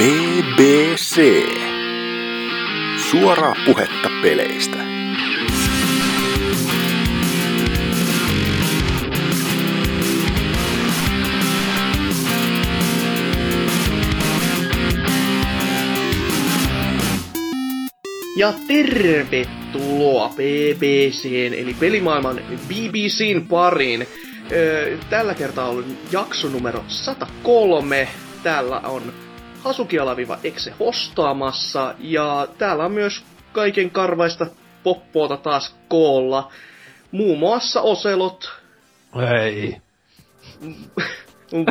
BBC. Suoraa puhetta peleistä. Ja tervetuloa BBCn eli pelimaailman BBCn pariin. Tällä kertaa on jakso numero 103. Täällä on Hasukialaviva Exe hostaamassa ja täällä on myös kaiken karvaista poppoota taas koolla. Muun muassa Oselot, Ei.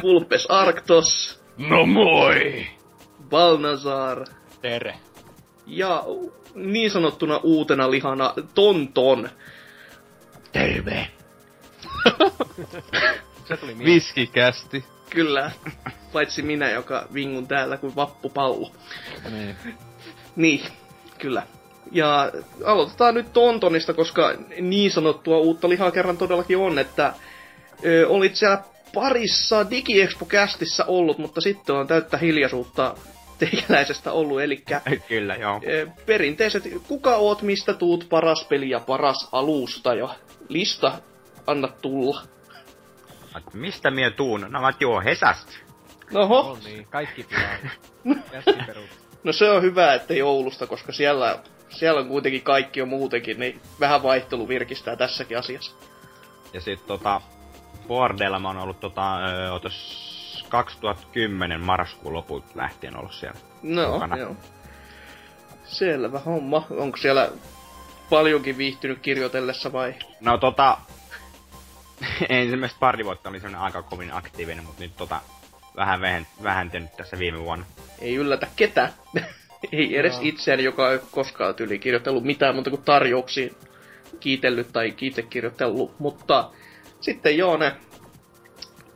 Pulpes Arctos, No moi! Balnazar Tere. ja niin sanottuna uutena lihana Tonton. Terve. Se tuli. Viskikästi. Kyllä, paitsi minä, joka vingun täällä kuin vappupallo. Niin. Niin, kyllä. Ja aloitetaan nyt Tontonista, koska niin sanottua uutta lihaa kerran todellakin on, että ö, olit siellä parissa DigiExpo-kästissä ollut, mutta sitten on täyttä hiljaisuutta teikäläisestä ollut, eli Kyllä, joo. perinteiset, kuka oot, mistä tuut, paras peli ja paras alusta, ja lista, anna tulla. Et Mistä mie tuun? No mä joo, Hesästä. Noho, No On niin, kaikki pilaa. No se on hyvä, että joulusta, koska siellä, siellä on kuitenkin kaikki jo muutenkin, niin vähän vaihtelu virkistää tässäkin asiassa. Ja sit tota, Bordella mä oon ollut tota, ö, otas 2010 marraskuun lopulta lähtien ollut siellä. No, mukana. joo. Selvä homma. Onko siellä paljonkin viihtynyt kirjoitellessa vai? No tota, ensimmäistä pari vuotta oli semmonen aika kovin aktiivinen, mutta nyt tota, vähän vähentynyt tässä viime vuonna. Ei yllätä ketä. Ei edes Joo. itseäni, joka ei koskaan tyyli kirjoitellut mitään muuta kuin tarjouksiin kiitellyt tai kiitekirjoitellut. Mutta sitten joo ne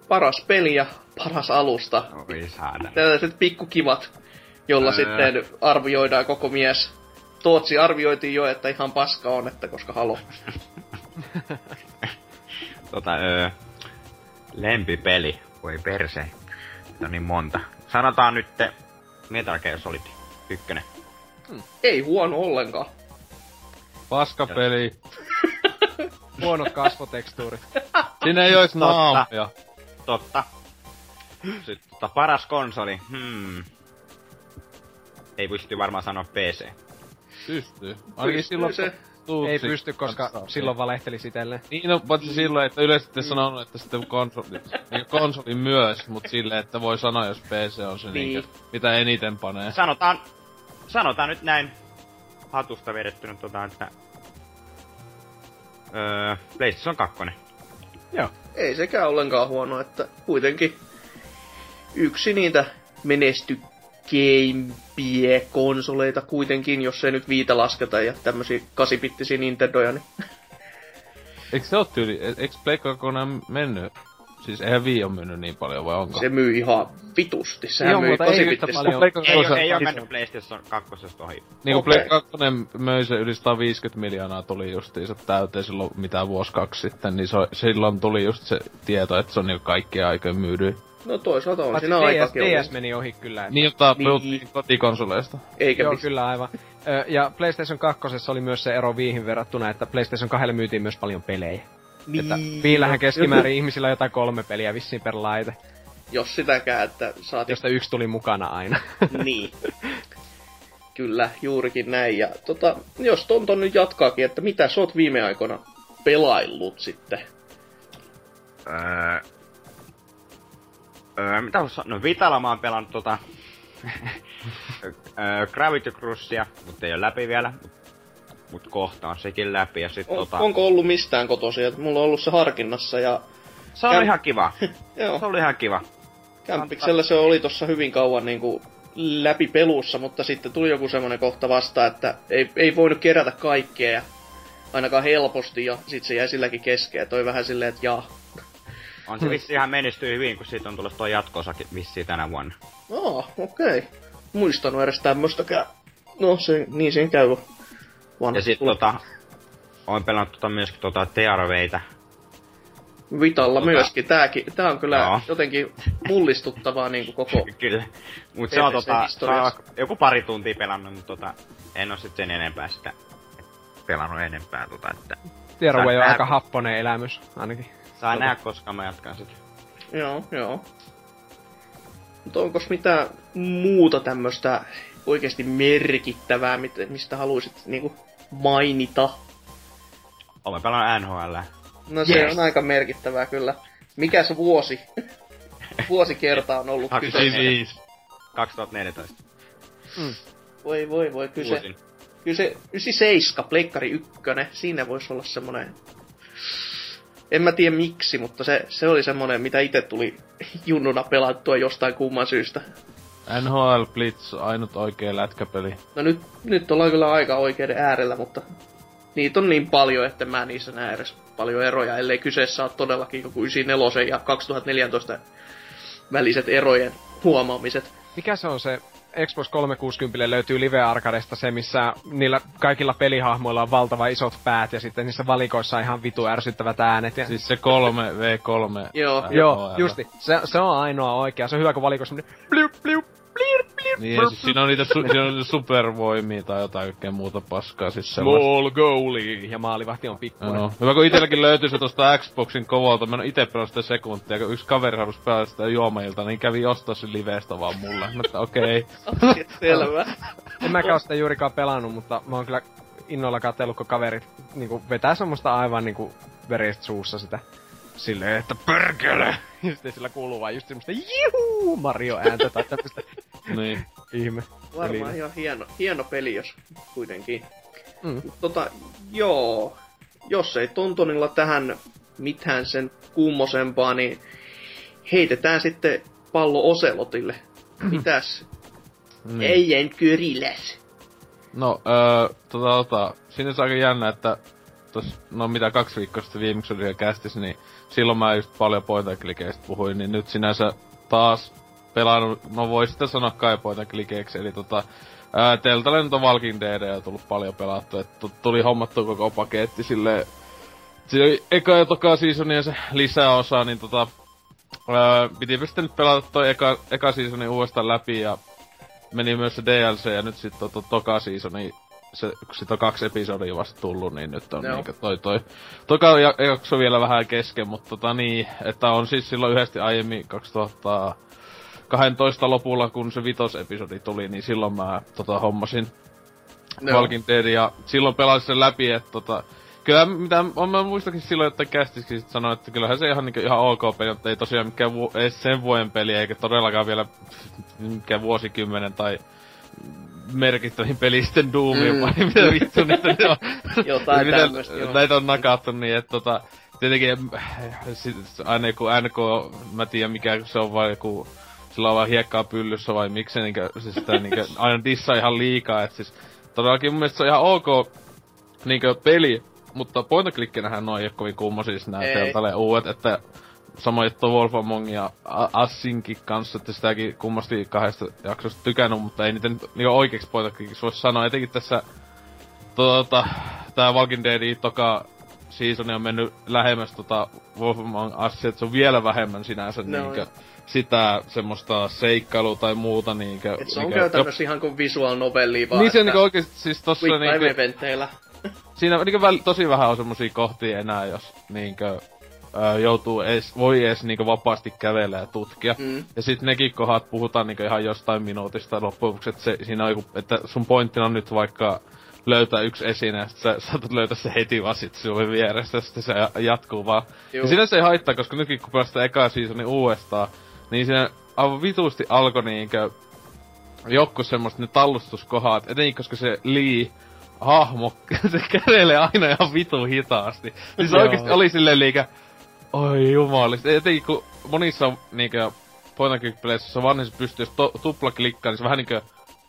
paras peli ja paras alusta. Oi saada. Tällaiset pikkukivat, jolla Ää. sitten arvioidaan koko mies. Tootsi arvioitiin jo, että ihan paska on, että koska halo. Tota, öö, lempipeli. Voi perse. No niin monta. Sanotaan nyt Metal Gear Solid 1. Ei huono ollenkaan. Paskapeli. Huonot kasvotekstuurit. Siinä ei ois Totta. naamia. Totta. Sitten tota, paras konsoli. Hmm. Ei pysty varmaan sanoa PC. Pystyy. Ainakin Pystyy silloin se. Tuutsi Ei pysty, koska kanssa. silloin valehtelisi itselleen. Niin, no, paitsi silloin, että yleisesti sanonut, että sitten konsoli, niin konsoli myös, mut silleen, että voi sanoa, jos PC on se Niin. niin. mitä eniten panee. Sanotaan, sanotaan nyt näin hatusta vedettynä tota, että öö, PlayStation 2. Ei sekään ollenkaan huono, että kuitenkin yksi niitä menestykeimpiä konsoleita kuitenkin, jos ei nyt viitä lasketa ja tämmösiä kasipittisiä Nintendoja, niin Eikö se oo tyyli, e- eikö Pleikka 2 mennyt? Siis eihän Wii on mennyt niin paljon, vai onko? se myy ihan vitusti. Sehän Joo, myy ei paljon. Pleikka Ei, oo, kakkosen- ei oo mennyt PlayStation 2 ohi. Niin kuin Okei. Play 2 möi se yli 150 miljoonaa tuli justiinsa täyteen silloin mitä vuosi kaksi sitten, niin se, silloin tuli just se tieto, että se on niinku kaikkien aikojen myydyin. No toisaalta on siinä aikakin DS meni ohi kyllä. että- Niin, jota Niin. niin. kotikonsoleista. Eikä Joo, kyllä aivan. Ö, Ja PlayStation 2 oli myös se ero Viihin verrattuna, että PlayStation 2 myytiin myös paljon pelejä. Että Viillähän keskimäärin ihmisillä jotain kolme peliä vissiin per laite, Jos sitäkään, että saatiin josta yksi tuli mukana aina. niin. Kyllä, juurikin näin. Ja tota, jos Tonton nyt jatkaakin, että mitä sä oot viime aikoina pelaillut sitten? Öö, öö, mitä sanoa? No Vitala mä oon pelannut tota... öö, Gravity Cruisea, mutta ei oo läpi vielä. Mut, mut kohta on sekin läpi ja sit On, tota... Onko ollut mistään kotoisin? Et Mulla on ollut se harkinnassa ja Se on Käm- ihan kiva. joo, Se oli ihan kiva. Kämpiksellä se oli tossa hyvin kauan niinku läpi pelussa, mutta sitten tuli joku semmonen kohta vasta, että ei, ei voinut kerätä kaikkea ja ainakaan helposti ja sit se jäi silläkin kesken ja toi vähän silleen, että jaa. On se vissi ihan menestyy hyvin, kun siitä on tulossa tuo jatko-osakin vissiin tänä vuonna. Aa, okei. Okay. Muistanut edes tämmöstäkään. No se, niin siinä käy. Vanha Ja sit tulee. tota... Oon pelannut tota myöskin tota TRVitä. Vitalla tota- myöskin. Tääkin, tää on kyllä Joo. jotenkin mullistuttavaa niinku koko... Kyllä. Mut se on tota, saa joku pari tuntia pelannut, mutta tota, en oo sit sen enempää sitä pelannut enempää tota, että Tearaway on aika happonen elämys, ainakin. Saa nähdä koska mä jatkan sitä. Joo, joo. Mutta onko mitään muuta tämmöstä oikeasti merkittävää, mit- mistä haluaisit niinku mainita? Olen pelannut NHL. No se Yes. on aika merkittävää kyllä. Mikä se vuosi? Vuosikerta on ollut Kaksi- kyse. 95. 2014. Voi voi voi, kyse. Uusin. Kyllä se 97, Pleikkari 1, siinä voisi olla semmonen... En mä tiedä miksi, mutta se, se oli semmonen, mitä itse tuli junnuna pelattua jostain kumman syystä. NHL Blitz, ainut oikea lätkäpeli. No nyt, nyt ollaan kyllä aika oikeiden äärellä, mutta niitä on niin paljon, että mä niissä näe edes paljon eroja, ellei kyseessä ole todellakin joku 94 ja 2014 väliset erojen huomaamiset. Mikä se on se Xbox 360 löytyy Live Arcadesta se, missä niillä kaikilla pelihahmoilla on valtava isot päät ja sitten niissä valikoissa on ihan vitu ärsyttävät äänet. Ja... Siis se 3v3. Joo. Joo, NHL. justi. Se, se on ainoa oikea. Se on hyvä, kun valikoissa bliu, bliu, bliu, bliu, Niin, ja siis siinä on niitä, su- siinä on niitä supervoimia tai jotain kaikkea muuta paskaa. Siis. Small goalie. Ja maalivahti on pikkuinen. No, hyvä kun itelläkin löytyi se tosta Xboxin kovalta. Mä en ite pelannut sitä sekuntia, kun yksi kaveri halusi pelata sitä juomailta, niin kävi ostaa sen livestä vaan mulle. Mä että okei. Okay. Selvä. En mäkään oo sitä juurikaan pelannut, mutta mä oon kyllä innolla katsellut, kun kaverit niinku vetää semmoista aivan niinku verestä suussa sitä. Silleen, että perkele! Sitten sillä kuuluu vaan just semmoista jihuu Mario ääntä tai tämmöstä niin. ihme. Varmaan Eli- ihan hieno, hieno peli, jos kuitenkin. Mm. Tota, joo. Jos ei Tontonilla tähän mitään sen kummosempaa, niin heitetään sitten pallo Oselotille. Mitäs? niin. Ei kyriläs. No, öö, tota, tota, on aika jännä, että tos, no mitä kaksi viikkoa sitten viimeksi oli kästis, niin silloin mä just paljon point and puhuin, niin nyt sinänsä taas pelannut, no voi sitten sanoa kai point eli tota, Teltalle nyt on Walking Dead on tullut paljon pelattu, että tu- tuli hommattu koko paketti silleen, siinä oli eka ja toka seasonia se lisäosa, niin tota, ää, piti sitten nyt pelata toi eka, eka seasonin uudestaan läpi ja meni myös se DLC ja nyt sitten to, to, toka seasoni, se, kun sit on kaksi episodia vasta tullut, niin nyt on niinkö toi toi. Toka ja- jakso vielä vähän kesken, mutta tota niin, että on siis silloin yhdesti aiemmin 2012 lopulla, kun se vitosepisodi tuli, niin silloin mä tota hommasin Joo. Walking Dead ja silloin pelasin sen läpi, että tota, Kyllä, mitä on, mä muistakin silloin, että kästiskin sit sanoi, että kyllähän se ihan, niinku, ihan ok peli, mutta ei tosiaan mikään vu- edes sen vuoden peli, eikä todellakaan vielä mikään vuosikymmenen tai merkittävin peli sitten Doomia, Mm. vai mitä vittu niitä nyt on. Jotain Miten tämmöstä, joo. Näitä on nakattu niin, että tota, tietenkin sit, aina joku NK, mä tiedän mikä se on vai joku, sillä on vaan hiekkaa pyllyssä vai miksi niinkö, siis sitä niinkö, aina dissaa ihan liikaa, että siis todellakin mun mielestä se on ihan ok niinkö peli, mutta point and clickinähän on ei oo kovin kummosia siis nää uudet, että sama juttu Wolf Among ja Assinkin kanssa, että sitäkin kummasti kahdesta jaksosta tykännyt, mutta ei niitä nyt niinku and clickiksi voi sanoa, etenkin tässä tota, tää Walking Deadin toka season on mennyt lähemmäs tota Wolf Among Us, että se on vielä vähemmän sinänsä No, niinkö joo. sitä semmoista seikkailua tai muuta niinkö... Et se on mikä- käytännössä ihan kuin visual novelli vaan. Niin se niinku oikeesti siis tossa niinkö... eventeillä. Siinä niinku väl, tosi vähän on semmosia kohtia enää, jos niinkö ö, joutuu ees, voi ees niinkö vapaasti kävellä ja tutkia. Mm. Ja sit nekin kohdat puhutaan niinkö ihan jostain minuutista loppujen lopuksi, että se, siinä on joku, että sun pointtina on nyt vaikka löytää yksi esine, ja sit sä saatat löytää se heti vaan sit sun vierestä, ja sitten se ja- jatkuu vaan. Juu. Ja siinä se ei haittaa, koska nytkin kun päästään eka seasonin uudestaan, niin siinä aivan vituusti alkoi niinkö joku semmoista ne tallustuskohat, etenkin koska se Lee hahmo, se kävelee aina ihan vitu hitaasti. Siis oikeesti oli silleen liikä, oi jumalista. Etenkin kun monissa niinkö point and click peleissä, vanhissa pystyy, jos to, tupla klikkaa, niin se vähän niinkö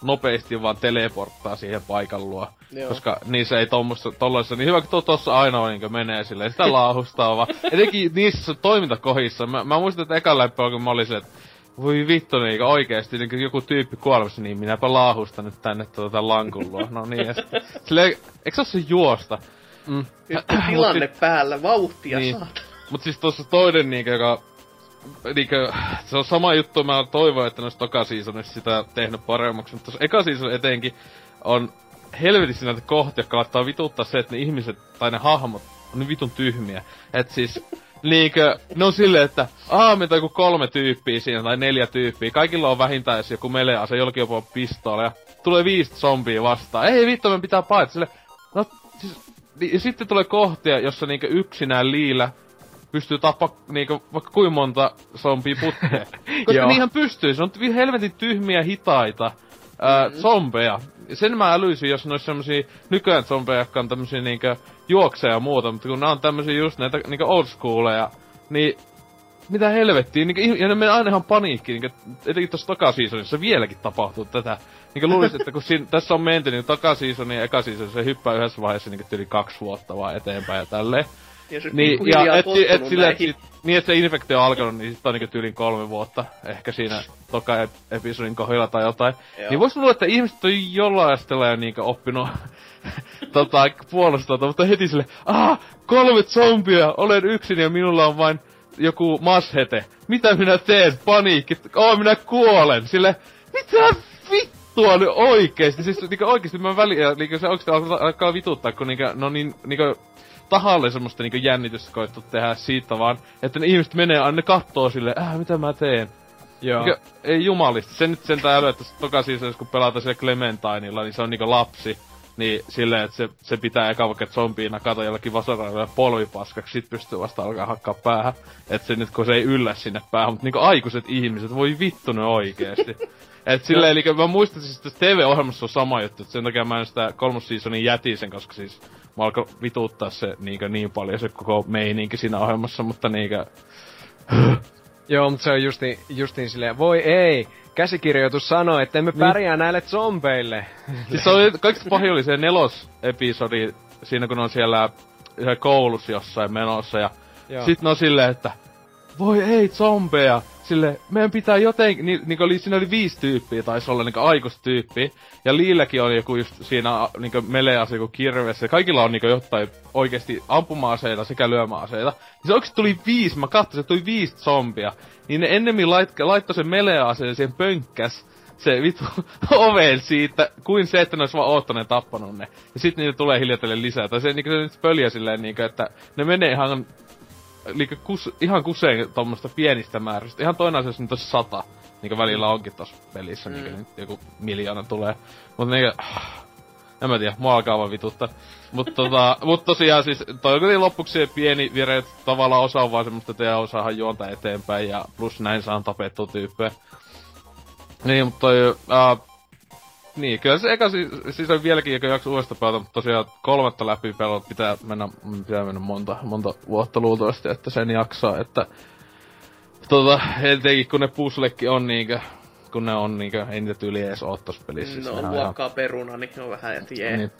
nopeasti vaan teleporttaa siihen paikan luo. Joo. Koska niissä ei tommossa, tolloissa, niin hyvä kun to, tossa aina on niinkö menee silleen, sitä laahustaa vaan. Etenkin niissä toimintakohissa, mä, mä muistan, että ekan läppöllä kun mä olin silleen, että voi vittu niinkö oikeesti, niinkö joku tyyppi kuolemassa, niin minäpä laahustan nyt tänne tuota lankun luo. No niin, ja sitten, silleen, eikö se se juosta? Mm. Tilanne päällä, vauhtia Niin. saatana. Mut siis tossa toinen niinkö, joka niinkö, se on sama juttu, mä toivon, että noissa toka sitä tehnyt paremmaksi, mutta tuossa eka season etenkin on helvetissä näitä kohtia, jotka laittaa vituttaa se, että ne ihmiset tai ne hahmot on niin vitun tyhmiä. Et siis, niinkö, ne on silleen, että aah, meitä on kolme tyyppiä siinä tai neljä tyyppiä. Kaikilla on vähintään edes joku melease, jollakin jopa pistooli ja tulee viisi zombia vastaan. Ei vittu, me pitää paeta sille. No, siis, ja sitten tulee kohtia, jossa niinkö yksinään liillä pystyy tappaa niinkö vaikka kuinka monta zombia putkeen. Koska Joo. niinhän pystyy, se on helvetin tyhmiä hitaita ää, zombeja. Sen mä älyisin, jos ne olisi semmosia nykyään zombeja, jotka on tämmösiä niinkö juokseja ja muuta, mutta kun nämä on tämmösiä just näitä niinkö old schooleja, niin mitä helvettiä, niinkö, ih- ja ne menee aina ihan paniikkiin, niinkö, etenkin tossa toka seasonissa vieläkin tapahtuu tätä. Niinkö luulisin, että kun siinä, tässä on menty, niin toka seasonin ja eka season, se hyppää yhdessä vaiheessa niinkö yli kaksi vuotta vaan eteenpäin ja tälleen. Ja se Niin, ja et, et, sillä, et, sit, niin, että se infektio on alkanut, niin sit on niinku tyyliin kolme vuotta. Ehkä siinä toka ep- episodin kohdalla tai jotain. Joo. Niin vois luulla, että ihmiset on jollain asteella jo niinku oppinut tota, puolustautua, mutta heti sille, ah, kolme zombia, olen yksin ja minulla on vain joku mashete. Mitä minä teen? Paniikki. Oh, minä kuolen. Sille, mitä vittua nyt oikeesti? Siis niinku oikeesti mä väliä, niinku se oikeesti alkaa vituttaa, kun niinku, no niin, niinku tahalle semmoista niinku jännitystä koettu tehdä siitä vaan, että ne ihmiset menee aina ne kattoo sille, äh, mitä mä teen? Joo. Niinku, ei jumalista, se nyt sentään älyä, että toka siis kun pelataan sille Clementineilla, niin se on niinku lapsi. Niin silleen, että se, se pitää eka vaikka zombiin nakata jollakin vasaralla polvipaskaksi, sit pystyy vasta alkaa hakkaa päähän. että se nyt kun se ei yllä sinne päähän, mutta niinku aikuiset ihmiset, voi vittu ne oikeesti. Et silleen, eli mä muistan siis, että TV-ohjelmassa on sama juttu, että sen takia mä en sitä kolmos seasonin jätin sen, koska siis mä alkoi vituttaa se niinkö niin paljon se koko meininki siinä ohjelmassa, mutta niinkö... Joo, mutta se on justi, justiin silleen, voi ei, käsikirjoitus sanoo, että emme pärjää näille zombeille. Siis se oli, kaikista pahin oli se nelosepisodi, siinä kun on siellä koulussa jossain menossa, ja Joo. sit ne on silleen, että voi ei, zombeja! Sille, meidän pitää jotenkin, niin, niin oli, siinä oli viisi tyyppiä, taisi olla niin aikuistyyppi. Ja Liilläkin oli joku just siinä niin melease joku kirves. Ja kaikilla on niin jotain oikeasti ampuma-aseita sekä lyömäaseita. Ja se oikeesti tuli viisi, mä katsoin, että tuli viisi zombia. Niin ne ennemmin lait, laittoi sen meleaseen siihen pönkkäs se vittu oven siitä, kuin se, että ne olisi vaan oottaneen tappanut ne. Ja sitten niitä tulee hiljatellen lisää. Tai se, niin se nyt pöljä silleen, niin kuin, että ne menee ihan Eli kus, ihan kuseen tuommoista pienistä määristä. Ihan toinen asia, jos nyt olisi sata. Niinku välillä onkin tossa pelissä, mm. nyt joku miljoona tulee. Mut niinku, en mä tiedä, mua alkaa vaan vituttaa. Mut tota, mut tosiaan siis, toi on lopuksi pieni vire, että tavallaan osa on vaan semmoista, että osaahan juonta eteenpäin ja plus näin saan tapettua tyyppejä. Niin, mutta toi, äh, niin, kyllä se eka siis, siis on vieläkin joka jakso uudesta pelata, mutta tosiaan kolmatta läpi pelata pitää mennä, pitää mennä monta, monta vuotta luultavasti, että sen jaksaa, että tota, etenkin kun ne puzzlekin on niinkö, kun ne on niinkö, ei niitä tyyli edes oo tossa pelissä. siis No, on on ihan- luokkaa peruna, niin on vähän, että jee. Niin.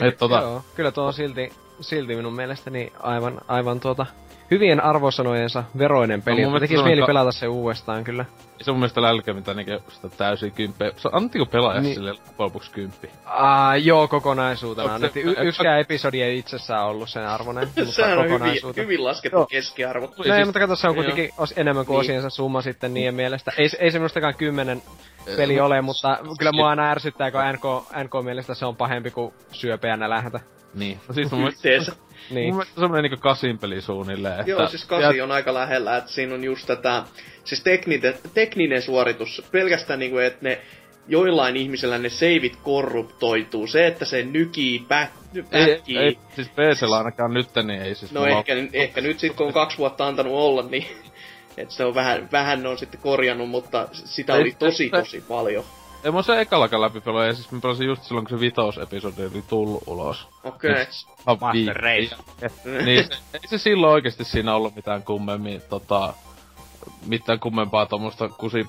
Et tota, Joo, kyllä tuo on silti, silti minun mielestäni aivan, aivan tuota, hyvien arvosanojensa veroinen peli. No mun mielestä tekis se on mieli ka- pelata se uudestaan kyllä. ei se mun mielestä lälkä mitään niinkö sitä täysin kymppeä. Se annettiinko pelaaja Niin. niin. sille lopuksi kymppi? Ah, joo, kokonaisuutena. Se-. Y- yksikään episodi ei itsessään ollut sen arvoinen, mutta Sehän on hyvin, kokonaisuutena. hyvin laskettu Joo. keskiarvo. No ei, siis- mutta kato, se on kuitenkin os, enemmän kuin Niin. osiensa summa sitten niiden mielestä. Ei, se- ei se minustakaan kymmenen peli ole, mutta kyllä mua aina ärsyttää, kun NK, NK mielestä se on pahempi kuin syöpä ja nälähtä. Niin. No siis mun mielestä. Niin. mun mielestä semmonen niinku kasin peli suunnilleen. Että, Joo, siis kasi on aika lähellä, että siinä on just tätä, siis tekninen, tekninen suoritus, pelkästään niinku, että ne joillain ihmisellä ne seivit korruptoituu. Se, että se nykii, Ei, pätkii. ei, siis PCllä ainakaan nyt, niin ei siis no mulla ehkä, ehkä nyt sitten kun on kaksi vuotta antanut olla, niin että se on vähän, vähän ne on sitten korjannut, mutta sitä Ei, oli tosi ei, tosi paljon. Ei mä se ekalakaan läpi pelaa, ja siis mä pelasin just silloin, kun se vitosepisodi oli tullut ulos. Okei. Okay. Master. Race. niin, se, ei se silloin oikeesti siinä ollut mitään kummemmin, tota, mitään kummempaa tommosta kusi,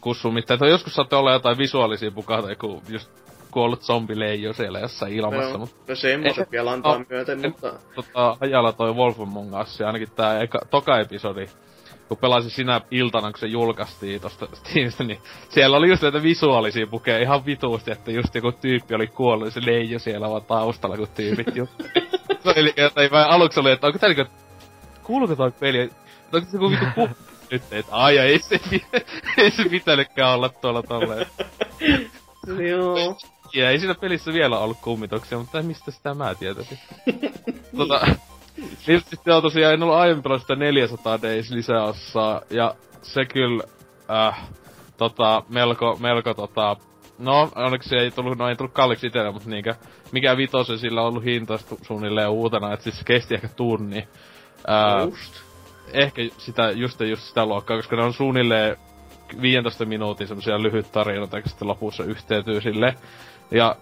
kussu mitään. Tai joskus saatte olla jotain visuaalisia pukata, kun just kuollut zombileijo siellä jossain ilmassa, No, mutta no semmoset vielä antaa myöten, en- mutta... tota, ajalla toi Wolf Among Us, ja ainakin tää eka, toka episodi, kun pelasin sinä iltana, kun se julkaistiin tosta Steamista, niin siellä oli just näitä visuaalisia pukeja ihan vituusti, että just joku tyyppi oli kuollut, ja se leijo siellä vaan taustalla, kun tyypit juttu. se oli, että ei mä aluksi oli, että onko tää niinku, kuuluuko toi peli, onko se joku vitu pu- nyt, että ai ei se, ei se pitänytkään olla tuolla tolleen. Joo. Ja ei siinä pelissä vielä ollut kummituksia, mutta mistä sitä mä tietäisin. tota, niin sitten on tosiaan, en ollut aiemmin pelannut sitä 400 Days lisäosaa, ja se kyllä, äh, tota, melko, melko tota, no, onneksi se ei tullut, no ei tullut kalliiksi itselle, mutta niinkö, mikä vitosen sillä on ollut hinta suunnilleen uutena, että siis se kesti ehkä tunni. Äh, Just. ehkä sitä, just, just sitä luokkaa, koska ne on suunnilleen 15 minuutin semmosia lyhyt tarinoita, ja sitten lopussa yhteytyy sille. Ja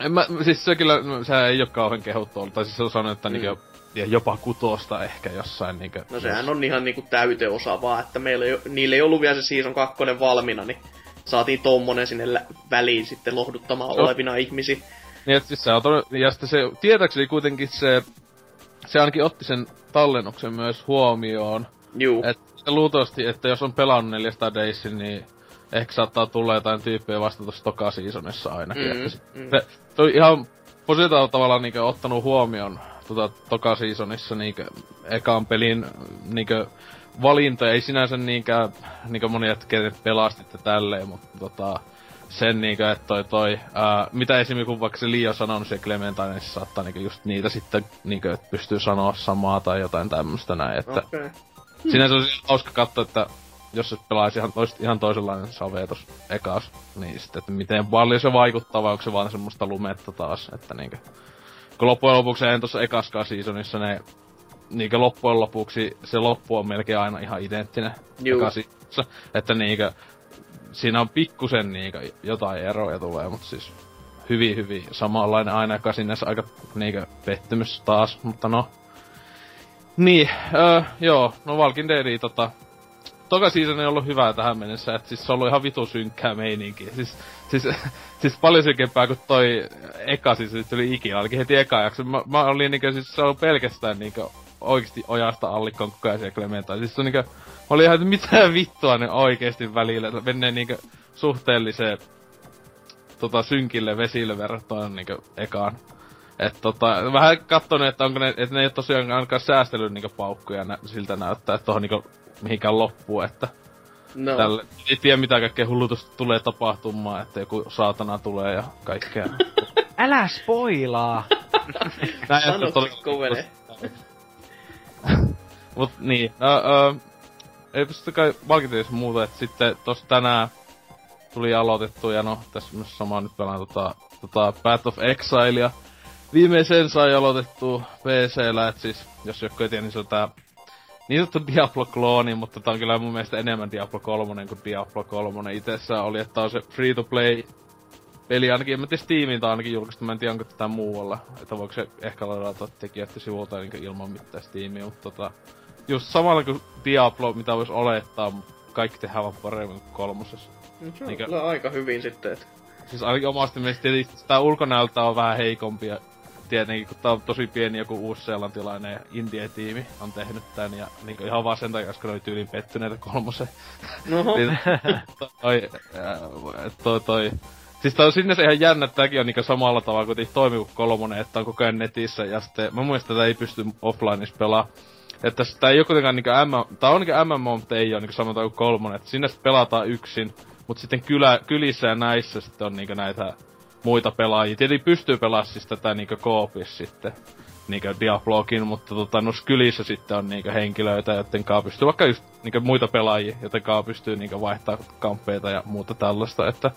en mä, siis se kyllä, no, se ei ole kauhean kehuttu ollut, tai siis se on sanonut, että mm. niinku, ja jopa kutosta ehkä jossain niinku. No sehän on ihan niinku täyteosa vaan, että meillä ei, niillä ei ollut vielä se Season 2 valmiina, niin saatiin tommonen sinne lä- väliin sitten lohduttamaan No. olevina ihmisiä. Niin, että siis se on todella, ja sitten se, tietääkseni kuitenkin se, se ainakin otti sen tallennuksen myös huomioon. Juu. Että luultavasti, että jos on pelannut 400 Daysin, niin ehkä saattaa tulla jotain tyyppejä vasta tuossa toka seasonissa ainakin. Mm, että se, mm. se, se on ihan positiivisella tavalla niinkö ottanut huomioon tota toka seasonissa niinkö ekan pelin niinkö valinta ei sinänsä niinkään niinkö moni, että kenet pelastitte tälleen, mutta tota, sen niinkö, että toi toi, ää, mitä esimerkiksi kun vaikka se Lio sanonut se Clementine, niin se saattaa niinkö just niitä sitten niinkö, että pystyy sanoa samaa tai jotain tämmöstä näin, että. Okay. Sinänsä olisi hauska katsoa, että jos se pelaisi ihan, tois, ihan toisenlainen save tos ekas, niin sitten, että miten paljon se vaikuttaa, vai onko se vaan semmoista lumetta taas, että niinkö... Kun loppujen lopuksi en tossa ekaskaan seasonissa ne niinkö loppujen lopuksi se loppu on melkein aina ihan identtinen Juu. että niinkö siinä on pikkusen niinkö jotain eroja tulee, mutta siis hyvin hyvin samanlainen aina, joka sinne aika niinkö pettymys taas, mutta no, niin, öö, joo, no Dead, tota... Toka season ei ollut hyvää tähän mennessä, että siis se on ollut ihan vitu synkkää meininkiä. Siis, siis, siis paljon synkempää kuin toi eka siis tuli ikinä, ainakin heti eka jakso. Mä, mä olin niinkö, siis se on pelkästään niinkö oikeesti ojasta allikkoon koko ajan siellä. Siis se on niinkö, mä olin ihan, että mitä vittua ne oikeesti välillä, että menee niinkö suhteelliseen tota synkille vesille verrattuna niinkö ekaan. Et tota, vähän kattonut, että onko ne, että ne ei tosiaan ainakaan säästellyt niinku paukkuja nä, siltä näyttää, että tohon niinku mihinkään loppuu, että No. tälle, ei tiedä mitä kaikkea hullutusta tulee tapahtumaan, että joku saatana tulee ja kaikkea. Älä spoilaa! Näin, todella- kovene? Mut niin, no, öö, ei pysty kai muuta, että sitten tossa tänään tuli aloitettu ja no tässä myös sama nyt pelaan tota, tota Path of Exilea. Viimeisen sai aloitettu PCllä, että siis jos joku ei tiedä, niin se on tää niin sanottu Diablo-klooni, mutta tää on kyllä mun mielestä enemmän Diablo 3 kuin Diablo 3 itsessään oli, että on se free-to-play peli ainakin, en mä tiedä Steamin on ainakin julkaistu, mä en tiedä onko tätä muualla, että voiko se ehkä ladata tekijöiden sivulta niin ilman mitään Steamia, mutta tota, just samalla kuin Diablo, mitä vois olettaa, kaikki tehdään vaan paremmin kuin kolmosessa. No, Se on aika hyvin sitten, että... Siis ainakin omasta mielestä tietysti tää ulkonäöltä on vähän heikompi ja tietenkin kun tää on tosi pieni joku uusseelantilainen indie-tiimi on tehnyt tän ja niinku ihan vaan sen takia, koska ne oli tyyliin pettyneitä kolmosen. Noho. Niin, toi, ää, toi, toi, Siis tää on sinne ihan jännä, että on niinku samalla tavalla kuin toimi kuin kolmonen, että on koko ajan netissä ja sitten mä muistan, että ei pysty offlineissa pelaa. Että tää ei oo kuitenkaan niinku M, tää on niinku MMO, mutta ei oo niinku samalla tavalla kuin kolmonen, että sinne sit pelataan yksin, mutta sitten kylä, kylissä ja näissä sitten on niinku näitä muita pelaajia. Tietenkin pystyy pelaamaan siis tätä niinku koopissa sitten, niinku Diablokin, mutta tota, noissa kylissä sitten on niinku henkilöitä, joiden kanssa pystyy vaikka just niinku muita pelaajia, joten kanssa pystyy niinku vaihtaa kamppeita ja muuta tällaista, että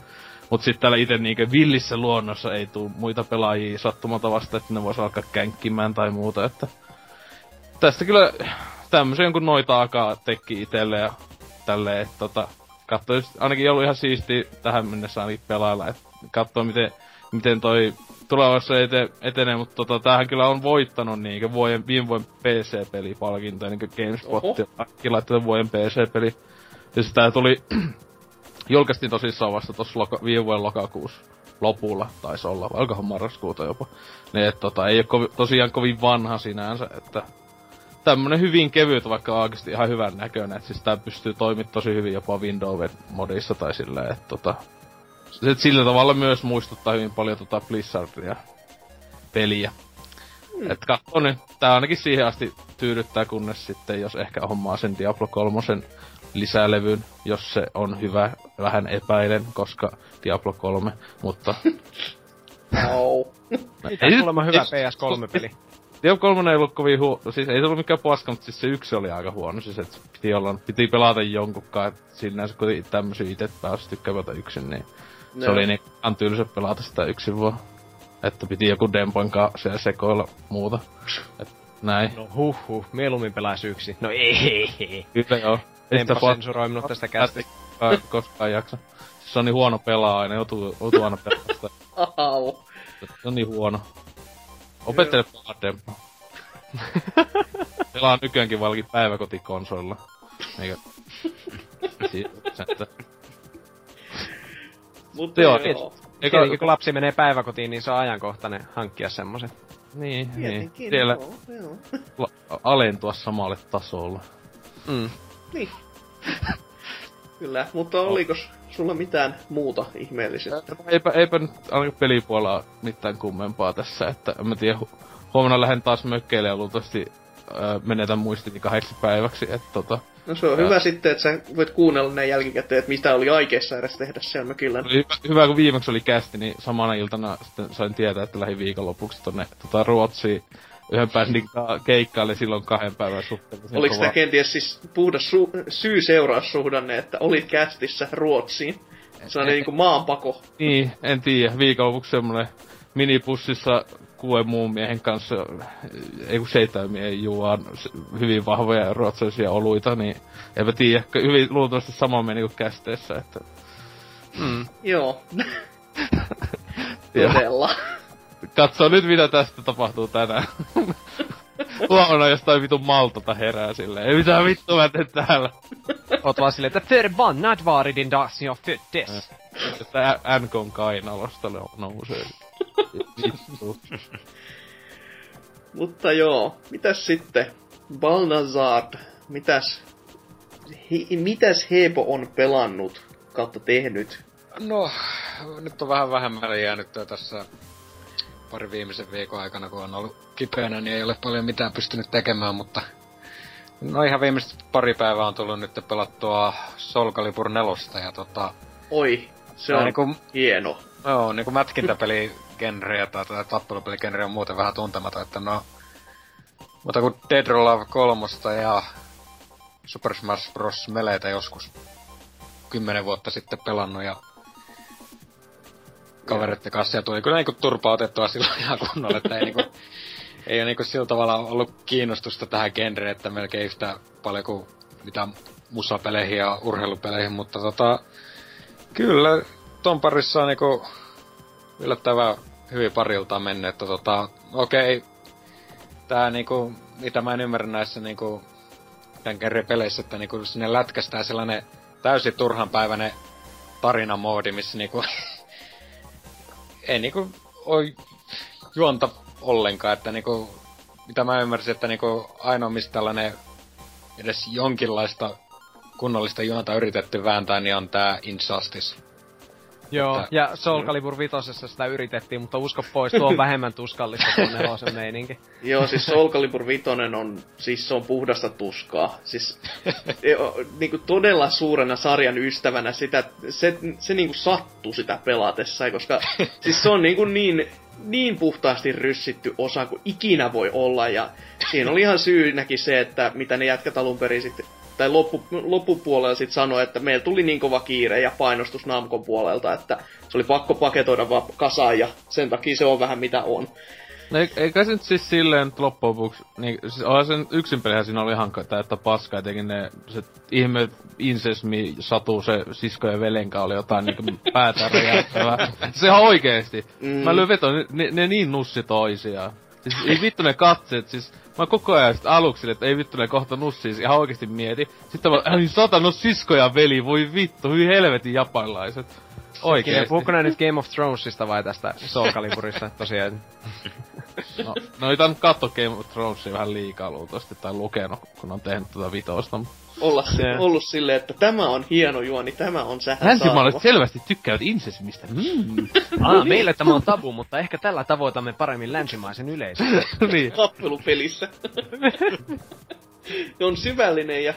Mut sitten täällä itse niinku villissä luonnossa ei tuu muita pelaajia sattumalta vasta, että ne vois alkaa känkkimään tai muuta, että... Tästä kyllä tämmösen jonkun noita akaa tekki itelle ja tälleen, että tota... Katso, ainakin ollut ihan siisti tähän mennessä ainakin pelailla, että katsoo miten, miten toi tulevaisuudessa ete, etenee, mutta tota, tämähän kyllä on voittanut niinkö vuoden, viime vuoden PC-pelipalkintoja, niinkö GameSpot laittanut vuoden PC-peli. Ja sit tää tuli, julkaistiin tosissaan vasta tossa loka, viime vuoden lokakuussa lopulla taisi olla, vai olikohan marraskuuta jopa. Niin et tota, ei oo kovi, tosiaan kovin vanha sinänsä, että tämmönen hyvin kevyt, vaikka oikeesti ihan hyvän näköinen, että siis tää pystyy toimimaan tosi hyvin jopa Windows-modissa tai silleen, että tota, se sillä tavalla myös muistuttaa hyvin paljon tota Blizzardia peliä. Mm. Et katso nyt, tää ainakin siihen asti tyydyttää, kunnes sitten, jos ehkä hommaa sen Diablo 3 lisälevyn, jos se on hyvä, vähän epäilen, koska Diablo 3, mutta... Au. Ei nyt- kuulemma hyvä ei- PS3-peli. Diablo 3 ei ollut kovin huono, siis ei se ollut mikään paska, mutta siis se yksi oli aika huono, siis et piti olla, piti pelata jonkunkaan, et siinä se kuitenkin tämmösiä ite pääsi tykkää pelata yksin, niin se Joo. oli niin ihan tylsä pelata sitä yksin vaan. Että piti joku Dempoin kanssa siellä sekoilla muuta. Et näin. No huh huh, mieluummin pelaisi yksi. No ei. Kyllä joo. Ei sitä Tempo sensuroi minut tästä kästi. koskaan, jaksa. Se on niin huono pelaaja, aina joutuu, joutuu aina pelaamaan sitä. Au. Se on niin huono. Opettele pelaa Dempo. Pelaa nykyäänkin valkin päiväkotikonsolilla. Eikä... Siitä, että... Mutta Joo, joo. Eikä, Tietenkin kun lapsi menee päiväkotiin, niin se on ajankohtainen hankkia semmoset. Niin, niin. Siellä joo, joo. la- alentua samalle tasolle. Mm. Niin. Kyllä, mutta olikos sulla mitään muuta ihmeellisyyttä? Eipä, eipä nyt ainakaan pelipuolella mitään kummempaa tässä, että en mä tiedä, hu- huomenna lähden taas mökkeille ja luultavasti öö, menetän muistini kahdeksi päiväksi, että tota, No se on Ja- hyvä sitten, että sä voit kuunnella ne jälkikäteen, että mitä oli aikeissa edes tehdä siellä mökillä. oli hyvä, hyvä, kun viimeksi oli kästi, niin samana iltana sitten sain tietää, että lähdin viikonlopuksi tonne tota, Ruotsiin yhden bändin ka- keikkaille silloin kahden päivän suhteen. Oliko tämä kenties siis puhdas su- syy-seuraussuhdanne, että olit kästissä Ruotsiin? Se on niinku maanpako. Niin, en tiedä. Viikonlopuksi semmonen minipussissa kuuden muun miehen kanssa, ei kun miehen juoan hyvin vahvoja ruotsalaisia oluita, niin eipä tiedä. Hyvin luultavasti sama meni kuin kästeessä, että Mm. Joo, todella. Katso nyt mitä tästä tapahtuu tänään. Huomenna jostain vitun maltota herää silleen. Ei mitään vittua mä teen täällä. Oot vaan silleen, että förbannat var din dag jag föddes. Että NKn kainalosta no- nousee. Mutta joo, mitäs sitten? Balnazard, mitäs, he, mitäs Heepo on pelannut kautta tehnyt? No, nyt on vähän vähemmälle jäänyt tässä pari viimeisen viikon aikana, kun on ollut kipeänä, niin ei ole paljon mitään pystynyt tekemään, mutta no ihan viimeiset pari päivää on tullut nyt pelattua Soul Calibur 4 ja tota, Oi, se on niinku, hieno. joo, niinku mätkintäpeli genreä tai, tai tappelupeli genreä on muuten vähän tuntematon, että no, mutta kun Dead or Alive 3 ja Super Smash Bros. Meleitä joskus kymmenen vuotta sitten pelannut ja kavereiden kanssa ja tuli kyllä niinku turpaa otettua silloin ihan kunnolla, että ei niinku, ei ole niinku sillä tavalla ollut kiinnostusta tähän genreen, että melkein yhtä paljon kuin mitä musapeleihin ja urheilupeleihin, mutta tota, kyllä ton parissa on niinku yllättävän hyvin parilta mennyt, että tota, okei, tää niinku, mitä mä en ymmärrä näissä niinku, tämän kerran peleissä, että niinku sinne lätkästään sellainen täysin turhanpäiväinen tarinamoodi, missä niinku ei niinku oi juonta ollenkaan, että niinku mitä mä ymmärsin, että niinku ainoa mistä tällainen edes jonkinlaista kunnollista juonta yritetty vääntää, niin on tää Injustice. Joo, Että- ja Soul Calibur 5 sitä yritettiin, mutta usko pois, tuo on vähemmän tuskallista kuin nelosen meininki. Joo, siis Soul Calibur 5 on, siis se on puhdasta tuskaa. Siis jo, niinku todella suurena sarjan ystävänä sitä, se, se niinku sattuu sitä pelatessa, koska siis se on niinku niin, niin puhtaasti ryssitty osa kuin ikinä voi olla. Ja siinä oli ihan syynäkin se, että mitä ne jätkät alun perin sitten tai loppu, loppupuolella sitten sanoi, että meillä tuli niin kova kiire ja painostus Namkon puolelta, että se oli pakko paketoida vaan kasaan ja sen takia se on vähän mitä on. No ei- eikä se nyt siis silleen nyt loppujen lopuksi, niin siis onhan sen yksin pelihän siinä oli ihan täyttä paskaa, etenkin ne, se ihme insesmi satu se sisko ja velenkä oli jotain niinku päätä räjähtävää. Se ihan oikeesti. Mm. Mä lyön vetoon, ne, ne, ne, niin nussi toisiaan. Siis ei vittu ne katseet, siis mä koko ajan sit aluksi, että ei vittu ne kohta nussii, siis ihan oikeesti mieti. Sitten mä, ai satana, no sisko ja veli, voi vittu, hyi helvetin japanilaiset. Ja Oikeesti. puhuuko nää nyt Game of Thronesista vai tästä Soul Caliburista tosiaan? No, no ei tainnut katsoa Game of Thronesia vähän liikaa luultavasti, tai lukenut, kun on tehnyt tätä vitosta. Olla se, ollut silleen, että tämä on hieno juoni, tämä on sähä Länsimaalaiset selvästi tykkäävät insestimistä. Mm. Aa, meille tämä on tabu, mutta ehkä tällä tavoitamme paremmin länsimaisen yleisön. niin. tappelupelissä. on syvällinen ja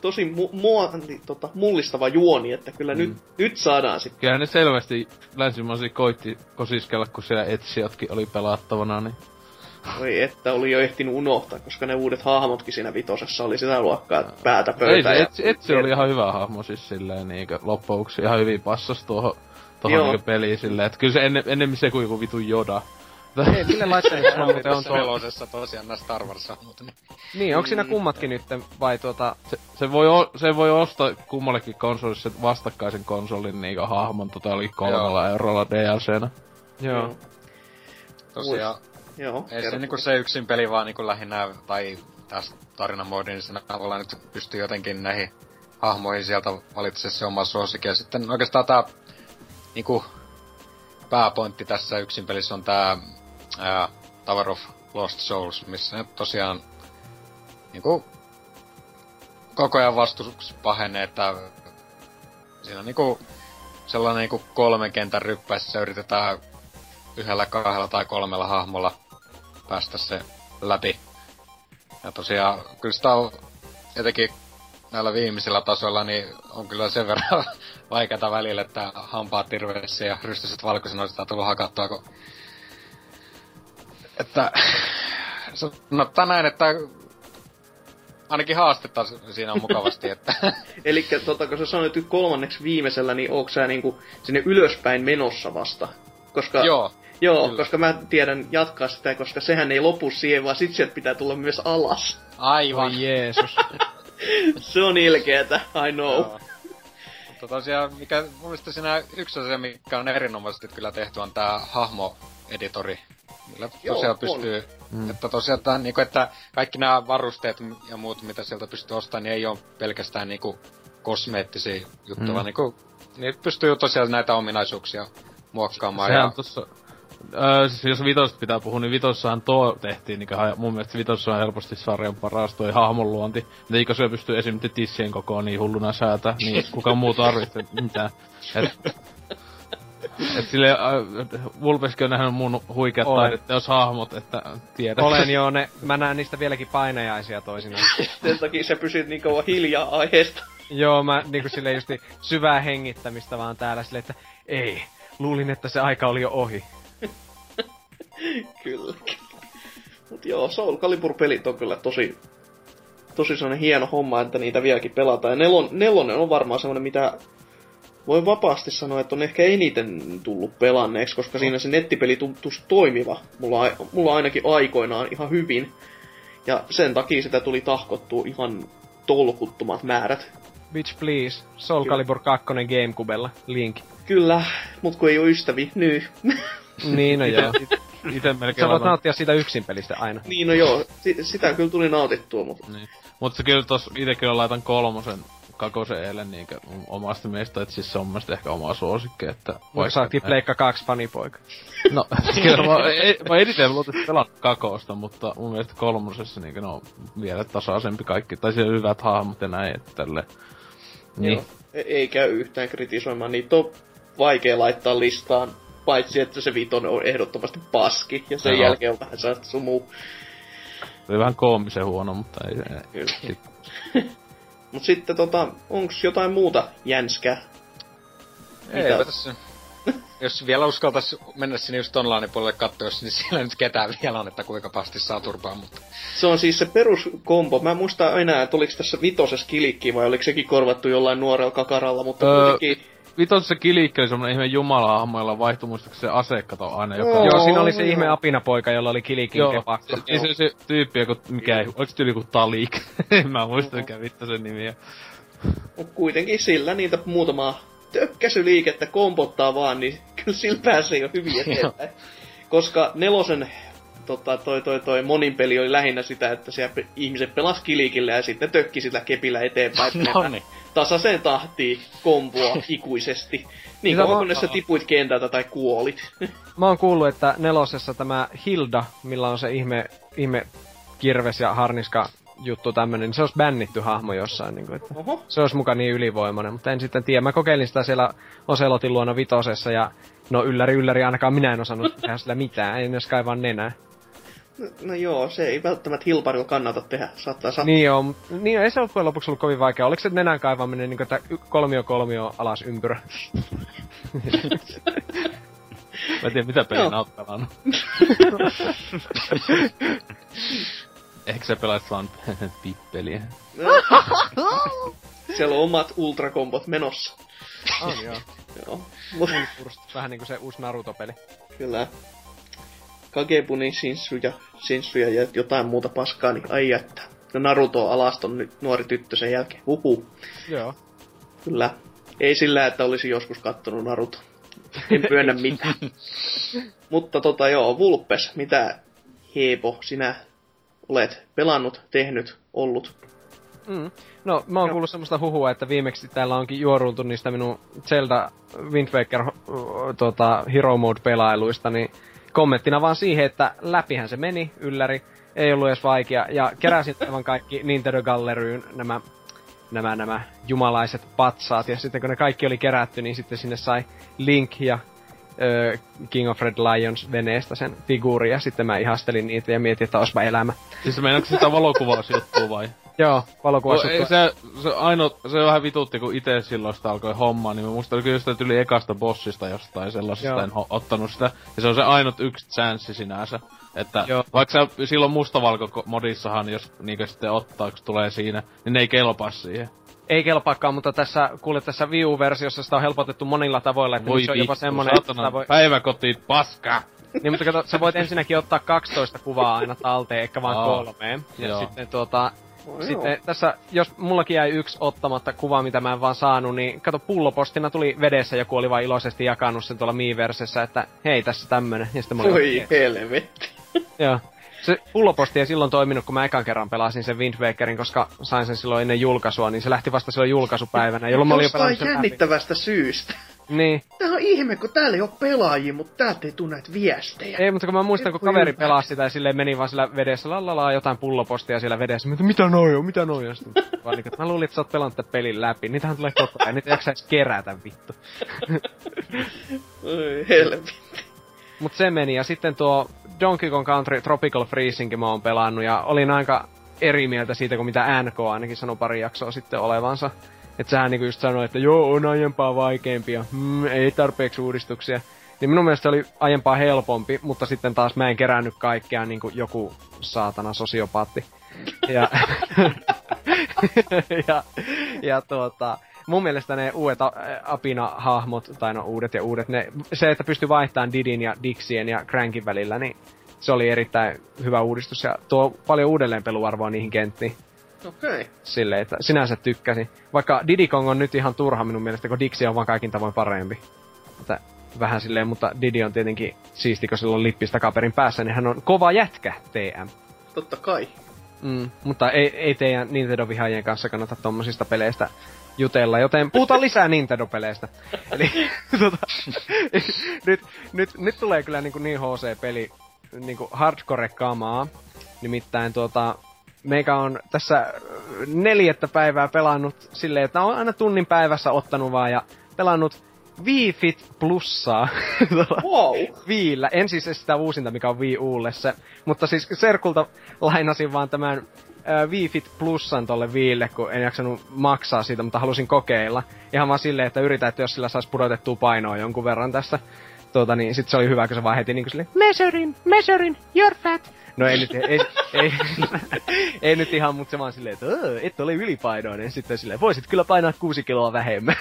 tosi mu- mua, niin, tota, mullistava juoni, että kyllä mm. nyt, nyt saadaan sitten. Kyllähän ne selvästi länsimaisia koitti kosiskella, kun siellä etsijotkin oli pelattavana, niin... Oi että oli jo ehtinyt unohtaa, koska ne uudet hahmotkin siinä vitosessa oli sitä luokkaa että päätä Ei pöytä. se, etsi, etsi oli ihan hyvä hahmo siis silleen niinkö loppuksi ihan hyvin passas tuohon tohon Joo. niinkö peliin silleen, että kyllä se ennen, ennemmin se kuin joku vitun Joda. Ei, mille laitteelle sulla muuten on Tässä tuo... nelosessa tosiaan nämä Star Wars mutta niin. Niin, onko siinä kummatkin nyt vai tuota... Se, se, voi, o, se voi ostaa kummallekin konsolissa vastakkaisen konsolin niinkö hahmon tota oli kolmella eurolla DLCnä. Joo. Tosiaan, Joo, ei se kerro. niinku se yksin peli vaan niinku lähinnä, tai tässä tarinamoodin, niin sen avulla nyt pystyy jotenkin näihin hahmoihin sieltä valitsemaan se oma suosikki. Ja sitten oikeastaan tää niinku pääpointti tässä yksin pelissä on tää ää, Tower of Lost Souls, missä nyt tosiaan niinku koko ajan vastus pahenee, että siinä on niinku sellainen niinku kolmen kentän ryppäissä yritetään yhdellä, kahdella tai kolmella hahmolla päästä se läpi. Ja tosiaan, kyllä sitä on etenkin näillä viimeisillä tasoilla, niin on kyllä sen verran vaikeata välillä, että hampaat tirveissä ja rystyset valkoisena on sitä tullut hakattua, kun... Että... Sanottaa näin, että ainakin haastetta siinä on mukavasti, että... Eli tota, kun sä sanoit nyt kolmanneksi viimeisellä, niin onko sä niinku sinne ylöspäin menossa vasta? Koska, Joo, joo kyllä. koska mä tiedän jatkaa sitä, koska sehän ei lopu siihen, vaan sit sieltä pitää tulla myös alas. aivan. Oi Jeesus. Se on ilkeetä, I know. Joo. Mutta tosiaan, mikä mun mielestä siinä yksi asia, mikä on erinomaisesti kyllä tehty, on tää hahmo-editori. Millä Joo, tosiaan on. pystyy, mm. että tosiaan tää, niinku, että kaikki nämä varusteet ja muut, mitä sieltä pystyy ostamaan, niin ei ole pelkästään niinku kosmeettisia juttuja, Mm. vaan niinku, niin pystyy tosiaan näitä ominaisuuksia muokkaamaan. Sehän ja, on tossa... Öö, siis jos vitosta pitää puhua, niin vitossahan tuo tehtiin, niin mun mielestä vitossa on helposti sarjan paras toi hahmon luonti. Eikö se pystyy esimerkiksi tissien kokoon niin hulluna säätä, niin kuka muu tarvitsee mitään. Et, et sille äh, Vulpeskin on nähnyt mun huikeat Olen. taideteos hahmot, että tiedät. Olen jo ne, mä näen niistä vieläkin painajaisia toisinaan. Sen takia sä pysyt niin kauan hiljaa aiheesta. Joo, mä niinku silleen justi syvää hengittämistä vaan täällä silleen, että ei, luulin, että se aika oli jo ohi. kyllä. Mut joo, Soul Calibur-pelit on kyllä tosi, tosi sellainen hieno homma, että niitä vieläkin pelataan. Ja nelon, nelonen on varmaan semmoinen, mitä voi vapaasti sanoa, että on ehkä eniten tullut pelanneeksi, koska siinä se nettipeli tuntuu toimiva. Mulla, mulla ainakin aikoinaan ihan hyvin. Ja sen takia sitä tuli tahkottua ihan tolkuttomat määrät. Bitch please, Soul Calibur 2 Gamecubella, link. Kyllä, mut kun ei oo ystävi, nyy. Niin no joo. Ite melkein Sä voit nauttia siitä yksin pelistä aina. niin no joo, si- sitä kyllä tuli nautittua, mutta Niin. Mut se kyllä tos ite kyllä laitan kolmosen kakosen eilen niinkö omasta mielestä, että siis se on mielestä ehkä oma suosikki, että... Vaikka sä ootkin Pleikka 2 fanipoika. No, kyllä mä, ei, mä eniten luultavasti pelannut kakosta, mutta mun mielestä kolmosessa niinkö ne on vielä tasaisempi kaikki, tai siellä hyvät hahmot ja näin, että tälle. Niin. Joo. E- ei käy yhtään kritisoimaan. Niitä on vaikea laittaa listaan, paitsi että se vitonen on ehdottomasti paski, ja sen Joo. jälkeen on vähän sellaista sumu. Se oli vähän koomisen huono, mutta ei. Kyllä. Mut sitten tota, onks jotain muuta jänskää? Ei, Mitä? tässä. Jos vielä uskaltais mennä sinne just online puolelle katsoa, niin siellä nyt ketään vielä on, että kuinka pasti saa turpaa, mutta... Se on siis se peruskombo. Mä en muista enää, että oliko tässä vitosessa kilikki vai oliko sekin korvattu jollain nuorella kakaralla, mutta Öö, kuitenkin... Vitosessa kilikki oli semmonen ihme jumalahahmo, jolla vaihtui muistaakseni se asekato aina joka... Joo. Joo, siinä oli se ihme apinapoika, jolla oli kilikin Joo, kepakko. se, se, se tyyppi, joku, mikä ei, oliko se tyyli kuin Talik? en mä muista mikä vittu sen nimi on. Mut kuitenkin sillä niitä muutamaa tökkäsyliikettä kompottaa vaan, niin kyllä sillä pääsee jo hyvin eteenpäin. Koska nelosen tota, toi, toi, toi monin peli oli lähinnä sitä, että siellä pe- ihmiset pelas kilikillä ja sitten tökki sitä kepillä eteenpäin. No niin. Tasaiseen tahtiin komboa ikuisesti. Niin Mitä kauan kunnes sä tipuit kentältä tai kuolit. Mä oon kuullut, että nelosessa tämä Hilda, millä on se ihme, ihme kirves ja harniska juttu tämmönen, niin se olisi bännitty hahmo jossain. Niin kuin, että Oho. se olisi muka niin ylivoimainen, mutta en sitten tiedä. Mä kokeilin sitä siellä Oselotin luona vitosessa ja no ylläri ylläri, ainakaan minä en osannut tehdä sillä mitään, en edes kaivaa nenää. No, joo, se ei välttämättä hilparilla kannata tehdä. Saattaa sattua. Niin joo, niin ei se loppujen lopuksi ollut kovin vaikea. Oliko se nenän kaivaminen niin y- kolmio kolmio alas ympyrä? Mä en tiedä mitä pelin oot pelannut. Ehkä sä pelaat vaan pippeliä. Siellä on omat ultrakombot menossa. On joo. Joo. Mut, Vähän niinku se uusi Naruto-peli. kyllä. Kagebuni, Shinsuja, Shinsuja ja jotain muuta paskaa, niin ai että. No Naruto alaston nyt nuori tyttö sen jälkeen. Huhu. Joo. Kyllä. Ei sillä, että olisi joskus kattonut Naruto. En pyönnä mitään. Mutta tota joo, Vulpes, mitä Heepo sinä olet pelannut, tehnyt, ollut? Mm. No, mä oon Joo. kuullut semmoista huhua, että viimeksi täällä onkin juoruiltu niistä minun Zelda Wind Waker tota, Hero Mode-pelailuista, niin kommenttina vaan siihen, että läpihän se meni, ylläri, ei ollut edes vaikea, ja keräsin aivan kaikki Nintendo Galleryyn nämä, nämä, nämä jumalaiset patsaat, ja sitten kun ne kaikki oli kerätty, niin sitten sinne sai Link ja ö, King of Red Lions veneestä sen figuuri, ja sitten mä ihastelin niitä ja mietin, että olisipa elämä. Siis meinaatko sitä valokuvausjuttua vai? Joo, valokuva No, ei, se, se, ainoa, se vähän vitutti, kun itse silloin sitä alkoi hommaa, niin mä muistan kyllä sitä yli ekasta bossista jostain sellaisesta, Joo. en ho, ottanut sitä. Ja se on se ainut yksi chanssi sinänsä. Että Joo. vaikka sä silloin mustavalko modissahan, jos niinkö sitten ottaa, kun tulee siinä, niin ne ei kelpaa siihen. ei kelpaakaan, mutta tässä, kuule tässä Wii U-versiossa sitä on helpotettu monilla tavoilla, että Voi se on jopa semmonen, että voi... päiväkotiin, paska! Niin, mutta kato, sä voit ensinnäkin ottaa 12 kuvaa aina talteen, eikä vaan Aa, kolme. Ja joo. sitten tuota, Oh, sitten tässä, jos mullakin jäi yksi ottamatta kuva, mitä mä en vaan saanut, niin kato, pullopostina tuli vedessä, joku oli vaan iloisesti jakanut sen tuolla Miiversessä, että hei, tässä tämmönen. Ja sitten Voi "Okei." helvetti. Joo. Se pulloposti ei silloin toiminut, kun mä ekan kerran pelasin sen Wind Wakerin, koska sain sen silloin ennen julkaisua, niin se lähti vasta silloin julkaisupäivänä, jolloin mä olin jo pelannut sen läpi. jännittävästä syystä. Niin. Tää on ihme, kun täällä ei ole pelaajia, mutta täältä ei tule näitä viestejä. Ei, mutta kun mä muistan, kun kaveri pelasi sitä ja silleen meni vaan sillä vedessä, lalala, jotain pullopostia siellä vedessä. Mä mitä noi on, mitä noi on? Sitten vaan niin, mä luulin, että sä oot pelannut tämän pelin läpi. Niitähän tulee koko ajan, niitä ei jaksa edes kerätä vittu. Oi helvetti. Mut se meni, ja sitten tuo Donkey Kong Country Tropical Freezingin mä oon pelannut, ja olin aika eri mieltä siitä, kuin mitä NK ainakin sanoi pari jaksoa sitten olevansa. Että sehän niinku just sanoi, että joo, on aiempaa vaikeampia, mm, ei tarpeeksi uudistuksia. Niin minun mielestä se oli aiempaa helpompi, mutta sitten taas mä en kerännyt kaikkea niin kuin joku saatana sosiopaatti. Ja, ja, ja tuota, mun mielestä ne uudet Apina-hahmot, tai no uudet ja uudet, ne, se, että pystyi vaihtamaan Didin ja Dixien ja Crankin välillä, niin se oli erittäin hyvä uudistus ja tuo paljon uudelleenpeluarvoa niihin kenttiin. Okei. Okay. Silleen, että sinänsä tykkäsin. Vaikka Diddy Kong on nyt ihan turha minun mielestä, kun Dixie on vaan kaikin tavoin parempi. Että vähän silleen, mutta Diddy on tietenkin siisti, kun sillä on lippistä kaperin päässä, niin hän on kova jätkä, TM. Totta kai. Mm, mutta ei, ei teidän Nintendo-vihaajien kanssa kannata tommosista peleistä jutella, joten puhutaan lisää Nintendo-peleistä. Eli tota, nyt, nyt, nyt tulee kyllä niin, niin HC-peli, niin hardcore-kamaa. Nimittäin tuota, meikä on tässä äh, neljättä päivää pelannut silleen, että on aina tunnin päivässä ottanut vaan ja pelannut Wii Fit Plussaa. Wow. Viillä. En siis sitä uusinta, mikä on Wii Ulle se. Mutta siis Serkulta lainasin vaan tämän äh, Wii Fit Plusan tolle Viille, kun en jaksanut maksaa siitä, mutta halusin kokeilla. Ihan vaan silleen, että yritän, että jos sillä saisi pudotettua painoa jonkun verran tässä. Tuota, niin sit se oli hyvä, kun se vaan heti niinku silleen, measuring, measuring, you're fat. No ei nyt, ei, ei, ei, nyt ihan, mutta se vaan silleen, että "Öö, et ole ylipainoinen. Sitten silleen, voisit kyllä painaa kuusi kiloa vähemmän.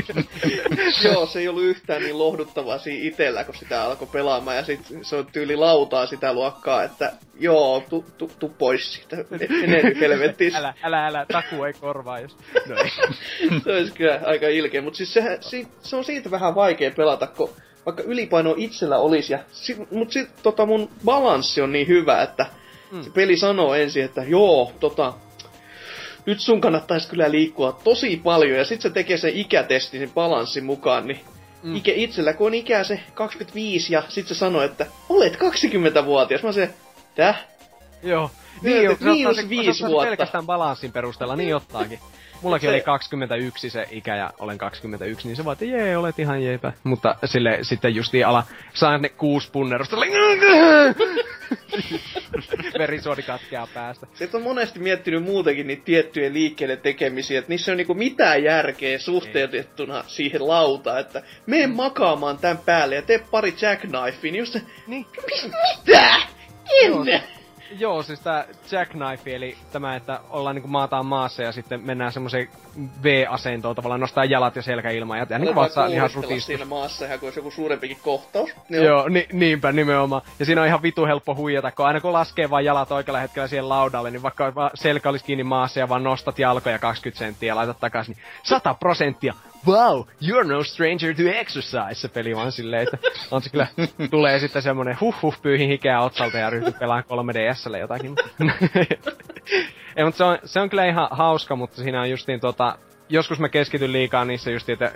Joo, se ei ollut yhtään niin lohduttavaa siinä itellä, kun sitä alkoi pelaamaan. Ja sit se on tyyli lautaa sitä luokkaa, että joo, tu, tu, tu pois siitä. Mene nyt helvettiin. älä, älä, älä, taku ei korvaa, jos... No ei. se olisi kyllä aika ilkeä, mutta siis sehän, si, se on siitä vähän vaikea pelata, kun vaikka ylipaino itsellä olisi, ja si- mut sit tota mun balanssi on niin hyvä, että mm. se peli sanoo ensin, että joo, tota, nyt sun kannattaisi kyllä liikkua tosi paljon, ja sit se tekee sen ikätestin sen balanssin mukaan, niin mm. ikä itsellä, kun on ikää se 25, ja sit se sanoo, että olet 20-vuotias. Mä se, täh? Joo. Niin, Niin, miinus viisi vuotta. pelkästään balanssin perusteella, niin ottaakin. Mullakin Se- oli 21 se ikä ja olen 21, niin se vaan, että jee, olet ihan jeepä. Mutta sille sitten justiin ala, saan ne kuusi punnerusta. Verisuoni katkeaa päästä. Sitten on monesti miettinyt muutenkin niitä tiettyjä liikkeiden tekemisiä, että niissä on niinku mitään järkeä suhteutettuna siihen lautaan, että mene makaamaan tän päälle ja tee pari jackknifea, niin just se, Niin. mitä? Ennen! Joo, siis tää jackknife, eli tämä, että ollaan niinku maataan maassa ja sitten mennään semmoiseen V-asentoon, tavallaan nostaa jalat ja selkä ilmaan ja, ja niinku vatsa ihan rutistus. siinä maassa ihan kuin olisi joku suurempikin kohtaus. Joo, ni, niinpä nimenomaan. Ja siinä on ihan vitu helppo huijata, kun aina kun laskee vaan jalat oikealla hetkellä siihen laudalle, niin vaikka selkä olisi kiinni maassa ja vaan nostat jalkoja 20 senttiä ja laitat takaisin, niin 100 prosenttia. Wow, you're no stranger to exercise, se peli vaan silleen, että on se kyllä, tulee sitten semmonen huh huh pyyhin hikeä otsalta ja ryhtyy pelaamaan 3DSlle jotakin. Ei, mutta se on, se on kyllä ihan hauska, mutta siinä on justiin tota, joskus mä keskityn liikaa niissä just että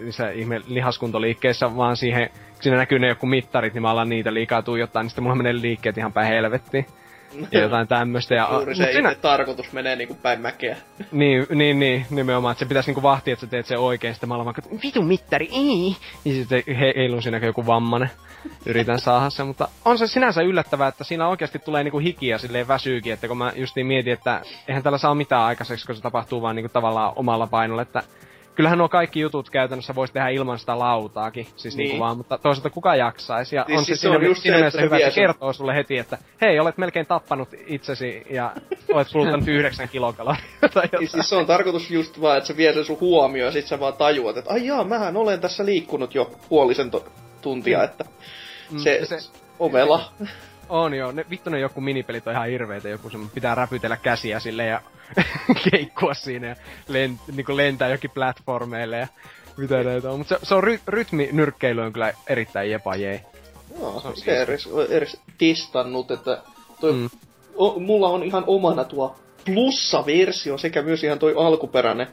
niissä ihme lihaskuntoliikkeissä vaan siihen, kun siinä näkyy ne joku mittarit, niin mä alan niitä liikaa tuijottaa, niin sitten mulla menee liikkeet ihan päin helvettiin. Ja jotain tämmöstä. Ja, Juuri se siinä, tarkoitus menee niinku päin mäkeä. niin, niin, niin, nimenomaan, että se pitäisi niinku vahtia, että sä teet sen oikein, sitten mä alan vaikka, vitun mittari, ei. Ja sitten he, heilun siinä joku vammanen. Yritän saada se, mutta on se sinänsä yllättävää, että siinä oikeasti tulee niinku hikiä silleen väsyykin, että kun mä justiin mietin, että eihän tällä saa mitään aikaiseksi, kun se tapahtuu vaan niinku tavallaan omalla painolla, että kyllähän nuo kaikki jutut käytännössä voisi tehdä ilman sitä lautaakin, siis niin. Niin. vaan, mutta toisaalta kuka jaksaisi, ja Siis- on se siis se siinä, on just siinä se, mielessä että se hyvä, että se kertoo sulle heti, että hei, olet melkein tappanut itsesi, ja olet kuluttanut yhdeksän kilokaloria tai jotain. Niin siis se on tarkoitus just vaan, että se vie sen sun huomioon ja sit sä vaan tajuat, että ai jaa, mähän olen tässä liikkunut jo puolisen to- tuntia, että Mm, se, ja se se- ovela. On joo, ne, vittu ne joku minipelit on ihan hirveitä, joku semmonen pitää räpytellä käsiä sille ja keikkua siinä ja lent, niinku lentää jokin platformeille ja mitä näitä on. Mutta se, se on ry, rytminyrkkeily on kyllä erittäin jepa jei. Joo, on itse edes, edes testannut, että toi, mm. o, mulla on ihan omana tuo plussa-versio sekä myös ihan toi alkuperäinen.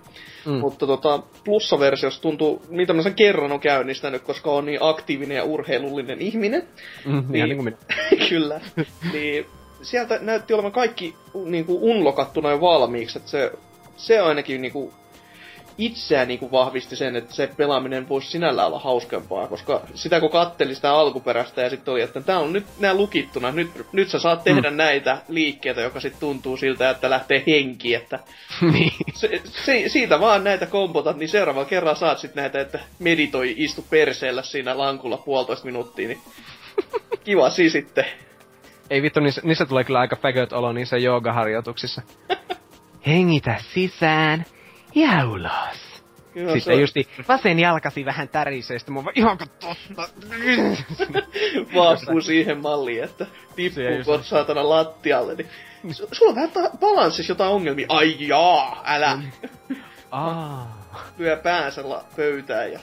Mm. Mutta tota, plussa-versiossa tuntuu, mitä mä sen kerran on käynnistänyt, koska on niin aktiivinen ja urheilullinen ihminen. Mm, ihan Niin. niinku minä. Kyllä. niin sieltä näytti olevan kaikki niinku unlokattuna jo valmiiksi, että se, se ainakin itseään niinku vahvisti sen, että se pelaaminen voisi sinällään olla hauskempaa, koska sitä kun katteli sitä alkuperäistä ja sitten oli, että tää on nyt nää lukittuna, nyt, nyt sä saat tehdä mm. näitä liikkeitä, joka sitten tuntuu siltä, että lähtee henki, että niin. se, se, siitä vaan näitä kompotat, niin seuraavalla kerralla saat sitten näitä, että meditoi, istu perseellä siinä lankulla puolitoista minuuttia, niin kiva siis sitten. Ei vittu, niissä, niissä tulee kyllä aika faggot olo niissä joogaharjoituksissa. Hengitä sisään ulos. Joo, se Sitten on justi vasen jalkasi vähän tärisee, sitten mä vaan ihan totta. vaapuu siihen malliin, että Siellä just- tippuu saatana lattialle. Niin... Su- Sulla on vähän ta- balanssissa jotain ongelmia. Ai jaa, älä. Aa. Lyö päänsä pöytään ja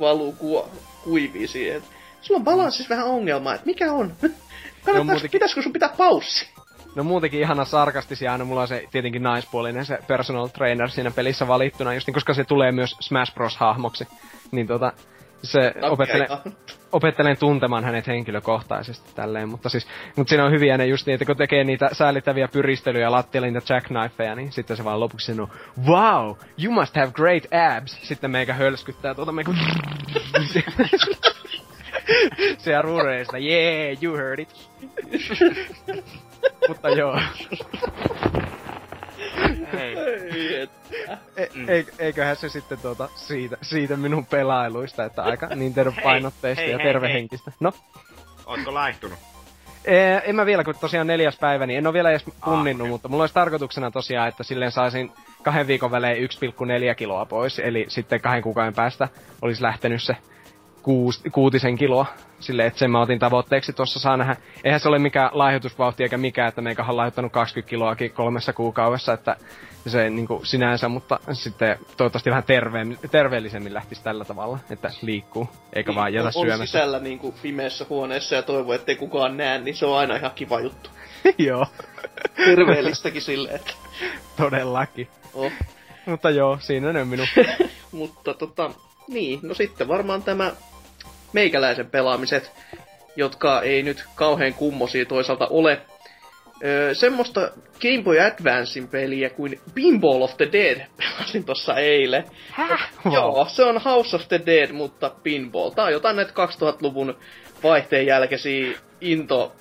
valuu ku- kuivii siihen. Sulla on balanssissa vähän ongelmaa, että mikä on? Kannattaako, muutenkin- pitäisikö sun pitää paussi? No muutenkin ihana sarkastisia aina, mulla on se tietenkin naispuolinen se personal trainer siinä pelissä valittuna, just niin, koska se tulee myös Smash Bros. hahmoksi. Niin tota, se opettelen, opettelen tuntemaan hänet henkilökohtaisesti tälleen, mutta siis, mutta siinä on hyviä ne just niin, että kun tekee niitä säällittäviä pyristelyjä lattialle niitä jackknifeja, niin sitten se vaan lopuksi sanoo, wow, you must have great abs. Sitten meikä hölskyttää tuota meikä... se ruuree sitä, yeah, you heard it. mutta joo. Hei. Ei, et. E- e- eiköhän se sitten tuota siitä, siitä minun pelailuista, että aika Nintendo-painotteista hei, ja hei, tervehenkistä. No, Ootko laihtunut? ee, en mä vielä, kun tosiaan neljäs päivä, niin en ole vielä edes punninnut, mutta mulla olisi tarkoituksena tosiaan, että silleen saisin kahden viikon välein 1,4 kiloa pois, eli sitten kahden kuukauden päästä olisi lähtenyt se kuus, kuutisen kiloa. Silleen, että sen mä otin tavoitteeksi tuossa saa nähdä. Eihän se ole mikään lahjoitusvauhti eikä mikään, että meikä on lahjoittanut 20 kiloakin kolmessa kuukaudessa, että se niinku sinänsä, mutta sitten toivottavasti vähän terveen, terveellisemmin lähtisi tällä tavalla, että liikkuu, eikä vaan jätä on, on syömässä. sisällä niinku pimeässä huoneessa ja toivoo, ettei kukaan näe, niin se on aina ihan kiva juttu. joo, Terveellistäkin silleen, että todellakin. oh. Mutta joo, siinä on minun. Mutta tota, niin, no sitten varmaan tämä meikäläisen pelaamiset, jotka ei nyt kauhean kummosia toisaalta ole. Öö, semmoista Game Boy Advancein peliä kuin Pinball of the Dead pelasin tossa eilen. Häh? Joo, se on House of the Dead, mutta pinball. Tää on jotain näitä 2000-luvun vaihteen jälkeisiä into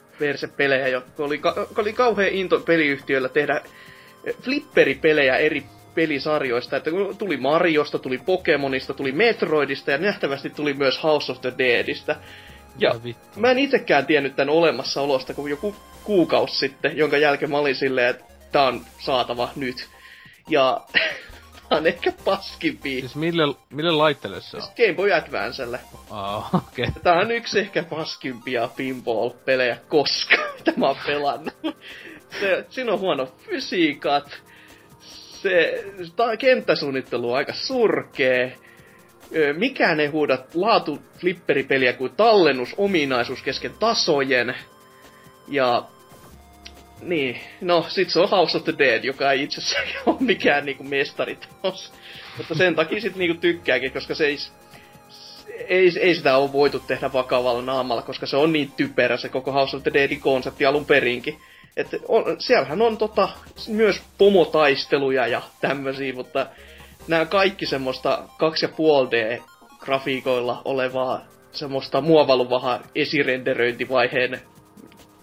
pelejä, jotka oli, ka- oli kauhean into peliyhtiöllä tehdä eh, flipperipelejä eri pelisarjoista, että tuli Mariosta, tuli Pokemonista, tuli Metroidista ja nähtävästi tuli myös House of the Deadistä. Ja vittu. mä en itsekään tiennyt tämän olemassaolosta kuin joku kuukausi sitten, jonka jälkeen mä olin silleen, että tää on saatava nyt. Ja tää on ehkä paskimpia. Siis mille, mille laitteelle se on? Game Boy Advancelle. Okei. Okay. Tää on yksi ehkä paskimpia pinball-pelejä koskaan, mitä mä oon pelannut. Se, siinä on huono fysiikat. Se tää kenttäsuunnittelu on aika surkee. Mikään ei huuda laatu flipperipeliä kuin tallennusominaisuus kesken tasojen. Ja niin, no sit se on House of the Dead, joka ei itse asiassa ole mikään niinku mestari tos. Mutta sen takia sit niinku tykkääkin, koska se ei, ei, ei sitä ole voitu tehdä vakavalla naamalla, koska se on niin typerä se koko House of the Deadin konsepti alun perinkin. Et on, siellähän on tota, myös pomotaisteluja ja tämmösiä, mutta nämä kaikki semmoista 2,5D-grafiikoilla olevaa semmoista muovaluvaha esirenderöintivaiheen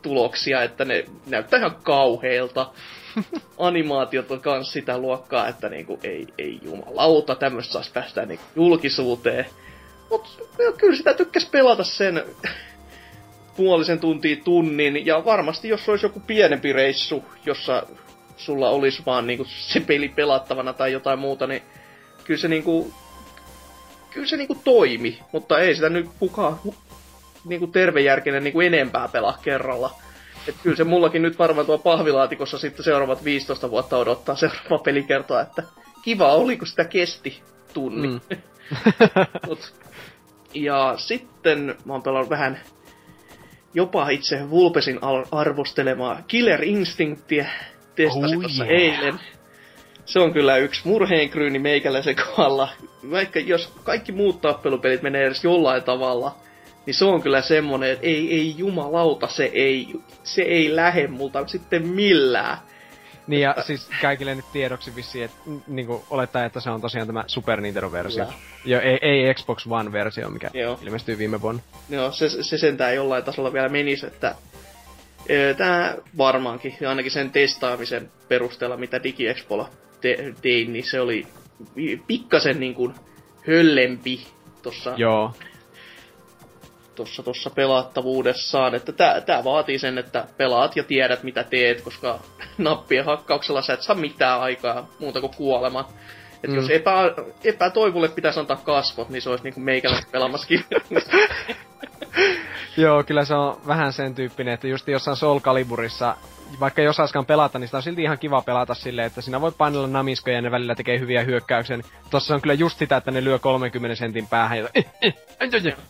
tuloksia, että ne näyttää ihan kauheilta. Animaatiot on kans sitä luokkaa, että niinku ei, ei jumalauta, tämmöistä saisi päästä niinku julkisuuteen. Mut no, kyllä sitä tykkäs pelata sen puolisen tuntia tunnin, ja varmasti jos olisi joku pienempi reissu, jossa sulla olisi vaan niinku se peli pelattavana tai jotain muuta, niin kyllä se niinku, kyllä se niinku toimi, mutta ei sitä nyt kukaan niinku tervejärkinen niinku enempää pelaa kerralla. Et kyllä se mullakin nyt varmaan tuo pahvilaatikossa sitten seuraavat 15 vuotta odottaa seuraava pelikertaa, että kiva oli, kun sitä kesti tunni. Mm. Mut, ja sitten mä oon pelannut vähän jopa itse Vulpesin arvostelemaa Killer Instinctia testasin Oh tuossa yeah. eilen. Se on kyllä yksi murheenkryyni meikäläisen kohdalla. Vaikka jos kaikki muut tappelupelit menee edes jollain tavalla, niin se on kyllä semmonen, että ei, ei jumalauta, se ei, se ei lähe multa sitten millään. Niin ja siis kaikille nyt tiedoksi vissiin, että niinku olettaa, että se on tosiaan tämä Super Nintendo-versio. Kyllä. Jo, ei, ei Xbox One-versio, mikä Joo. ilmestyi viime vuonna. Joo, se, se sentään jollain tasolla vielä menisi, että tämä varmaankin, ja ainakin sen testaamisen perusteella, mitä DigiExpolla te- tein, niin se oli pi- pikkasen niin kuin höllempi tuossa Joo. Tossa, tossa pelattavuudessaan, että tää, tää vaatii sen, että pelaat ja tiedät mitä teet, koska nappien hakkauksella sä et saa mitään aikaa muuta kuin kuolema. Et Mm. jos epä, epätoivulle pitäisi antaa kasvot, niin se olisi niinku meikäläistä pelaamassakin. Joo, kyllä se on vähän sen tyyppinen, että just jossain Soul Caliburissa, vaikka ei osaiskaan pelata, niin sitä on silti ihan kiva pelata silleen, että siinä voi painella namiskoja ja ne välillä tekee hyviä hyökkäyksiä. Niin Tossa on kyllä just sitä, että ne lyö 30 sentin päähän ja eh, eh,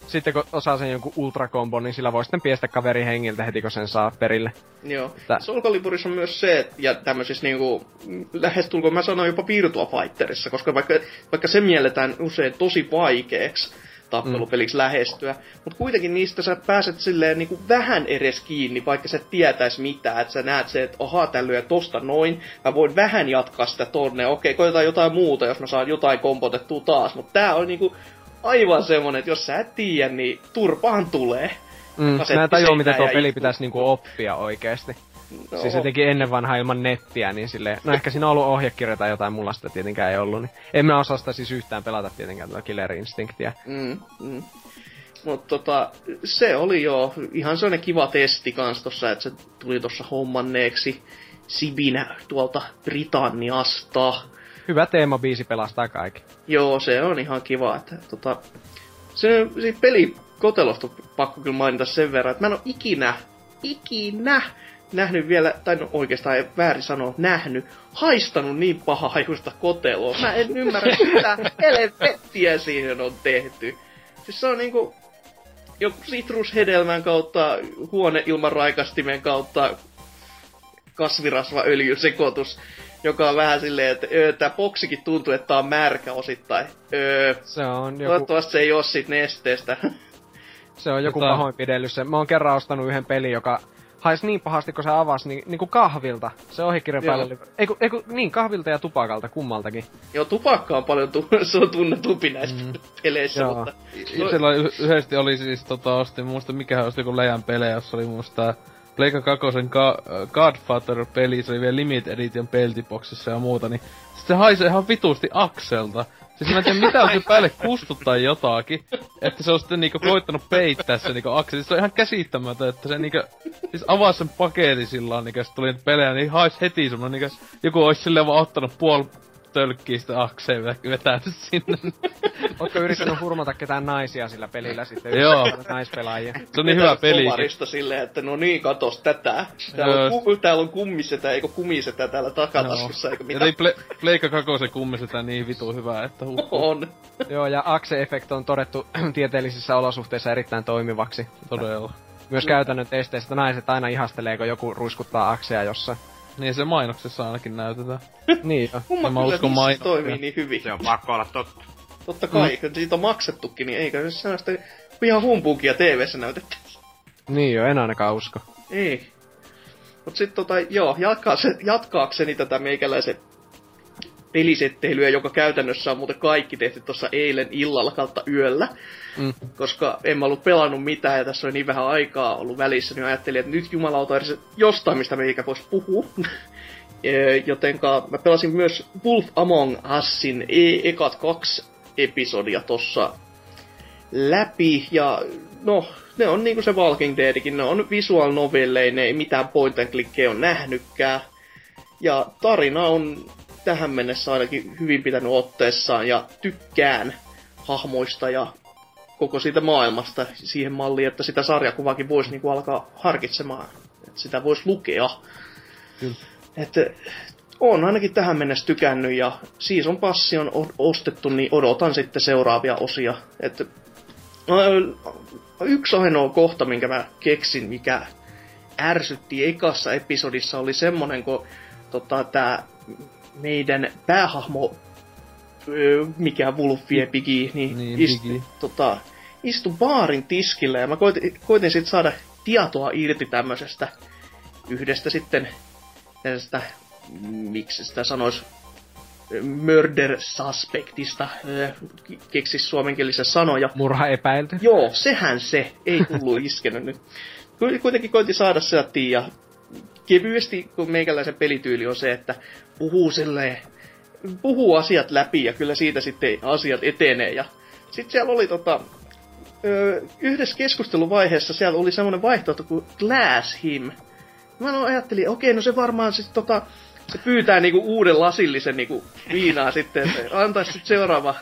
sitten kun osaa sen jonkun ultrakombon, niin sillä voi sitten piestä kaveri hengiltä heti kun sen saa perille. Joo. Tää- Soul Caliburissa on myös se, että- ja tämmöisissä niinku, lähestulkoon mä sanoin jopa Virtua Fighterissa, koska vaikka, vaikka se mielletään usein tosi vaikeaksi tappelupeliksi lähestyä, mutta kuitenkin niistä sä pääset silleen niinku vähän edes kiinni, vaikka sä et tietäis mitään, että sä näet se, että oha, tää lyö tosta noin, mä voin vähän jatkaa sitä tonne, okei, koitetaan jotain muuta, jos mä saan jotain kompotettua taas, mutta tää on niinku aivan semmonen, että jos sä et tiedä, niin turpaan tulee. Mm, mä en tajua, miten tuo peli pitäisi niinku oppia oikeesti. No, Siis jotenkin ennen vanhaa ilman nettiä, niin silleen, no ehkä siinä on ollut ohjekirja tai jotain, mulla sitä tietenkään ei ollut, niin en mä osaa sitä siis yhtään pelata tietenkään tätä Killer Instinctia. Mm, mm. Mutta tota, se oli jo ihan sellainen kiva testi kans tossa, että se tuli tossa hommanneeksi Sibinä tuolta Britanniasta. Hyvä teemabiisi pelastaa kaikki. Joo, se on ihan kiva, että tota, se, se peli kotelosta pakko kyllä mainita sen verran, että mä en oo ikinä, ikinä nähnyt vielä, tai no oikeastaan ei väärin sanoa nähnyt, haistanut niin paha hajusta koteloa. Mä en ymmärrä, mitä helvettiä siihen on tehty. Siis se on niinku joku sitrushedelmän kautta, huoneilmanraikastimen kautta kasvirasvaöljysekoitus, joka on vähän silleen, että öö, tää boksikin tuntuu, että tää on märkä osittain. Öö, Se on joku, toivottavasti se ei oo sit nesteestä. se on joku Tota- pahoinpidellys. Mä oon kerran ostanut yhden pelin, joka haisi niin pahasti, kun se avasi, niin, niin kuin kahvilta. Se ohikirjan päälle. oli- Ei, kun- ei, kun- niin, kahvilta ja tupakalta, kummaltakin. Joo, tupakka on paljon tu- se on tunnetumpi näissä mm. peleissä, Joo. mutta... Itsellä y- yhdesti oli siis tota, ostin, muista mikähän olisi joku Lejan pelejä, jossa oli muista tää Pleika Kakosen Ga- Godfather-peli, se oli vielä Limit Edition peltiboksissa ja muuta, niin se haisee ihan vitusti Akselta. Siis mä en tiedä mitä on se päälle kustuttaa jotakin, että se on sitten niinku koittanut peittää se niinku Aksel. Siis se on ihan käsittämätön, että se niinku, siis avaa sen paketin sillä niinku, tuli pelejä, niin hais heti semmonen niinku, joku olisi silleen vaan ottanut puoli tölkkiä sitä Akseen ja vetänyt sinne. Ootko yrittänyt hurmata ketään naisia sillä pelillä sitten? Joo. Naispelaajia. Se on niin hyvä peli. Tovarista silleen, että no niin, katos tätä. Täällä, on, ku, täällä on kummisetä, eikö kumisetä täällä takataskussa, eikö Ja mitä? ei ple- Pleikka kakosen kummisetä niin vitu hyvää, että huh. On. Joo, ja Axe-efekt on todettu tieteellisissä olosuhteissa erittäin toimivaksi. Todella. Myös käytännön testeissä naiset aina ihastelee, kun joku ruiskuttaa Aksea jossain. Niin se mainoksessa ainakin näytetään. niin jo. Kumma mä kyllä usko niissä mainoksia. toimii niin hyvin. Se on pakko olla totta. Totta kai, kun siitä on maksettukin, niin eikö se sellaista ihan humpuukia TV-ssä näytettäisi? Niin jo, en ainakaan usko. Ei. Mut sit tota, joo, jatkaa se, jatkaakseni tätä meikäläisen pelisetteilyä, joka käytännössä on muuten kaikki tehty tuossa eilen illalla kautta yöllä. Mm. Koska en mä ollut pelannut mitään ja tässä oli niin vähän aikaa ollut välissä, niin ajattelin, että nyt jumalauta edes jostain, mistä meikä voisi puhua. Jotenka mä pelasin myös Wolf Among Usin e- ekat kaksi episodia tossa läpi ja no, ne on niinku se Walking Deadikin, ne on visual novelleja, ne ei mitään point and on nähnytkään. Ja tarina on tähän mennessä ainakin hyvin pitänyt otteessaan ja tykkään hahmoista ja koko siitä maailmasta siihen malliin, että sitä sarjakuvakin voisi niinku alkaa harkitsemaan, että sitä voisi lukea. Kyllä. Että on ainakin tähän mennessä tykännyt ja season passi on ostettu, niin odotan sitten seuraavia osia. Että Ö, yksi ainoa kohta, minkä mä keksin, mikä ärsytti ekassa episodissa, oli semmonen, kun tota, tää meidän päähahmo, mikä Wolfie Pigi, niin, Niin, ist, Piggy. tota, istui baarin tiskillä ja mä koitin, koitin sit saada tietoa irti tämmöisestä yhdestä sitten tästä, miksi sitä sanois, murder suspectista, keksis suomenkielisiä sanoja. Murha epäilty. Joo, sehän se. Ei tullut iskenyt nyt. Ku- Kuitenkin koitin saada sieltä ja kevyesti, kun meikäläisen pelityyli on se, että puhuu silleen, puhuu asiat läpi ja kyllä siitä sitten asiat etenee. Ja sitten siellä oli tota, yhdessä keskusteluvaiheessa siellä oli semmoinen vaihtoehto kuin Glass Him. Mä no ajattelin, okei, no se varmaan sitten tota, se pyytää niinku uuden lasillisen niinku viinaa sitten, että antaisi sitten seuraava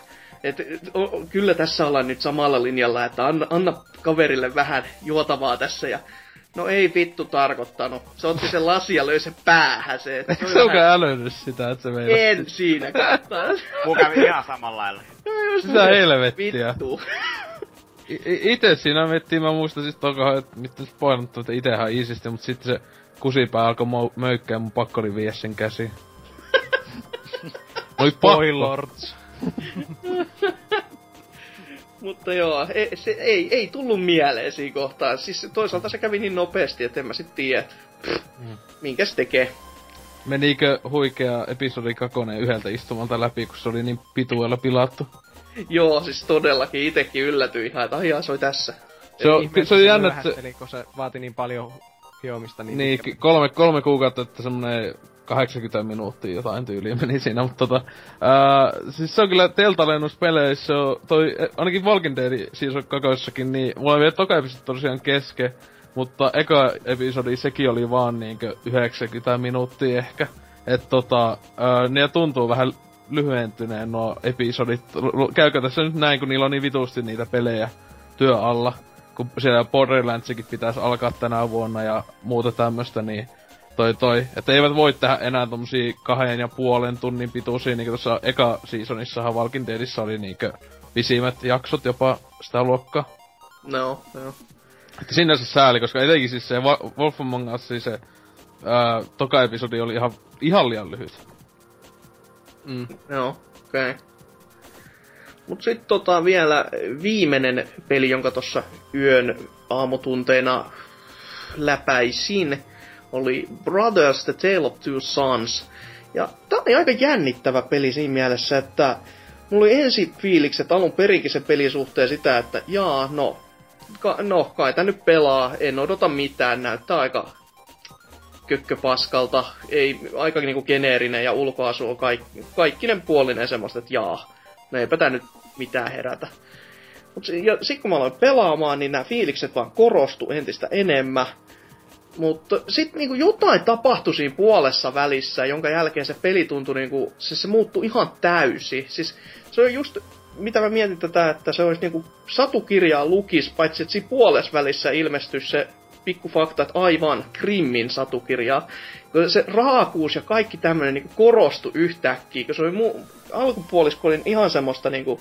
et, o, kyllä tässä ollaan nyt samalla linjalla, että anna, anna kaverille vähän juotavaa tässä ja No ei vittu tarkoittanut. Se otti sen lasi ja löi sen päähän se. että oli Se onko vähän- älynnyt sitä, että se meillä... En siinä kohtaa. Muu kävi ihan samalla lailla. No just Mitä niin, helvettiä? Vittu. I- ite siinä mettiin, mä muistan siis toka, että mitä se painottu, että itehän iisisti, mutta sitten se kusipää alkoi mo- möykkää ja mun pakko oli viedä sen käsi. Oli pakko. Mutta joo, ei, se, ei, ei tullut mieleen siinä kohtaa. Siis toisaalta se kävi niin nopeasti, että en mä sit tiedä. Mm. Minkä se tekee. Menikö huikea episodi kakonen yhdeltä istumalta läpi, kun se oli niin pituella pilattu? Joo, siis todellakin itekin yllätyin ihan, että aijaa, se oli tässä. Se on, se on jännä, että se, se vaati niin paljon hiomista. Niin, niin, kolme, kolme kuukautta, että semmonen 80 minuuttia jotain tyyliä meni siinä, mutta tota, ää, siis se on kyllä teltalennuspeleissä, toi, eh, ainakin Walking Dead Season kakossakin, niin mulla on vielä toka episodi tosiaan kesken, mutta eka episodi sekin oli vaan niinkö 90 minuuttia ehkä. Et tota, ää, ne tuntuu vähän lyhentyneen nuo episodit. Käykö tässä nyt näin, kun niillä on niin vitusti niitä pelejä työ alla, kun siellä Borderlandsikin pitäisi alkaa tänä vuonna ja muuta tämmöstä, niin toi toi. Että eivät voi tehdä enää tommosia kahden ja puolen tunnin pituisia, niinku tuossa eka seasonissahan Walking Deadissä oli niinkö pisimmät jaksot jopa sitä luokkaa. No, no. Että sinänsä sääli, koska etenkin siis se Wolf Among Us, siis se ää, toka episodi oli ihan, ihan liian lyhyt. Mm. Joo, okei. Okay. Mut sit tota vielä viimeinen peli, jonka tossa yön aamutunteina läpäisin, oli Brothers The Tale of Two Sons. Ja tää oli aika jännittävä peli siinä mielessä, että mulla oli ensi fiilikset alun perinkin se pelisuhteen sitä, että jaa, no, ka, no kai tää nyt pelaa, en odota mitään, näyttää aika kökköpaskalta, ei, aika niinku geneerinen ja ulkoasu on kaik, kaikkinen puolinen semmoista, että jaa, no eipä tää nyt mitään herätä. Mut ja sit kun mä aloin pelaamaan, niin nämä fiilikset vaan korostu entistä enemmän. Mutta sitten niinku jotain tapahtui siinä puolessa välissä, jonka jälkeen se peli tuntui niinku, siis se muuttui ihan täysi. Siis se on just, mitä mä mietin tätä, että se olisi niinku satukirjaa lukis, paitsi että siinä puolessa välissä ilmestyisi se pikku fakta, että aivan Krimmin satukirjaa. Kun Se raakuus ja kaikki tämmöinen niinku korostui yhtäkkiä, kun se oli mu- alkupuolisko oli ihan semmoista niinku,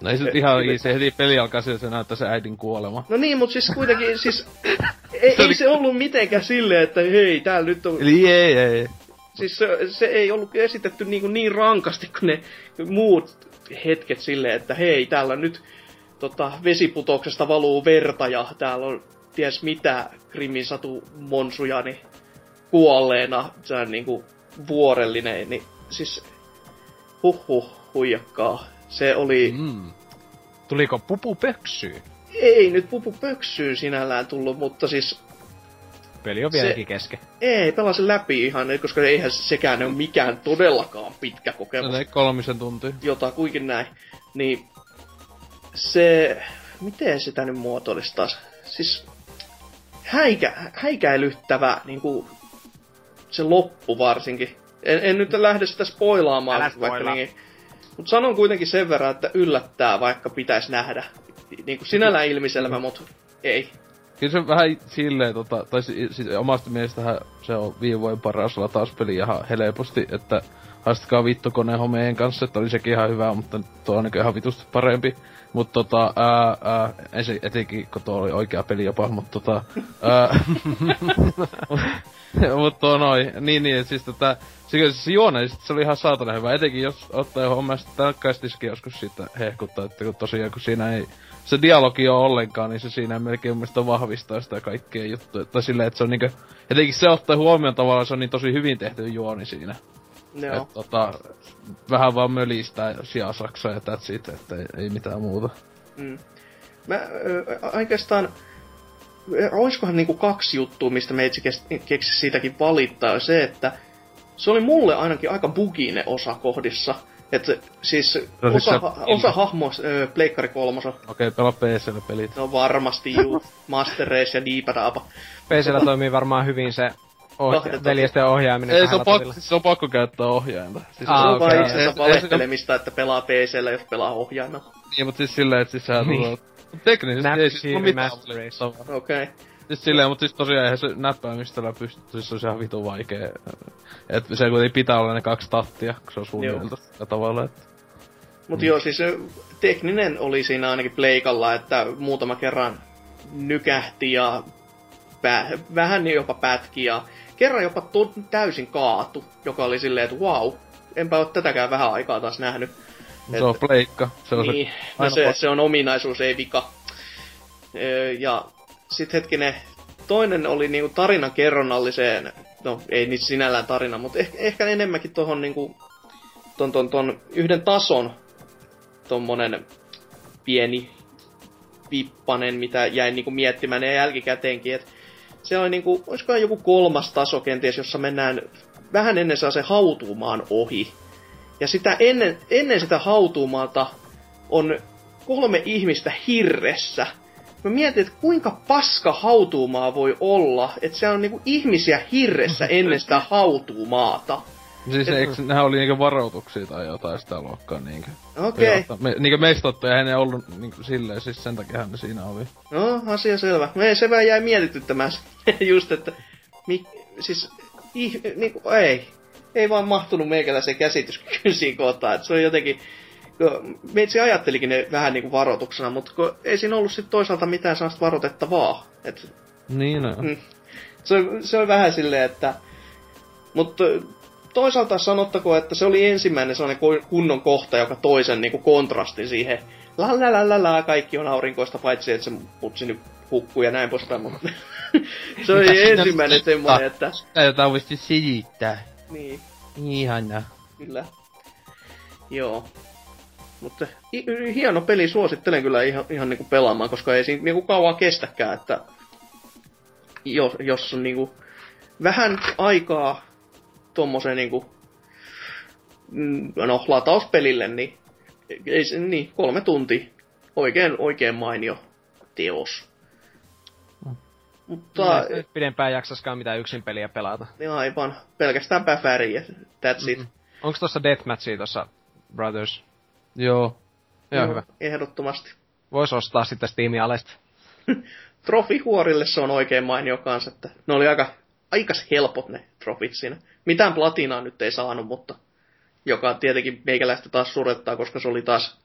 No ei se nyt ihan, se heti peli alkaa sillä, se näyttää se äidin kuolema. No niin, mutta siis kuitenkin, siis ei, Se oli- ei se ollut mitenkään silleen, että hei, täällä nyt on... Eli ei, ei. Siis se, se ei ollut esitetty niin, kuin niin rankasti kuin ne muut hetket silleen, että hei, täällä nyt tota, vesiputouksesta valuu verta ja täällä on ties mitä Krimin satu monsuja niin kuolleena, se on niinku vuorellinen, niin siis huhhuh, huijakkaa. Se oli. Mm. Tuliko pupu pöksyyn? Ei nyt pupu pöksyyn sinällään tullut, mutta siis Peli on Se- vieläkin kesken. Ei, pelasin läpi ihan, koska eihän sekään ole mikään todellakaan pitkä kokemus. Se kolmisen tuntia. Jota kuinkin näin. Niin se, miten sitä nyt muotoilisi taas? Siis häikä, häikäilyttävä niin kuin, se loppu varsinkin. En, en nyt lähde sitä spoilaamaan, Älä vaikka spoilaa. niin, mutta sanon kuitenkin sen verran, että yllättää, vaikka pitäisi nähdä. Niin kuin sinällään ilmiselvä, mutta ei. Kyllä se vähän silleen, tota, tai si, si, omasta mielestähän se on viime vuoden paras latauspeli ihan helposti, että haastakaa vittu koneen homeen kanssa, että oli sekin ihan hyvä, mutta tuo on niin ihan vitusti parempi. Mutta tota, ää, ää, ensi, etenkin kun tuo oli oikea peli jopa, mutta tota, mutta tuo noin, niin niin, siis tota, se, se juone, sit se oli ihan saatana hyvä, etenkin jos ottaa johon sitten tarkkaistiskin joskus siitä hehkuttaa, että kun tosiaan kun siinä ei se dialogi on ollenkaan, niin se siinä melkein mun mielestä vahvistaa sitä kaikkea juttuja. Tai silleen, että se on niinkö, etenkin se ottaa huomioon tavallaan, se on niin tosi hyvin tehty juoni siinä. Joo. Et, tota, vähän vaan mölistää sijaa saksaa ja that's it, että ei, ei mitään muuta. Mm. Mä ö, oikeastaan, olisikohan niinku kaksi juttua, mistä meitsi kes- keksi siitäkin valittaa. Se, että se oli mulle ainakin aika bugine osa kohdissa. Että siis No siis osa, se- osa hahmo ö, Pleikkari kolmosa, Okei, okay, pelaa PCllä pelit. no varmasti juu, Master Race ja Diipadaapa. PCllä toimii varmaan hyvin se oh- veljesten ohjaaminen Ei, se on, pakko, siis se on pakko käyttää ohjainta. Siis Aa, se on okei. vaan Ei- itsensä ei se- valehtelemista, että pelaa PCllä, jos pelaa ohjaimella. Niin, mutta siis silleen, että siis sehän Niin. tulee... Teknisesti ei siis ole mitään. Okei. Okay. Siis silleen, mutta siis tosiaan eihän se näppäimistöllä pysty, siis se on ihan vitu vaikee. Et se kuitenkin pitää olla ne kaksi tattia, kun se on suunniteltu sillä tavalla, että... Mutta joo, siis tekninen oli siinä ainakin pleikalla, että muutama kerran nykähti ja pä- vähän jopa pätki ja kerran jopa to- täysin kaatu, joka oli silleen, että wow, enpä ole tätäkään vähän aikaa taas nähnyt. Se on pleikka. Se on Niin, se... no se, pakko. se on ominaisuus, ei vika. Ja sit hetkinen, toinen oli niinku tarinan kerronnalliseen, no ei niitä sinällään tarina, mutta ehkä, ehkä enemmänkin tohon niinku, ton, ton, ton yhden tason tommonen pieni vippanen, mitä jäin niinku miettimään ja jälkikäteenkin, että se oli niinku, olisikohan joku kolmas taso kenties, jossa mennään vähän ennen saa se hautuumaan ohi. Ja sitä ennen, ennen sitä hautuumaata on kolme ihmistä hirressä. Mä mietin, että kuinka paska hautuumaa voi olla, että siellä on niinku ihmisiä hirressä ennen sitä hautuumaata. Siis eikö, nehän oli niinkö varoituksia tai jotain sitä luokkaa niinkö? Okei, okay. Me, niinkö eihän ne ollut niinkö silleen, siis sen takia ne siinä oli. no asia selvä. Me se vähän jäi mietityttämään just, että mi, siis ih, niinku, ei. Ei vaan mahtunut meikäläisen käsityskykyyn kohtaan. Et se on jotenkin... Meitsi ajattelikin ne vähän niinku varoituksena, mutta kun ei siinä ollut sit toisaalta mitään sellaista varoitettavaa. Et Niin no. Se, se on vähän silleen, että... Mutta toisaalta sanottako, että se oli ensimmäinen sellainen kunnon kohta, joka toisen niin kontrasti siihen. La la la la la, kaikki on aurinkoista, paitsi että se putsi nyt hukkuu ja näin poispäin, mutta se oli Mitä ensimmäinen semmoinen, että... Tää jotain voisi selittää. Niin, Ihana. kyllä. Joo. Mutta hi- hieno peli, suosittelen kyllä ihan, ihan niinku pelaamaan, koska ei siinä niinku kauan kestäkään, että jos, jos on niinku vähän aikaa tommoseen niinku, mm, no latauspelille, niin ei niin, kolme tuntia. Oikein, oikein mainio teos. Mutta Ei pidempään jaksaskaan mitään yksin peliä pelata. niin aivan pelkästään päfäriä, that's it. Mhm. Onks tossa Deathmatchia tossa Brothers? Joo. Joo, Joo, hyvä. Ehdottomasti. Vois ostaa sitten Steamin alesta. Trofihuorille se on oikein mainio kanssa, että ne oli aika, aikas helpot ne trofit siinä. Mitään platinaa nyt ei saanut, mutta joka tietenkin meikäläistä taas surettaa, koska se oli taas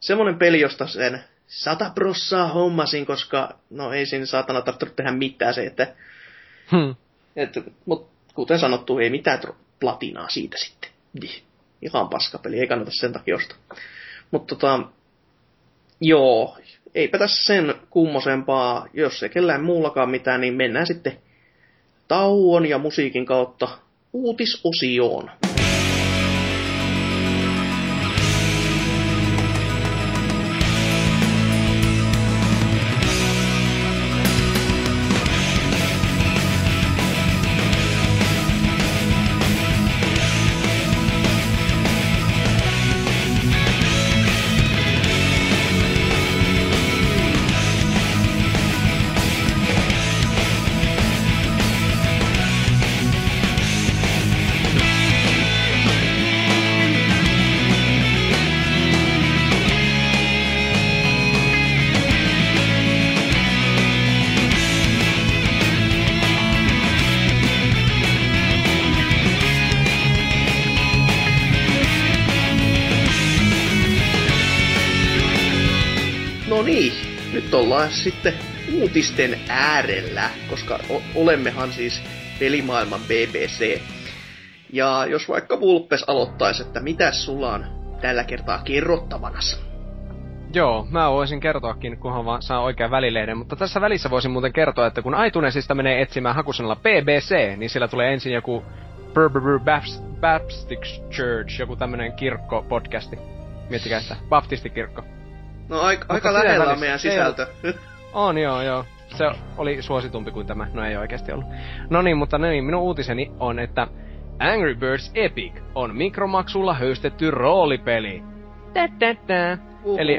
semmonen peli, josta sen sata prossaa hommasin, koska no ei siinä saatana tarvitse tehdä mitään se, että, Hmm. että mut kuten sanottu, ei mitään platinaa siitä sitten. Ihan paskapeli, ei kannata sen takia ostaa. Mutta tota, joo, eipä tässä sen kummosempaa, jos ei kellään muullakaan mitään, niin mennään sitten tauon ja musiikin kautta uutisosioon. Ollaan sitten uutisten äärellä, koska olemmehan siis pelimaailman BBC. Ja jos vaikka Vulpes aloittaisi, että mitä sulla on tällä kertaa kerrottavanassa? Joo, mä voisin kertoakin, kunhan vaan saa oikean välilehden, mutta tässä välissä voisin muuten kertoa, että kun iTunesista menee etsimään hakusanalla BBC, niin siellä tulee ensin joku Baptist Church, joku tämmönen kirkko-podcasti. Miettikää sitä, baptistikirkko. No aika, aika lähellä on meidän ei sisältö. On joo, joo. Se oli suositumpi kuin tämä. No ei oikeasti ollut. No niin, mutta no niin, minun uutiseni on, että Angry Birds Epic on mikromaksulla höystetty roolipeli. Tä, tä, tä. Eli.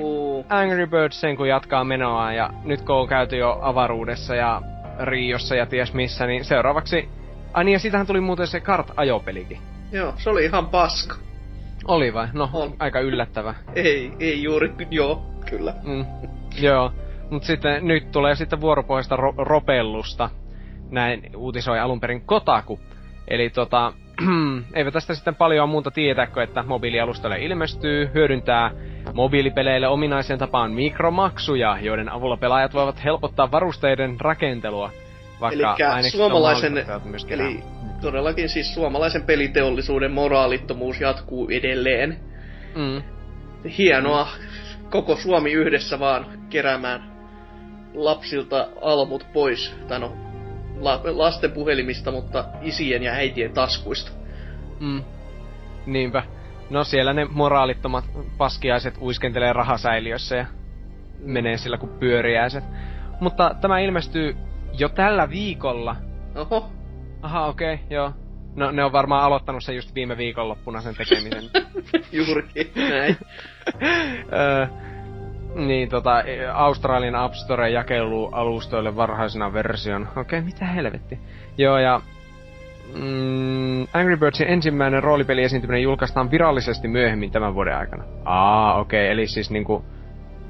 Angry Birds sen kun jatkaa menoa ja nyt kun on käyty jo avaruudessa ja Riossa ja ties missä, niin seuraavaksi... Ai niin, ja siitähän tuli muuten se kart-ajopelikin. Joo, se oli ihan paska. Oli vai? No, On. aika yllättävä. Ei, ei juuri, joo, kyllä. Mm, joo. Mut sitten nyt tulee sitten vuoropohjaista ro- ropellusta. Näin uutisoi alun perin Kotaku. Eli tota, eivät tästä sitten paljon muuta tietääkö, että mobiilialustalle ilmestyy, hyödyntää mobiilipeleille ominaiseen tapaan mikromaksuja, joiden avulla pelaajat voivat helpottaa varusteiden rakentelua. Vaikka Eli suomalaisen, eli todellakin siis suomalaisen peliteollisuuden moraalittomuus jatkuu edelleen. Mm. Hienoa, koko Suomi yhdessä vaan keräämään lapsilta almut pois, tai no, la, lasten puhelimista, mutta isien ja äitien taskuista. Mm. Niinpä. No siellä ne moraalittomat paskiaiset uiskentelee rahasäiliössä ja menee sillä kuin pyöriäiset. Mutta tämä ilmestyy jo tällä viikolla. Oho, Aha, okei, okay, joo. No ne on varmaan aloittanut sen just viime viikonloppuna sen tekemisen. juurikin näin. öö, niin tota, e, Australian App Store jakelualustoille varhaisena version. Okei, okay, mitä helvetti. Joo, ja mm, Angry Birdsin ensimmäinen roolipeliesiintyminen julkaistaan virallisesti myöhemmin tämän vuoden aikana. Aa, okei, okay, eli siis niinku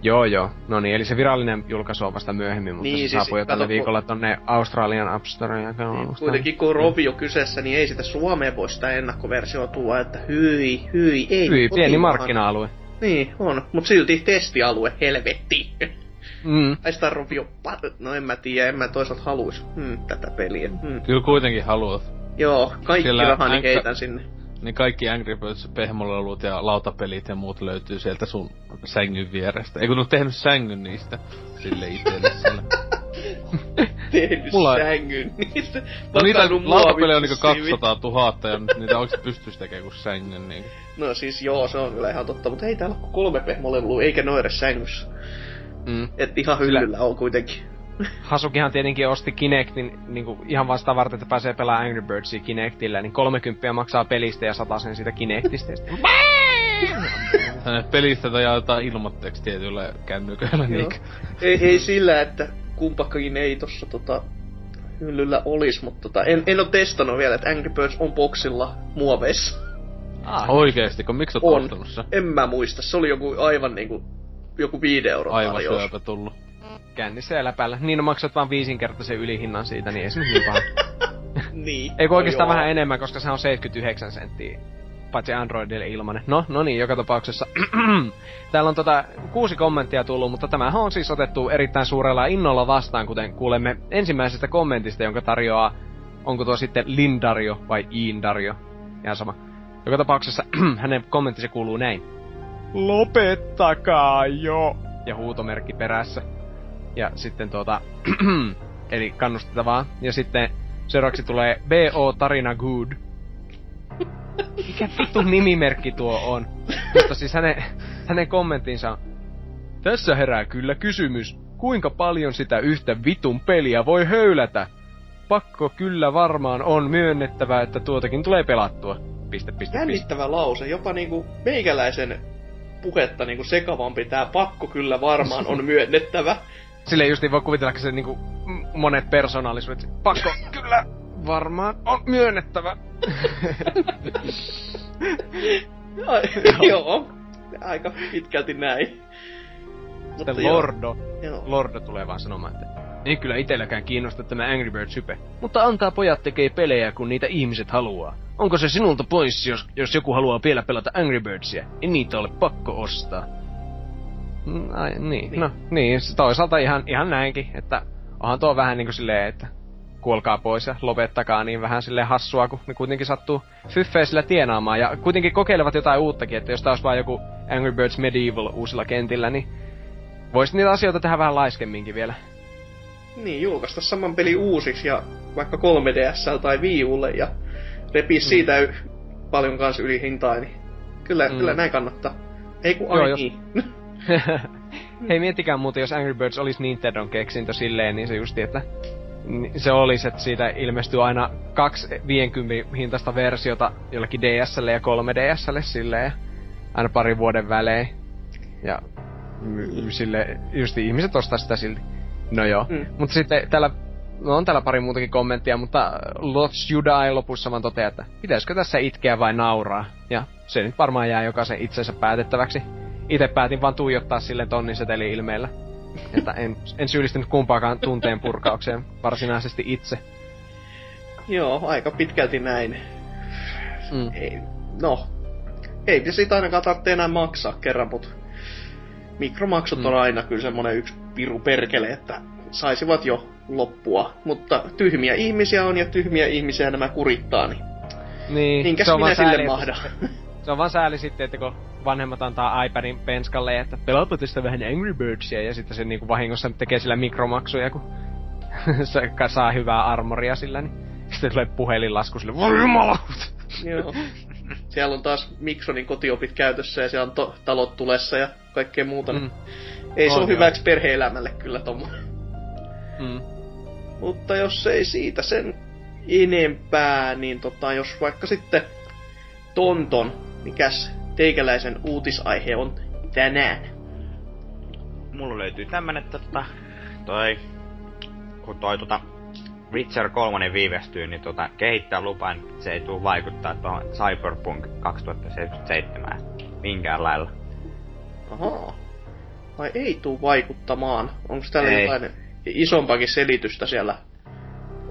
Joo, joo. No niin, eli se virallinen julkaisu on vasta myöhemmin, mutta Niin, se siis saapuu jo tällä viikolla tonne Australian App Storeen ja Niin, Kuitenkin kun Rovio kyseessä, niin ei sitä Suomeen voi sitä ennakkoversiota tuoda, että hyi, hyi, ei. Hyi, pieni markkina-alue. Niin, on. Mut silti testialue, helvetti. Mm. Ai sitä Rovio, no en mä tiedä, en mä toisaalta haluis hmm, tätä peliä. Hmm. Kyllä kuitenkin haluat. Joo, kaikki Siellä rahani heitän sinne. Niin kaikki Angry Birds, pehmolelut ja lautapelit ja muut löytyy sieltä sun sängyn vierestä. Ei kun on tehnyt sängyn niistä sille itselle siellä. Tehnyt Mulla- sängyn niistä. No niitä lautapelejä on niinku siivi. 200 000 ja nyt niitä oikeesti pystyis tekemään kuin sängyn niinku. No siis joo, se on kyllä ihan totta, mutta ei täällä ole kolme pehmolelua, eikä edes sängyssä. Mm. Et ihan hyllyllä on kuitenkin. Hasukihan tietenkin osti Kinectin niinku ihan vasta varten, että pääsee pelaamaan Angry Birdsia Kinectillä, niin 30 maksaa pelistä ja sen siitä Kinectistä. ja sitten- Tänne pelistä tai jaetaan ilmoitteeksi tietyillä kännyköillä Joo. niin. ei, ei sillä, että kumpakin ei tossa tota hyllyllä olis, mutta tota, en, en oo testannut vielä, että Angry Birds on boksilla muoveissa. Ah, Oikeesti, kun miksi oot On. ostanut sen? En mä muista, se oli joku aivan niinku, joku viiden euron Aivan syöpä tullut. Kännissä ja läpällä. Niin no maksat vaan viisinkertaisen ylihinnan siitä, niin ei se niin paha. Niin. Ei kun oikeastaan No vähän enemmän, koska se on 79 senttiä. Paitsi Androidille ilmanen. No, no niin, joka tapauksessa. Täällä on tota kuusi kommenttia tullut, mutta tämähän on siis otettu erittäin suurella innolla vastaan, kuten kuulemme ensimmäisestä kommentista, jonka tarjoaa, onko tuo sitten Lindario vai Iindario. Ihan sama. Joka tapauksessa hänen kommenttinsa kuuluu näin. Lopettakaa jo! Ja huutomerkki perässä. Ja sitten tuota, eli kannustettavaa. Ja sitten seuraavaksi tulee B.O. Tarina Good. Mikä vittu nimimerkki tuo on? Mutta siis hänen, hänen kommenttinsa on, Tässä herää kyllä kysymys, kuinka paljon sitä yhtä vitun peliä voi höylätä? Pakko kyllä varmaan on myönnettävä, että tuotakin tulee pelattua. Piste, piste, piste. Jännittävä lause, jopa niinku meikäläisen puhetta niinku sekavampi tää pakko kyllä varmaan on myönnettävä. Sille just ei voi kuvitella, että se niinku monet persoonallisuudet. Pakko kyllä varmaan on myönnettävä. Ai, joo, aika pitkälti näin. Mutta Sitten Lordo. Joo. Lordo tulee vaan sanomaan, että ei kyllä itelläkään kiinnosta tämä Angry Birds hype. Mutta antaa pojat tekee pelejä, kun niitä ihmiset haluaa. Onko se sinulta pois, jos, jos joku haluaa vielä pelata Angry Birdsia? Ei niitä ole pakko ostaa. Mm, Ai, niin. Niin. No, niin. Toisaalta ihan, ihan näinkin, että onhan tuo vähän niinku silleen, että kuolkaa pois ja lopettakaa niin vähän silleen hassua, kun ne kuitenkin sattuu fyffeä sillä tienaamaan. Ja kuitenkin kokeilevat jotain uuttakin, että jos taas vaan joku Angry Birds Medieval uusilla kentillä, niin Voisi niitä asioita tehdä vähän laiskemminkin vielä. Niin, julkaista saman peli uusiksi ja vaikka 3DS tai Wii Ulle ja repii siitä y- paljon kans yli hintaa, niin kyllä, Mm. kyllä näin kannattaa. Ei kun Joo, ai jos- niin. Hei, miettikää muuten, jos Angry Birds olisi Nintendon keksintö silleen, niin se justi, että ni- se olisi, että siitä ilmestyy aina kaksi 50 hintaista versiota jollekin DSlle ja 3DSlle silleen, aina parin vuoden välein. Ja mm, sille just ihmiset ostaa sitä silti. No joo. Mm. Mutta sitten täällä, no on täällä pari muutakin kommenttia, mutta Lots Die lopussa vaan toteaa, että pitäisikö tässä itkeä vai nauraa. Ja se nyt varmaan jää jokaisen itsensä päätettäväksi. Itse päätin vaan tuijottaa silleen tonnin seteli ilmeellä. Että en, en syyllistynyt kumpaakaan tunteen purkaukseen varsinaisesti itse. Joo, aika pitkälti näin. Mm. Ei, no, ei siitä ainakaan tarvitse enää maksaa kerran, mutta mikromaksut Mm. on aina kyllä semmonen yksi piru perkele, että saisivat jo loppua. Mutta tyhmiä ihmisiä on ja tyhmiä ihmisiä nämä kurittaa, niin Niin, minkäs se on minä sille mahdan. Se on vaan sääli sitten, että kun vanhemmat antaa iPadin penskalle, että pelaapa tästä vähän Angry Birdsia, ja sitten se niinku vahingossa tekee sillä mikromaksuja, kun se saa hyvää armoria sillä, niin sitten tulee puhelinlasku sille, voi jumalauta! Joo. Siellä on taas Miksonin kotiopit käytössä ja siellä on to- talot tulessa ja kaikkea muuta. Mm. Mm, Ei se On ole joo. hyväksi perhe-elämälle kyllä tommonen. mm. Mutta jos ei siitä sen enempää, niin tota, jos vaikka sitten Tonton, mikäs teikäläisen uutisaihe on tänään? Mulla löytyy tämmönen, että tota, toi, kun toi tota, Witcher 3 viivästyy, niin tota, kehittää lupaan, että se ei tule vaikuttaa tuohon Cyberpunk 2077 minkään lailla. Ahaa. vai ei tuu vaikuttamaan? Onko täällä Ei. jotain isompakin selitystä siellä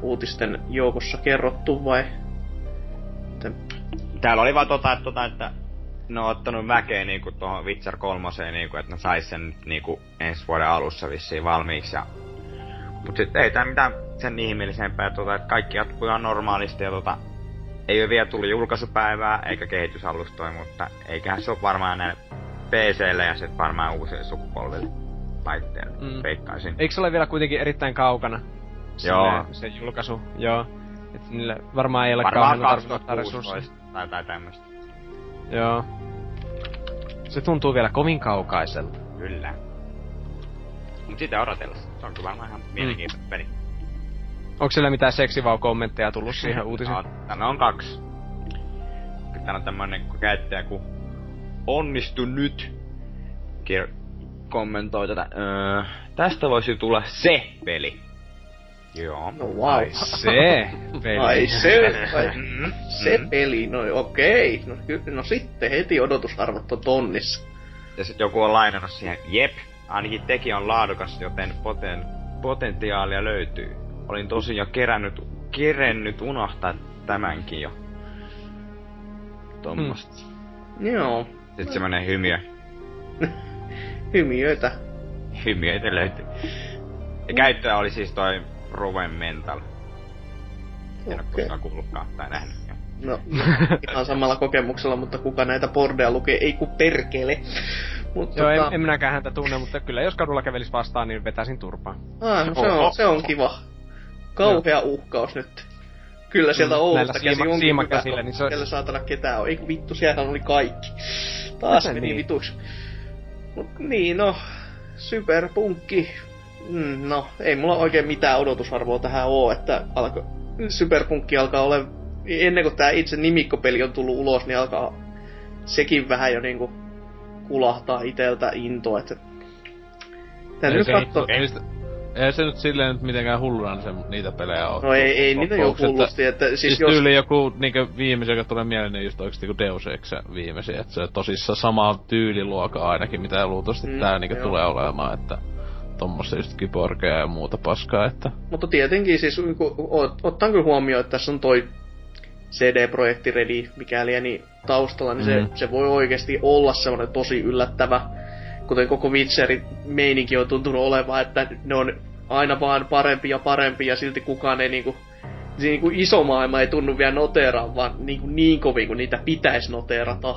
uutisten joukossa kerrottu vai? Täällä oli vaan tota, että, tota, että ne on ottanut väkeä niinku tuohon Witcher 3, niinku, että ne sais sen niinku ensi vuoden alussa vissiin valmiiksi. Ja... Mut sit ei tää mitään sen ihmeellisempää, tota, että kaikki jatkuu ihan normaalisti ja tota, ei ole vielä tullut julkaisupäivää eikä kehitysalustoja, mutta eiköhän se ole varmaan näille PClle ja sitten varmaan uusille sukupolville laitteille, Mm. veikkaisin. Eikö se ole vielä kuitenkin erittäin kaukana? Joo. Se julkaisu, joo. Et niille varmaan ei ole Varmaan kauhean tarvittaa resursseja. 2016 tai jotain tämmöstä. Joo. Se tuntuu vielä kovin kaukaiselta. Kyllä. Mut sitä odotellessa. Se on kyllä varmaan ihan mielenkiintoinen peli. Onko siellä mitään seksivau-kommentteja tullut siihen uutiseen? No, tänne on kaksi. Täällä on tämmönen käyttäjä kun onnistu nyt. Kir- kommentoi tätä. Öö, tästä voisi tulla se peli. Joo. No wow. Se peli. Ai se, ai, Mm, se mm. peli, no okei. No, ky- no sitten heti odotusarvot on tonnissa. Ja sit joku on lainannut siihen, jep, ainakin teki on laadukas, joten poten, potentiaalia löytyy. Olin tosin jo kerännyt, kerennyt unohtaa tämänkin jo. Tuommoista. Joo, Sitten semmonen hymiö. hymiöitä. Hymiöitä löytyy. Ja käyttäjä oli siis toi Ruven Mental. En oo Okei. koskaan kuullutkaan tai nähnyt. Joo. No, ihan samalla kokemuksella, mutta kuka näitä bordeja lukee, ei ku perkele. Mutta Joo, tota, en, en minäkään häntä tunne, mutta kyllä jos kadulla kävelis vastaan, niin vetäisin turpaan. ah, no, se, on, se on kiva. Kauhea uhkaus nyt. Kyllä sieltä Mm, Oulusta käsi siima- onkin hyvä, niin se on- Siellä saatana ketään on. Ei vittu, siellä oli kaikki. Taas Miten meni niin? vituiksi. Mut niin, no, superpunkki. Mm, no, ei mulla oikein mitään odotusarvoa tähän oo, että alko, superpunkki alkaa olla, ennen kuin tää itse nimikkopeli on tullut ulos, niin alkaa sekin vähän jo niinku kulahtaa iteltä into, että täytyy Ei nyt katsoa. Ei, se nyt silleen nyt mitenkään hulluna se, niitä pelejä oo. No ei, ei niitä jo hullusti, että siis, Siis jos... tyyli joku niinkö viimeisen, joka tulee mieleen, niin just oikeesti joku Deus Ex viimeisin, että se on tosissaan sama tyyliluokka ainakin, mitä luultavasti Mm, tää niinkö joo. tulee olemaan, että tommossa just kyborgia ja muuta paskaa, että Mutta tietenkin siis kun ot- ottan kyllä huomioon, että tässä on toi CD-projekti Ready, mikäli niin taustalla, niin se, Mm. se voi oikeasti olla semmoinen tosi yllättävä, kuten koko Witcherin meininki on tuntunut olevan, että ne on aina vaan parempi ja parempi ja silti kukaan ei niinku, se niinku iso maailma ei tunnu vielä noteeraan, vaan niinku niin kovin kuin niitä pitäisi noteerata.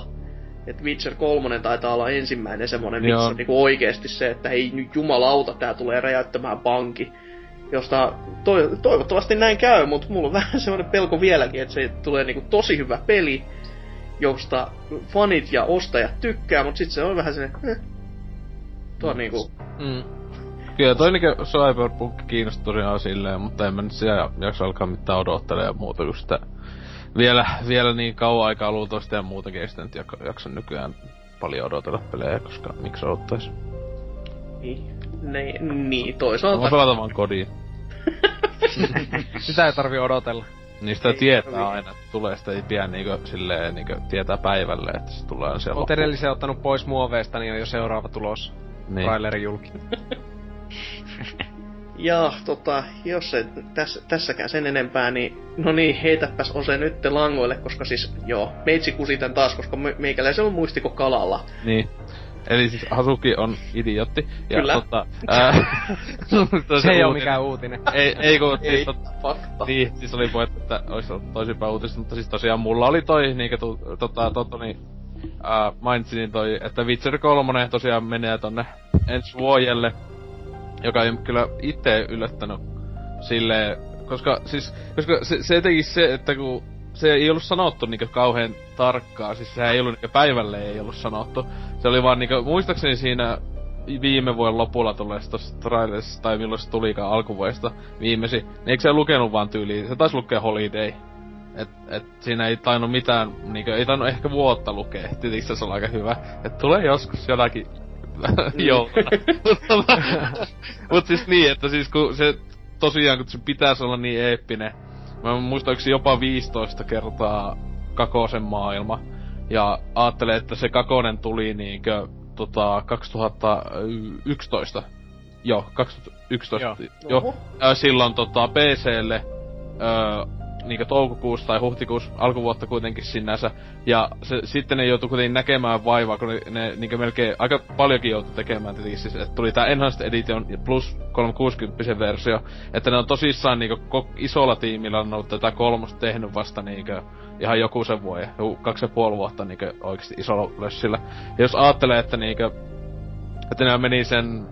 Et Witcher 3 taitaa olla ensimmäinen semmonen, missä on niinku oikeesti se, että hei nyt jumalauta, tää tulee räjäyttämään panki. Josta to- toivottavasti näin käy, mutta mulla on vähän semmoinen pelko vieläkin, että se tulee niinku tosi hyvä peli, josta fanit ja ostajat tykkää, mutta sitten se on vähän se, eh. Tuo on niinku, Mm. Kyllä toi niinkö Cyberpunk kiinnosti tosiaan silleen, mutta en mä nyt siellä jaksa alkaa mitään odottelemaan muuta kuin sitä vielä, vielä niin kauan aikaa luultavasti ja muutakin ei sitä nyt jak- jaksa nykyään paljon odotella pelejä, koska miksi odottais? niin, ne, niin Mä toisaalta. voin pelata vaan kodin. Sitä ei tarvi odotella. Sitä Ei tietää tarvii. aina, että tulee sitä ei pian niinkö silleen niinkö tietää päivälle, että se tulee siellä Oot edellisen ottanut pois muoveista, niin on jo seuraava tulos. Niin. Traileri julki. Ja tota, jos ei tässä, tässäkään sen enempää, niin no niin, heitäpäs Ose nyt langoille, koska siis joo, meitsi kusi tän taas, koska me, meikäläisellä on muistiko kalalla. Niin. Eli siis Hasuki on idiotti. Ja Kyllä. Tota, ää, Se ei oo uutinen- mikään uutinen. Ei, ei kun Ei, siis, tot, fakta. niin, siis oli puhetta, että olisi ollut toisinpäin uutista, mutta siis tosiaan mulla oli toi, niinkö tota, tota, niin, ää, mainitsin niin toi, että Witcher 3 tosiaan menee tonne ensi vuodelle, joka ei kyllä itse yllättänyt silleen, koska siis, koska se, se jotenkin se, että kun se ei ollut sanottu niinkö kauhean tarkkaa, siis sehän ei ollut niinkö päivälle ei ollut sanottu. Se oli vaan niinkö, muistaakseni siinä viime vuoden lopulla tulleessa tossa trailerissa, tai milloin se tulikaan alkuvuodesta viimesi, niin eikö se lukenut vaan tyyliin, se taisi lukea Holiday. Et, et siinä ei tainnut mitään, niinkö, ei tainnut ehkä vuotta lukea, tietysti se on aika hyvä. Et tulee joskus jotakin jouluna. Mut siis niin, että siis kun se tosiaan, kun se pitäisi olla niin eeppinen, mä muistaakseni jopa 15 kertaa Kakosen maailma. Ja ajattelen, että se Kakonen tuli niinkö tota 2011. Joo, 2011. Joo. Joo. Ää, silloin tota PClle öö, niinkö toukokuussa tai huhtikuussa alkuvuotta kuitenkin sinänsä. Ja se, sitten ne joutui kuitenkin näkemään vaivaa, kun ne, ne niinkö melkein aika paljonkin joutui tekemään tietenkin siis, että tuli tää Enhanced Edition plus 360 versio. Että ne on tosissaan niinkö ko- isolla tiimillä on ollut tätä kolmosta tehnyt vasta niinkö ihan joku sen vuoden, joku kaksi ja puoli vuotta niinkö oikeesti isolla lössillä. Ja jos ajattelee, että niinkö, että ne meni sen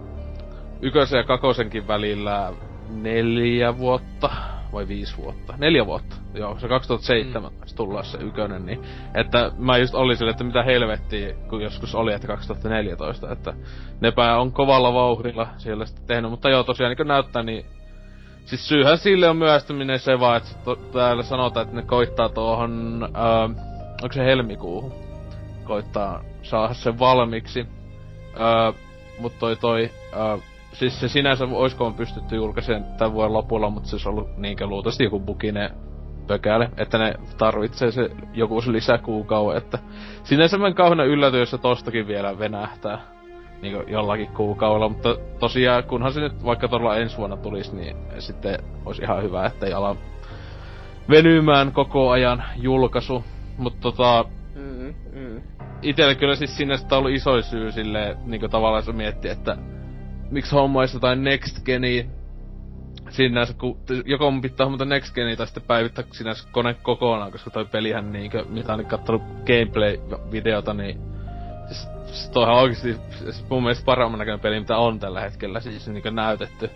ykösen ja kakosenkin välillä neljä vuotta vai viisi vuotta. Neljä vuotta. Joo, se 2007 mm. tullaan se ykönen, niin että mä just olin sille, että mitä helvettiä, kun joskus oli, että 2014, että nepä on kovalla vauhdilla siellä sitten tehnyt, mutta joo, tosiaan niin kuin näyttää, niin Siis syyhän sille on myöhästyminen se vaan, että to, täällä sanotaan, että ne koittaa tuohon, öö, onko se helmikuuhun, koittaa saada sen valmiiksi. Öö, mut toi toi, öö, siis se sinänsä oiskoon pystytty julkaisemaan tämän vuoden lopulla, mutta se olisi ollut niinkö luultavasti joku buginen pökäle, että ne tarvitsee se joku se lisäkuukauden, että sinänsä mä en kauheena ylläty, jos se tostakin vielä venähtää niinku jollakin kuukaudella, mutta tosiaan kunhan se nyt vaikka todella ensi vuonna tulisi, niin sitten olisi ihan hyvä, että ei ala venymään koko ajan julkaisu. Mutta tota, Mm, mm. itellä kyllä siis sinne sitä on ollut iso syy sille niinku tavallaan se miettii, että miksi hommaisi jotain Next Genia sinänsä, kun joko mun pitää hommata Next Genia tai sitten päivittää sinänsä kone kokonaan, koska toi pelihän niinkö, mitä on kattonut gameplay-videota, niin siis, siis toihan oikeesti siis mun mielestä paremman näköinen peli, mitä on tällä hetkellä siis niinkö näytetty.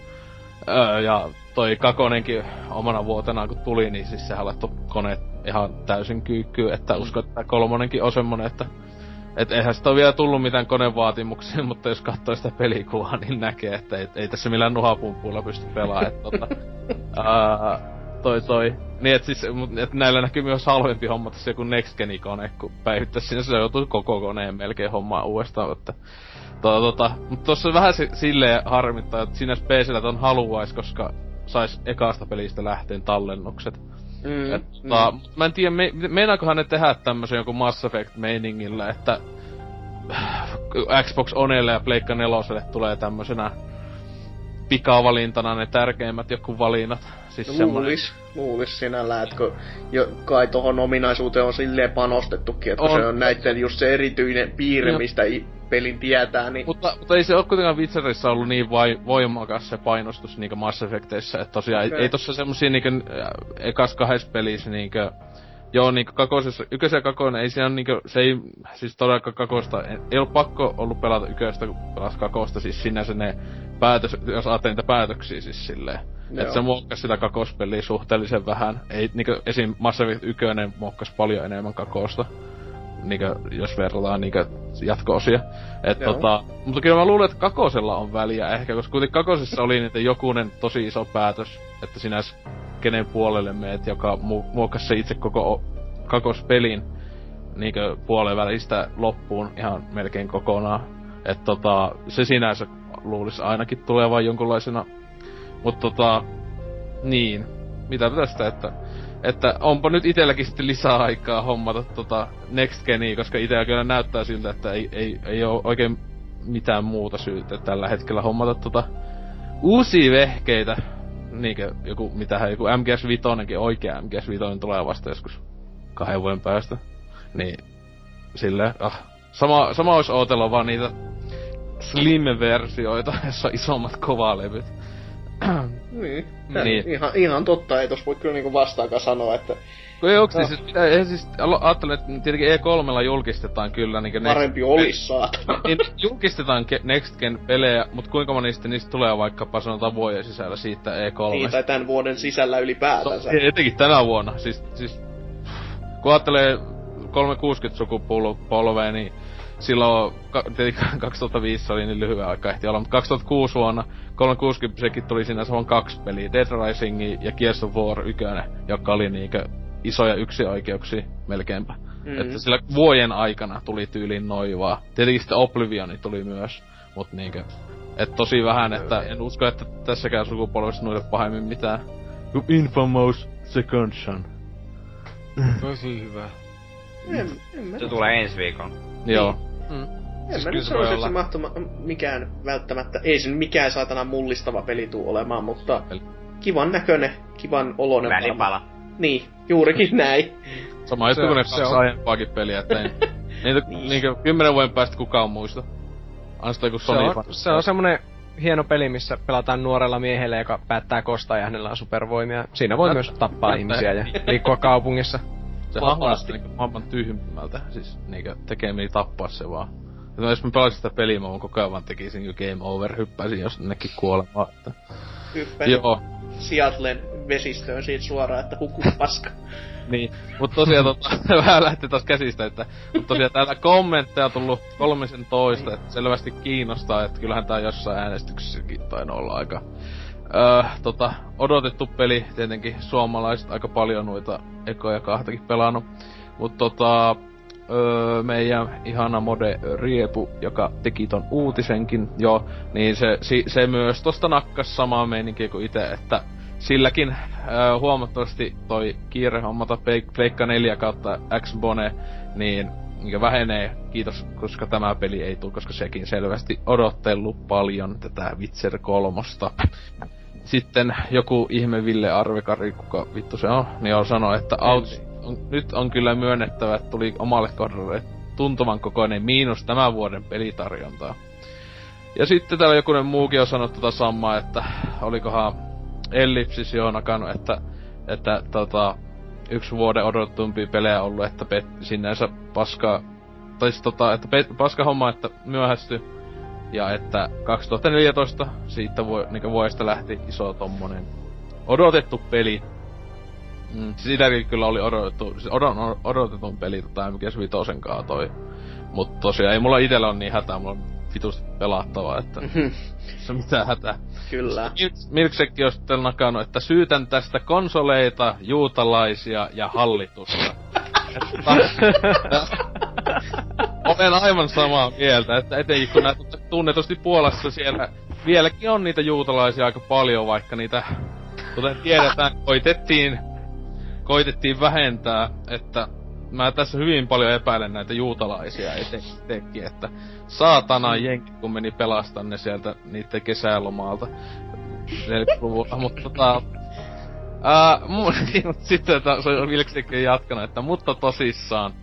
Öö, ja toi kakonenkin omana vuotenaan kun tuli, niin siis sehän laittoi koneet ihan täysin kyykkyyn, että uskon, että kolmonenkin on semmonen, että et eihän sitä ole vielä tullut mitään konevaatimuksia, mutta jos katsoo sitä pelikuvaa, niin näkee, että ei, ei tässä millään nuhapumpuilla pysty pelaamaan. Tota, ää, toi toi. Niin et siis, mut, et näillä näkyy myös halvempi homma tässä joku Next Gen kone, kun päivittäisi sinne se joutuu koko koneen melkein hommaa uudestaan, että tota, tota, mutta tossa vähän se, silleen harmittaa, että sinä PCllä ton haluais, koska sais ekasta pelistä lähteen tallennukset. Mm, Et, tota, mut Mä en tiedä, me, meinaakohan ne tehdä tämmösen joku Mass Effect-meiningillä, että Xbox Onelle ja Pleikka neloselle tulee tämmösenä pikavalintana ne tärkeimmät joku valinnat. Siis No, semmonen... luulis, luulis sinällä, että kun jo, kai tohon ominaisuuteen on silleen panostettukin, että on. Se on näitten just se erityinen piirre, Joo. mistä i- pelin tietää, niin... Mutta, mutta ei se ole kuitenkaan Witcherissa ollut niin vai, voimakas se painostus niinku Mass Effecteissä, että tosiaan Okei. ei, ei tossa semmosia niinku äh, ekas kahdessa pelissä niinku Joo, niinku kakosessa, ykkösen ja kakonen, ei siinä on niinku, se ei, siis todellakaan kakosta, ei, ei ollut pakko ollut pelata ykköstä, kun pelasi kakosta, siis sinänsä ne päätös, jos ajattelee niitä päätöksiä siis silleen. Joo. Että se muokkasi sitä kakospeliä suhteellisen vähän. Ei niinku esim. Mass Effect 1 muokkasi paljon enemmän kakosta. Niinku, jos verrataan niinku jatko-osia. Et Joo. tota, mutta kyllä mä luulen, että kakosella on väliä ehkä, koska kuitenkin kakosessa oli niitä jokunen tosi iso päätös, että sinä kenen puolelle meet, joka mu- muokkasi se itse koko kakospelin niinkö puolen välistä loppuun ihan melkein kokonaan. Et tota, se sinänsä luulisi ainakin tulevan jonkunlaisena. Mut tota, niin. Mitä tästä, että että onpa nyt itelläkin sitten lisää aikaa hommata tota Next Genia, koska itellä kyllä näyttää siltä, että ei, ei, ei ole oikein mitään muuta syytä tällä hetkellä hommata tota uusia vehkeitä. Niinkö joku, mitähän joku MGS5, oikea MGS5 tulee vasta joskus kahden vuoden päästä. Niin, silleen, ah. Sama, sama olisi ootella vaan niitä slim-versioita, jossa on isommat kovalevyt. Niin. Niin. niin. Ihan, ihan totta, ei tos voi kyllä niinku vastaakaan sanoa, että Kun ei onks No. siis, mitä, ei siis, ajattelen, että tietenkin E3 julkistetaan kyllä niinku parempi olisi saatana. niin, julkistetaan ke- Next Gen pelejä, mut kuinka moni niistä, niistä tulee vaikkapa sanotaan vuoden sisällä siitä E3? Niin, tai tämän vuoden sisällä ylipäätänsä. No, etenkin tänä vuonna. Siis, siis kun ajattelee 360 sukupolvea, niin silloin, ka- tietenkin 2005 oli niin lyhyen aika ehti olla, mutta 2006 vuonna 360 sekin tuli siinä saman kaksi peliä, Dead Rising ja Gears of War 1, joka oli niinkö isoja yksioikeuksia melkeinpä. Mm. Mm. Että sillä vuoden aikana tuli tyyliin noin vaan. Tietenkin sitten Oblivioni tuli myös, mut niinkö... Et tosi vähän, että en usko, että tässäkään sukupolvessa noille pahemmin mitään. You infamous second son. Tosi hyvä. En, en mä Se tulee ensi viikon. Joo. Mm. En Siis mä nyt se voi sanoisi, että se olla. mahtoma, mikään välttämättä, ei se mikään saatana mullistava peli tuu olemaan, mutta kivan näköinen, kivan oloinen. Välipala. Niin, juurikin näin. Sama juttu Se- kuin ne se aiempaakin peliä, että ei, niitä Niin. niinkö kymmenen vuoden päästä kukaan muista. Ainoastaan joku Se Sony on, se on semmonen hieno peli, missä pelataan nuorella miehellä, joka päättää kostaa ja hänellä on supervoimia. Siinä voi Näyttää- myös tappaa ihmisiä ja liikkua kaupungissa. Se hahmo Vapaasti. näyttää niinku maailman tyhmimmältä, siis niinkö tekee mieli tappaa se vaan. Ja jos mä pelaisin sitä peliä, mä koko ajan vaan tekisin jo game over, hyppäisin jonnekin kuolemaan. Että... Hyppäsin Joo, Seattlen vesistöön siitä suoraan, että huku paska. niin. Mut tosiaan tota, vähän lähti taas käsistä, että mut tosiaan täällä kommentteja on tullut kolmisen toista, että selvästi kiinnostaa, että kyllähän tää jossain äänestyksessäkin tainnut olla aika öö, tota, odotettu peli, tietenkin suomalaiset aika paljon noita ekoja kahtakin pelannut. Mut tota, öö, meidän ihana mode Riepu, joka teki ton uutisenkin jo, niin se, si, se myös tosta nakkas samaa meininkiä kuin itse, että silläkin öö, huomattavasti toi kiire hommata Pleik- Pleikka 4 kautta X-Bone, niin mikä vähenee, kiitos, koska tämä peli ei tule, koska sekin selvästi odottellut paljon tätä Witcher kolmosta. Sitten joku ihme Ville Arvekari, kuka vittu se on, niin on sanonut, että out, on, nyt on kyllä myönnettävä, että tuli omalle kohdalle tuntuvan kokoinen miinus tämän vuoden pelitarjontaa. Ja sitten täällä jokunen muukin on sanonut tota samaa, että olikohan Ellipsis jo nakannut, että, että tota, yksi vuoden odotetumpia pelejä ollut, että pet, sinänsä paska, tai tota, että pet, paska homma, että myöhästy. Ja että 2014 siitä voi, niin vuodesta lähti iso tommonen odotettu peli. Mm, sitäkin kyllä oli odotettu, siis odon, odotetun peli tota MGS5 toi. Mut tosiaan ei mulla itellä on niin hätää, mulla on vitusti pelattavaa, että se on mitään hätää. Kyllä. Milksekki on sitten nakannut, että syytän tästä konsoleita, juutalaisia ja hallitusta. Että- Olen aivan samaa mieltä, että etenkin kun näet tunnetusti Puolassa siellä vieläkin on niitä juutalaisia aika paljon, vaikka niitä, kuten tiedetään, koitettiin, koitettiin vähentää, että mä tässä hyvin paljon epäilen näitä juutalaisia etenkin, että saatana jenkit kun meni pelastaa ne sieltä niiden kesälomaalta 40-luvulla, mutta tota... Ää, mu- mut sitten että se on Vilksikin jatkanut, että mutta tosissaan,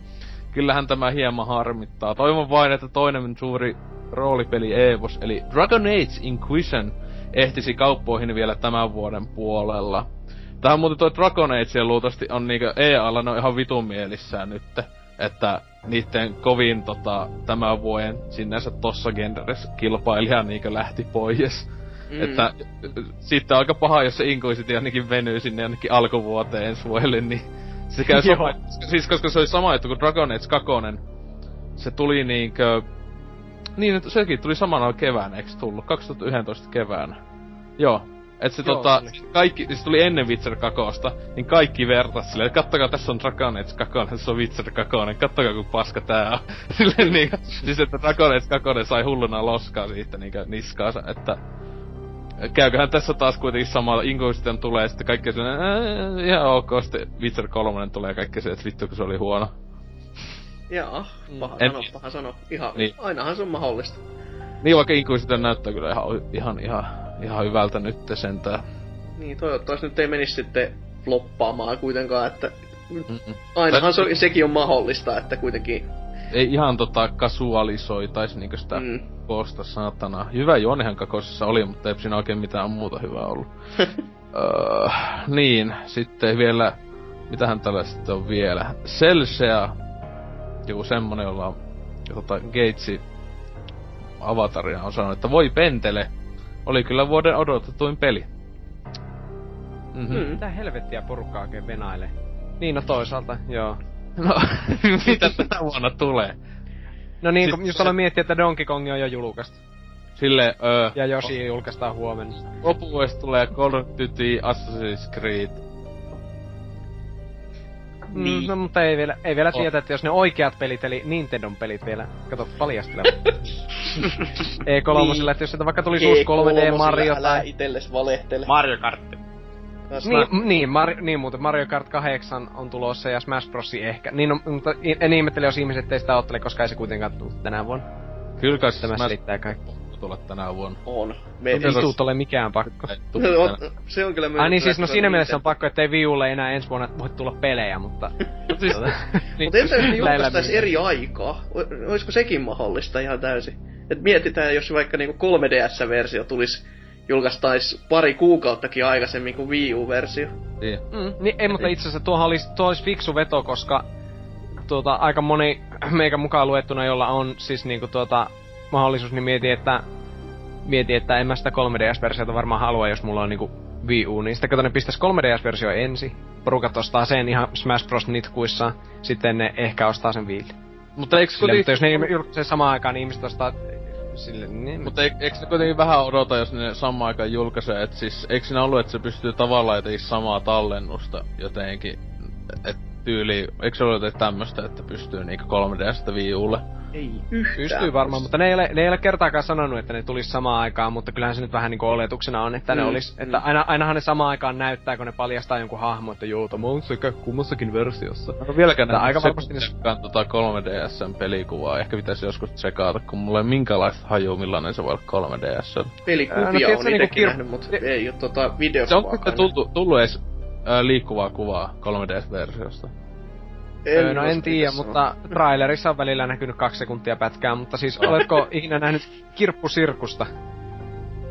kyllähän tämä hieman harmittaa. Toivon vain, että toinen suuri roolipeli EVOS, eli Dragon Age Inquisition, ehtisi kauppoihin vielä tämän vuoden puolella. Tähän muuten toi Dragon Age luultavasti on niinkö EAlla ne on ihan vitun mielissään nytte. Että niitten kovin tota, tämän vuoden sinänsä tossa genressä kilpailija niinkö lähti pois. Mm. Että sitten aika paha, jos se Inquisition ainakin venyy sinne jonnekin alkuvuoteen ensi vuodelle, niin se käy sama, siis koska se oli sama juttu kuin Dragon Age 2, se tuli niinkö... Niin, sekin tuli samana keväänä, eikö tullut? 2011 keväänä. Joo. Et se Joo, tota, se kaikki, se tuli ennen Witcher 2, niin kaikki vertas silleen, että kattokaa tässä on Dragon Age 2, tässä on Witcher 2, kattokaa kun paska tää on. Silleen niinku, siis että Dragon Age 2 sai hulluna loskaa siitä niinku niskaansa, että käyköhän tässä taas kuitenkin samalla Inquisition tulee sitten kaikki sellainen, "Ää, ihan ok, sitten Witcher 3 tulee kaikki se, että vittu kun se oli huono. Jaa, paha En- sano, paha sano. Ihan, Niin. ainahan se on mahdollista. Niin vaikka Inquisition näyttää kyllä ihan, ihan, ihan, ihan hyvältä nyt sentään. Niin, toivottavasti nyt ei menisi sitten floppaamaan kuitenkaan, että Mm-mm. ainahan se, sekin on mahdollista, että kuitenkin... Ei ihan tota kasualisoitais niinkö sitä mm. Koosta saatana. Hyvä juonihan kakosessa oli, mutta ei siinä oikein mitään muuta hyvää ollut. öö, niin, sitten vielä... Mitähän tällä sitten on vielä? Celsea. Joku semmonen, jolla on tota, Gatesi avataria on sanonut, että voi pentele. Oli kyllä vuoden odotetuin peli. Mm-hmm. Mm. Mitä helvettiä porukkaa oikein venailee? Niin, no toisaalta, joo. No, mitä tänä vuonna tulee? No niin, kun just aloin miettiä, että Donkey Kong on jo julkaistu. Sille, öö, Ja Yoshi julkaistaan huomenna. lopuvuodesta tulee Call of Duty, Assassin's Creed. Niin. Mm, no, mutta ei vielä, ei vielä Oh. tiedä, että jos ne oikeat pelit, eli Nintendon pelit vielä, kato paljastelevat. E3, Niin. että jos sieltä vaikka tulisi uusi 3D Mario älä tai... itelles valehtele. Mario Kartti. Taas Niin, niin, Mar- niin muuten Mario Kart 8 on tulossa ja Smash Bros. ehkä. Niin, no, mutta en ihmettele, jos ihmiset ei sitä ottele, koska ei se kuitenkaan tullut tänä vuonna. Kyllä kai Tämä Smash selittää kaikki. Tulla tänä vuonna. On. Me, Ei tuut ole mikään pakko. Ei tuu on, tänä- se on kyllä. Ai niin siis, no siinä mielessä on pakko, ettei Wii Ulle enää ensi vuonna voi tulla pelejä, mutta... Siis- Tota, Mutta entä jos julkaistaisi eri aikaa? Olisiko sekin mahdollista ihan täysin? Et mietitään, jos vaikka niinku 3DS-versio tulisi julkaistais pari kuukauttakin aikaisemmin kuin Wii U-versio. Niin. Mm, niin, ei, mutta itse asiassa tuohon olisi, tuo olisi fiksu veto, koska tuota, aika moni meikä mukaan luettuna, jolla on siis niinku tuota, mahdollisuus, niin mieti, että mieti, että en mä sitä 3DS-versiota varmaan halua, jos mulla on niinku Wii U, niin sitten kato, ne pistäis 3DS-versio ensin, porukat ostaa sen ihan Smash Bros. nitkuissa, sitten ne ehkä ostaa sen Wii. Mutta eikö Sille, mutta kuitenkin, jos ne julkaisee samaan aikaan, niin ihmiset ostaa sille, niin... mutta eik, eikö ne kuitenkin vähän odota, jos ne samaan aikaan julkaisee, että siis, eikö siinä ollut, että se pystyy tavallaan jotenkin samaa tallennusta jotenkin, että tyyli, eikö se jotenkin tämmöstä, että pystyy niinku 3Dstä Wii Ulle? Ei yhtään. Pystyy varmaan, mutta ne ei, ole, ne ei ole kertaakaan sanonut, että ne tulisi samaan aikaan, mutta kyllähän se nyt vähän niinku oletuksena on, että mm, ne Mm, olis, mm. että aina, ainahan ne samaan aikaan näyttää, kun ne paljastaa jonkun hahmo, että joo, tämä on sekä kummassakin versiossa. No vieläkään Tää aika varmasti ne- sekään tota 3DSn pelikuvaa. Ehkä pitäisi joskus tsekata, kun mulla ei minkäänlaista hajua, millainen se voi olla 3DS. Pelikuvia No, tiedätkö, on niinku itekin kir- nähnyt, mutta ei oo tota Se on videokuvaa. sitten tullut, tullut edes äh, liikkuvaa kuvaa 3DS-versiosta. Öö, no en tiedä, mutta trailerissa on välillä näkynyt kaksi sekuntia pätkää, mutta siis oletko ikinä nähnyt kirppusirkusta?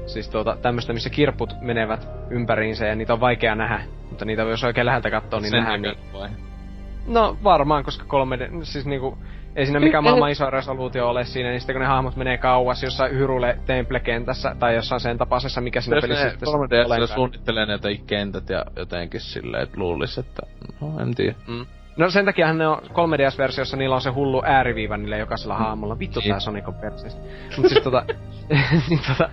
Siis tuota, tämmöstä, missä kirpput menevät ympäriinsä ja niitä on vaikea nähdä. Mutta niitä jos oikein läheltä katsoo, niin Sen nähdään niin. vai? No varmaan, koska 3D, siis niinku, ei siinä mikään maailman iso resoluutio ole siinä, niin sitten kun ne hahmot menee kauas jossain Hyrule Temple-kentässä tai jossain sen tapaisessa, mikä siinä Jos pelissä sitten 3DS olekaan. suunnittelee ne jotenkin kentät ja jotenkin silleen, että luulis, että... No, en tiedä. Mm. No sen takiahan ne on 3DS-versiossa, niillä on se hullu ääriviiva niillä jokaisella hahmolla. Vittu Niin. tää Sonic on perseestä. Mut siis tota... niin tota...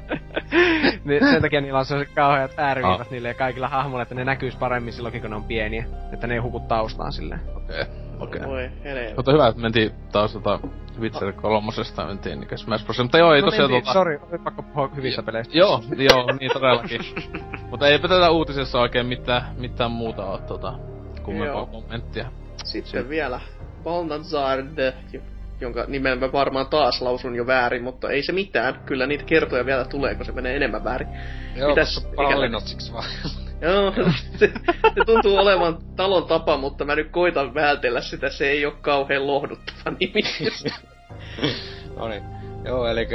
niin sen takia niillä on se kauheat ääriviivat Ah. niille ja kaikilla hahmoilla, että ne näkyis paremmin silloin, kun ne on pieniä. Että ne ei huku taustaan silleen. Okei, okei. Voi helvetti. Mutta hyvä, että mentiin taas tota Witcher kolmosesta mentiin niin Smash Bros. Mutta joo, ei no tosiaan niin, tota... Sori, oli pakko puhua hyvistä peleistä. Joo, joo, niin todellakin. Mutta eipä tätä uutisessa oikein mitään, mitään muuta oo tota kummempaa Joo. kommenttia. Sitten vielä Balnazard, jo- jonka nimen mä varmaan taas lausun jo väärin, mutta ei se mitään. Kyllä niitä kertoja vielä tulee, kun se menee enemmän väärin. Joo, Mitäs- Palinotsiksi vaan. Joo, se, se tuntuu olevan talon tapa, mutta mä nyt koitan vältellä sitä. Se ei ole kauhean lohduttava nimi. no niin. Joo, eli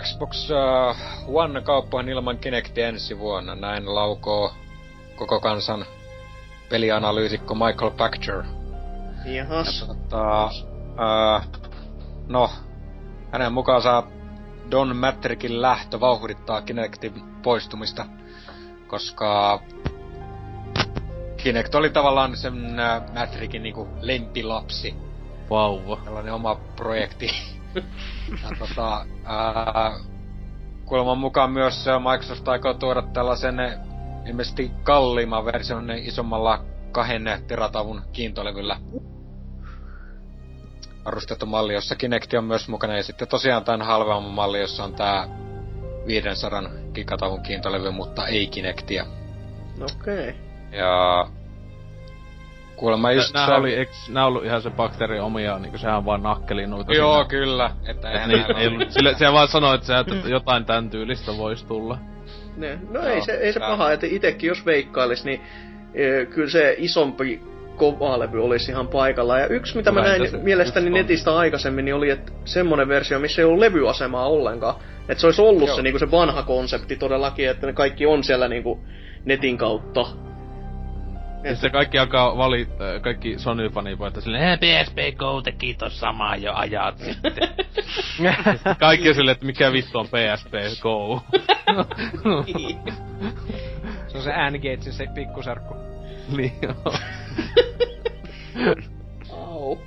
Xbox uh, One kauppoihin ilman Kinecti ensi vuonna. Näin laukoo koko kansan pelianalyytikko Michael Pachter. Jahas. Ja tota, uh, no, hänen mukaansa Don Mattrickin lähtö vauhdittaa Kinectin poistumista, koska Kinect oli tavallaan sen uh, Mattrickin niinku lempilapsi Vauva. tällainen oma projekti. ja tota, ää, kuuleman mukaan myös ää, Microsoft aikoo tuoda tällaisen ilmeisesti kalliimman version isommalla kahden teratavun kiintolevyllä varustettu malli, jossa Kinect on myös mukana. Ja sitten tosiaan tämän halvemman malli, jossa on tää 500 gigatavun kiintolevy, mutta ei Kinectia. Okei. Okay. Ja kuulemma just... Nää se- oli, eiks nää ollut ihan se bakteeri omia, niinku sehän vaan nakkeli noita Joo, sinne. kyllä. Että Et eihän niin, ei, ollut- sille, se vaan sanoi, että, se, että jotain tän tyylistä voisi tulla. Ne, no Joo, ei se, ei se tää- paha, että itekin jos veikkailis, niin e, kyllä se isompi kovalevy olisi ihan paikallaan. Ja yksi, mitä mä Vähintään näin se mielestäni netistä aikaisemmin, niin oli että semmonen versio, missä ei ollut levyasemaa ollenkaan. Että se olisi ollut Joo. se, niinku se vanha konsepti todellakin, että ne kaikki on siellä niinku netin kautta. Ja sitten kaikki alkaa valit, äh, kaikki Sony-fanipojat silleen, eh, PSP Go teki tossa samaa jo ajat sitten. kaikki on silleen, että mikä vittu on PSP Go. Se on se N-Gatesin se pikkusarkku. niin joo. Au.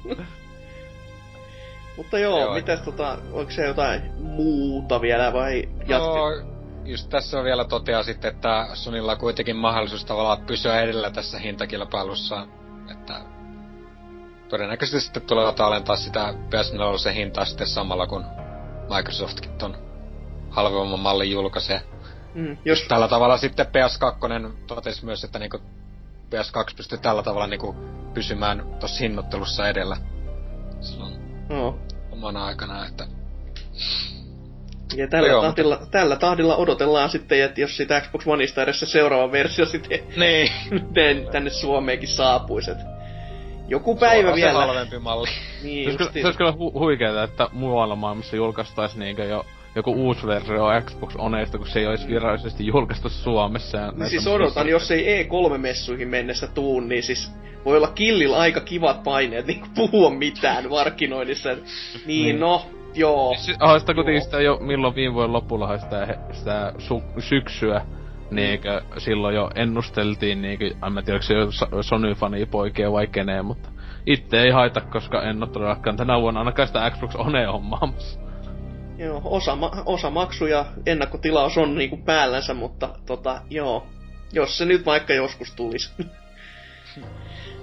Mutta joo, Joo. mitäs tota, onko se jotain muuta vielä vai jatke? No, just tässä vielä toteaa sitten, että Sonilla on kuitenkin mahdollisuus tavallaan pysyä edellä tässä hintakilpailussa, että todennäköisesti sitten tulee alentaa sitä PS4 se hintaa sitten samalla kun Microsoftkin ton halvemman mallin julkaisee. Mm, jos Tällä tavalla sitten PS2 totesi myös, että niinku PS2 pystyy tällä tavalla niinku pysymään tossa hinnoittelussa edellä. Silloin no, omana aikana, että Ja tällä, Joo, tahdilla, tällä tahdilla odotellaan sitten, että jos sitä Xbox Oneista edes se seuraava versio sitten niin. tän- tänne Suomeenkin saapuisi. Joku päivä Suoraan vielä. Se halvempi malli. Niin, Se olisi, kyllä- justiin. se olisi kyllä hu- huikeeta, että muualla maailmassa julkaistais niinkö jo joku uusi versio Xbox Oneista, kun se ei olisi virallisesti julkaistu Suomessa. Ja Niin siis odotan, jos ei E3-messuihin mennessä tuu, niin siis voi olla Killillä aika kivat paineet niin puhua mitään markkinoinnissa. Niin, Niin. no, joo. Siis, aha, sitä kuitenkin sitä jo milloin viime vuoden lopulla sitä, sitä su- syksyä, niinkö silloin jo ennusteltiin niinkö, en mä tiedä, onko se Sony-fani poikia vai keneen, mutta itse ei haita, koska en oo todellakaan tänä vuonna ainakaan sitä Xbox One hommaamassa. Joo, osa, ma- osa maksu ja ennakkotilaus on niinku päällänsä, mutta tota, joo. Jos se nyt vaikka joskus tulisi.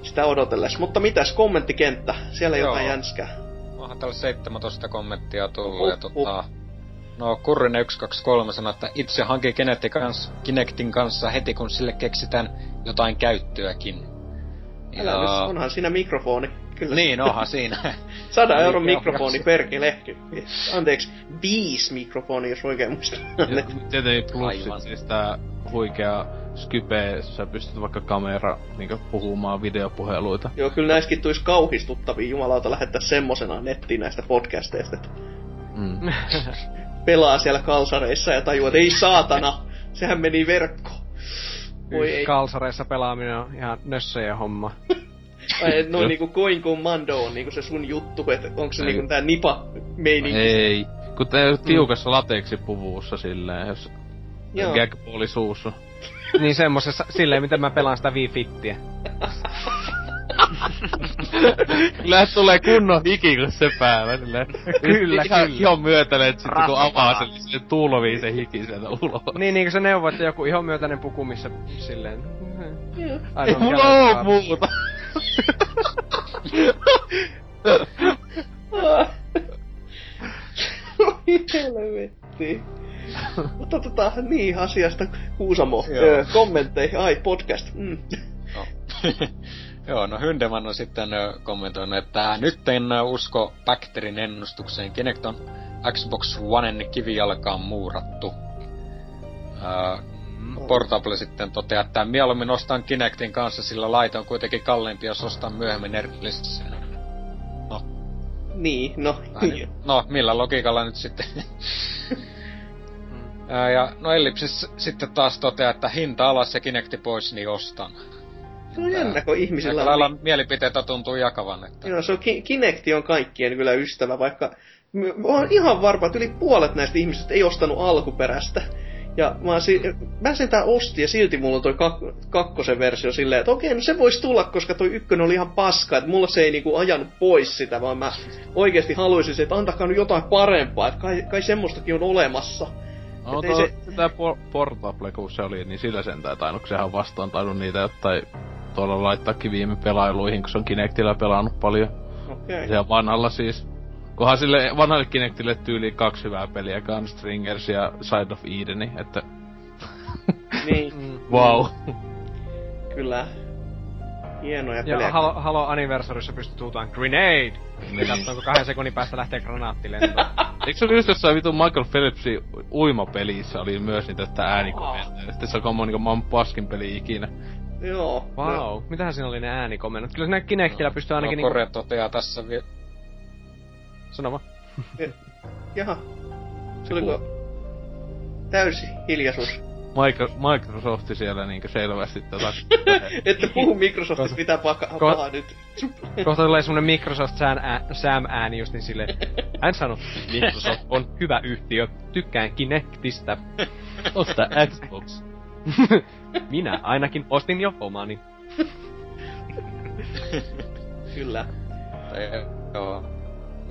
Sitä odotellessa. Mutta mitäs kommenttikenttä? Siellä Joo. jotain jänskää. Onhan täällä 17 kommenttia tullut ja Huh, huh. tota... No, Kurrinen 123 sanoi, että itse hankin Kinectin kanssa, Kinectin kanssa heti, kun sille keksitään jotain käyttöäkin. Älä nyt, onhan siinä mikrofoni. Kyllä. Niin, onhan siinä. 100 euron mikrofoni perkele. Anteeksi, viisi mikrofoni, jos oikein muistan. Ja Tietenkin plus Aivan. siis tää huikea Skype, jos sä pystyt vaikka kamera niinkö puhumaan videopuheluita. Joo, kyllä näissäkin tulisi kauhistuttavia jumalauta lähettää semmosena nettiin näistä podcasteista. että Mm. Pelaa siellä kalsareissa ja tajuaa, että ei saatana, sehän meni verkkoon. Voi ei. Kalsareissa pelaaminen on ihan nössöjen homma. Ai, et noin niinku Going Commando on niinku se sun juttu, että onko se Ei. niinku tää nipa meininki. Ei. Kun te tiukassa lateksipuvussa silleen, jos gagballi suussa. niin semmosessa, silleen miten mä pelaan sitä Wii Fittiä. Kyllä tulee kunnon hiki, kun se päällä. Silleen. Kyllä, ihan, kyllä. Ihan myötälet sit kun Rasvaa. avaa sen, niin se tulvii se hiki sieltä ulos. Niin, niin kuin se neuvoo, että joku ihon myötäinen puku, missä silleen... Joo. Ei mulla oo muuta. Oi helvetti. Mutta tota, niin asiasta Kuusamo. Öö, kommentteihin. Ai, podcast. Mm. No. Joo, no Hyndeman on sitten kommentoinut, että nyt en usko Bacterin ennustukseen. Kinect on Xbox Oneen kivijalkaan muurattu. Öö, Portable sitten toteaa, että mieluummin ostan Kinectin kanssa, sillä laite on kuitenkin kalliimpi, jos ostan myöhemmin erillisenä. No, Niin, no. Ai, no, millä logiikalla nyt sitten? Ja no Ellipsis sitten taas toteaa, että hinta alas ja Kinecti pois, niin ostan. Se on jännä, kun ihmisillä on... lailla mielipiteitä tuntuu jakavan, että... Joo, se on, Ki- Kinecti on kaikkien kyllä ystävä, vaikka mä oon ihan varma, että yli puolet näistä ihmisistä ei ostanut alkuperäistä. Ja mä, si- mä sentään ostin ja silti mulla on toi kak- kakkosen versio silleen, että okei, no se voisi tulla, koska toi ykkönen oli ihan paska, että mulla se ei niinku ajanut pois sitä, vaan mä oikeasti haluaisin, että antakaa nyt jotain parempaa, että kai, kai semmoistakin on olemassa. No, to, se- se... tää por- Portable, kun se oli, niin sillä sentään tainnut sehän vastaan tainnut niitä jotain tuolla laittaakin viime pelailuihin, kun se on Kinectillä pelannut paljon. Okei. Ja vanhalla siis. Kunhan sille vanhalle Kinectille tyyli kaksi hyvää peliä, Gunstringers ja Side of Edeni, että Niin, wow. kyllä. Hienoja Ja pelejä. Halo, Halo Anniversarissa tuutaan Grenade! Ja katsotaan, kun kahden sekunnin päästä lähtee granaatti lentoon. Eikö se oli just jossain vitun Michael Phillipsin uimapelissä oli myös niitä että äänikommentteja. Sitten se on niinku maan paskin peli ikinä. Joo. Wow, mitähän siinä oli ne äänikomennot? Kyllä siinä Kinectillä pystyy ainakin no, niinku... Toteaa tässä vi- Sano vaan. Jaha. Se oliko täysi hiljaisuus? Micro- Microsoft siellä niinku selvästi tota... Että puhu Microsoftista Ko- pahaa nyt. Kohta tulee semmonen Microsoft Sam, ää, Sam ääni just niin silleen. Hän sanoi, Microsoft on hyvä yhtiö, tykkään Kinectistä. Osta Xbox. Minä ainakin ostin jo omani. Kyllä. Tai- Joo.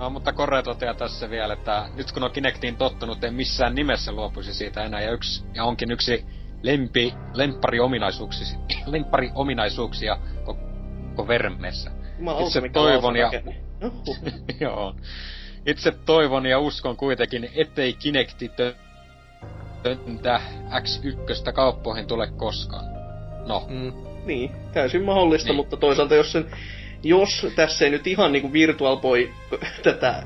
No, mutta Kore toteaa tässä vielä, että nyt kun on Kinectiin tottunut, en missään nimessä luopuisi siitä enää. Ja, yksi, ja onkin yksi lempi, lemppari ominaisuuksia, lemppari ominaisuuksia koko vermessä. Jumalauta, Itse toivon ja-. Joo. Itse toivon ja uskon kuitenkin, ettei Kinecti tö- töntä X1 kauppoihin tule koskaan. No, Mm. Niin, täysin mahdollista, Niin. mutta toisaalta jos sen, jos tässä ei nyt ihan niinku Virtual Boy tätä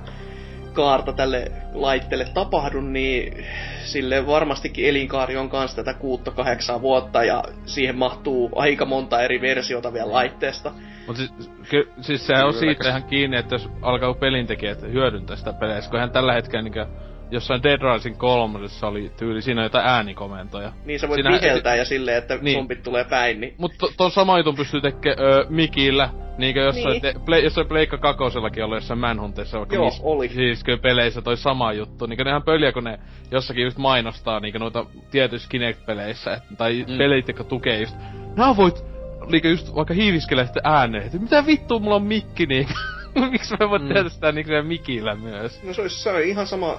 kaarta tälle laitteelle tapahdu, niin sille varmastikin elinkaari on kanssa tätä kuutta kahdeksan vuotta ja siihen mahtuu aika monta eri versiota vielä laitteesta. Mut siis, ky, siis sehän on siitä ihan kiinni, että jos alkaa pelintekijät hyödyntää sitä peleissä, kun hän tällä hetkellä niinkö jossain Dead Rising kolmosessa oli tyyli, siinä on jotain äänikomentoja. Niin sä voit Siinä- viheltää ja silleen, että Niin. zombit tulee päin, niin Mut to, ton sama jutun pystyy tekemään öö, mikillä, niinkö jossain, Niin. te, play, jossain Pleikka kakosellakin oli jossain Manhuntissa vaikka Joo, oli. Siis kyllä peleissä toi sama juttu. Niinkö nehän pöliä, kun ne jossakin just mainostaa niinkö noita tietyissä Kinect-peleissä, et, tai Mm. pelit, jotka tukee just, nää voit niinkö just vaikka hiiviskellä sitä ääneen, että mitä vittua mulla on mikki niinkö. Miksi mä voin Mm. mm. tehdä sitä siellä mikillä myös? No se olisi, se oli ihan sama,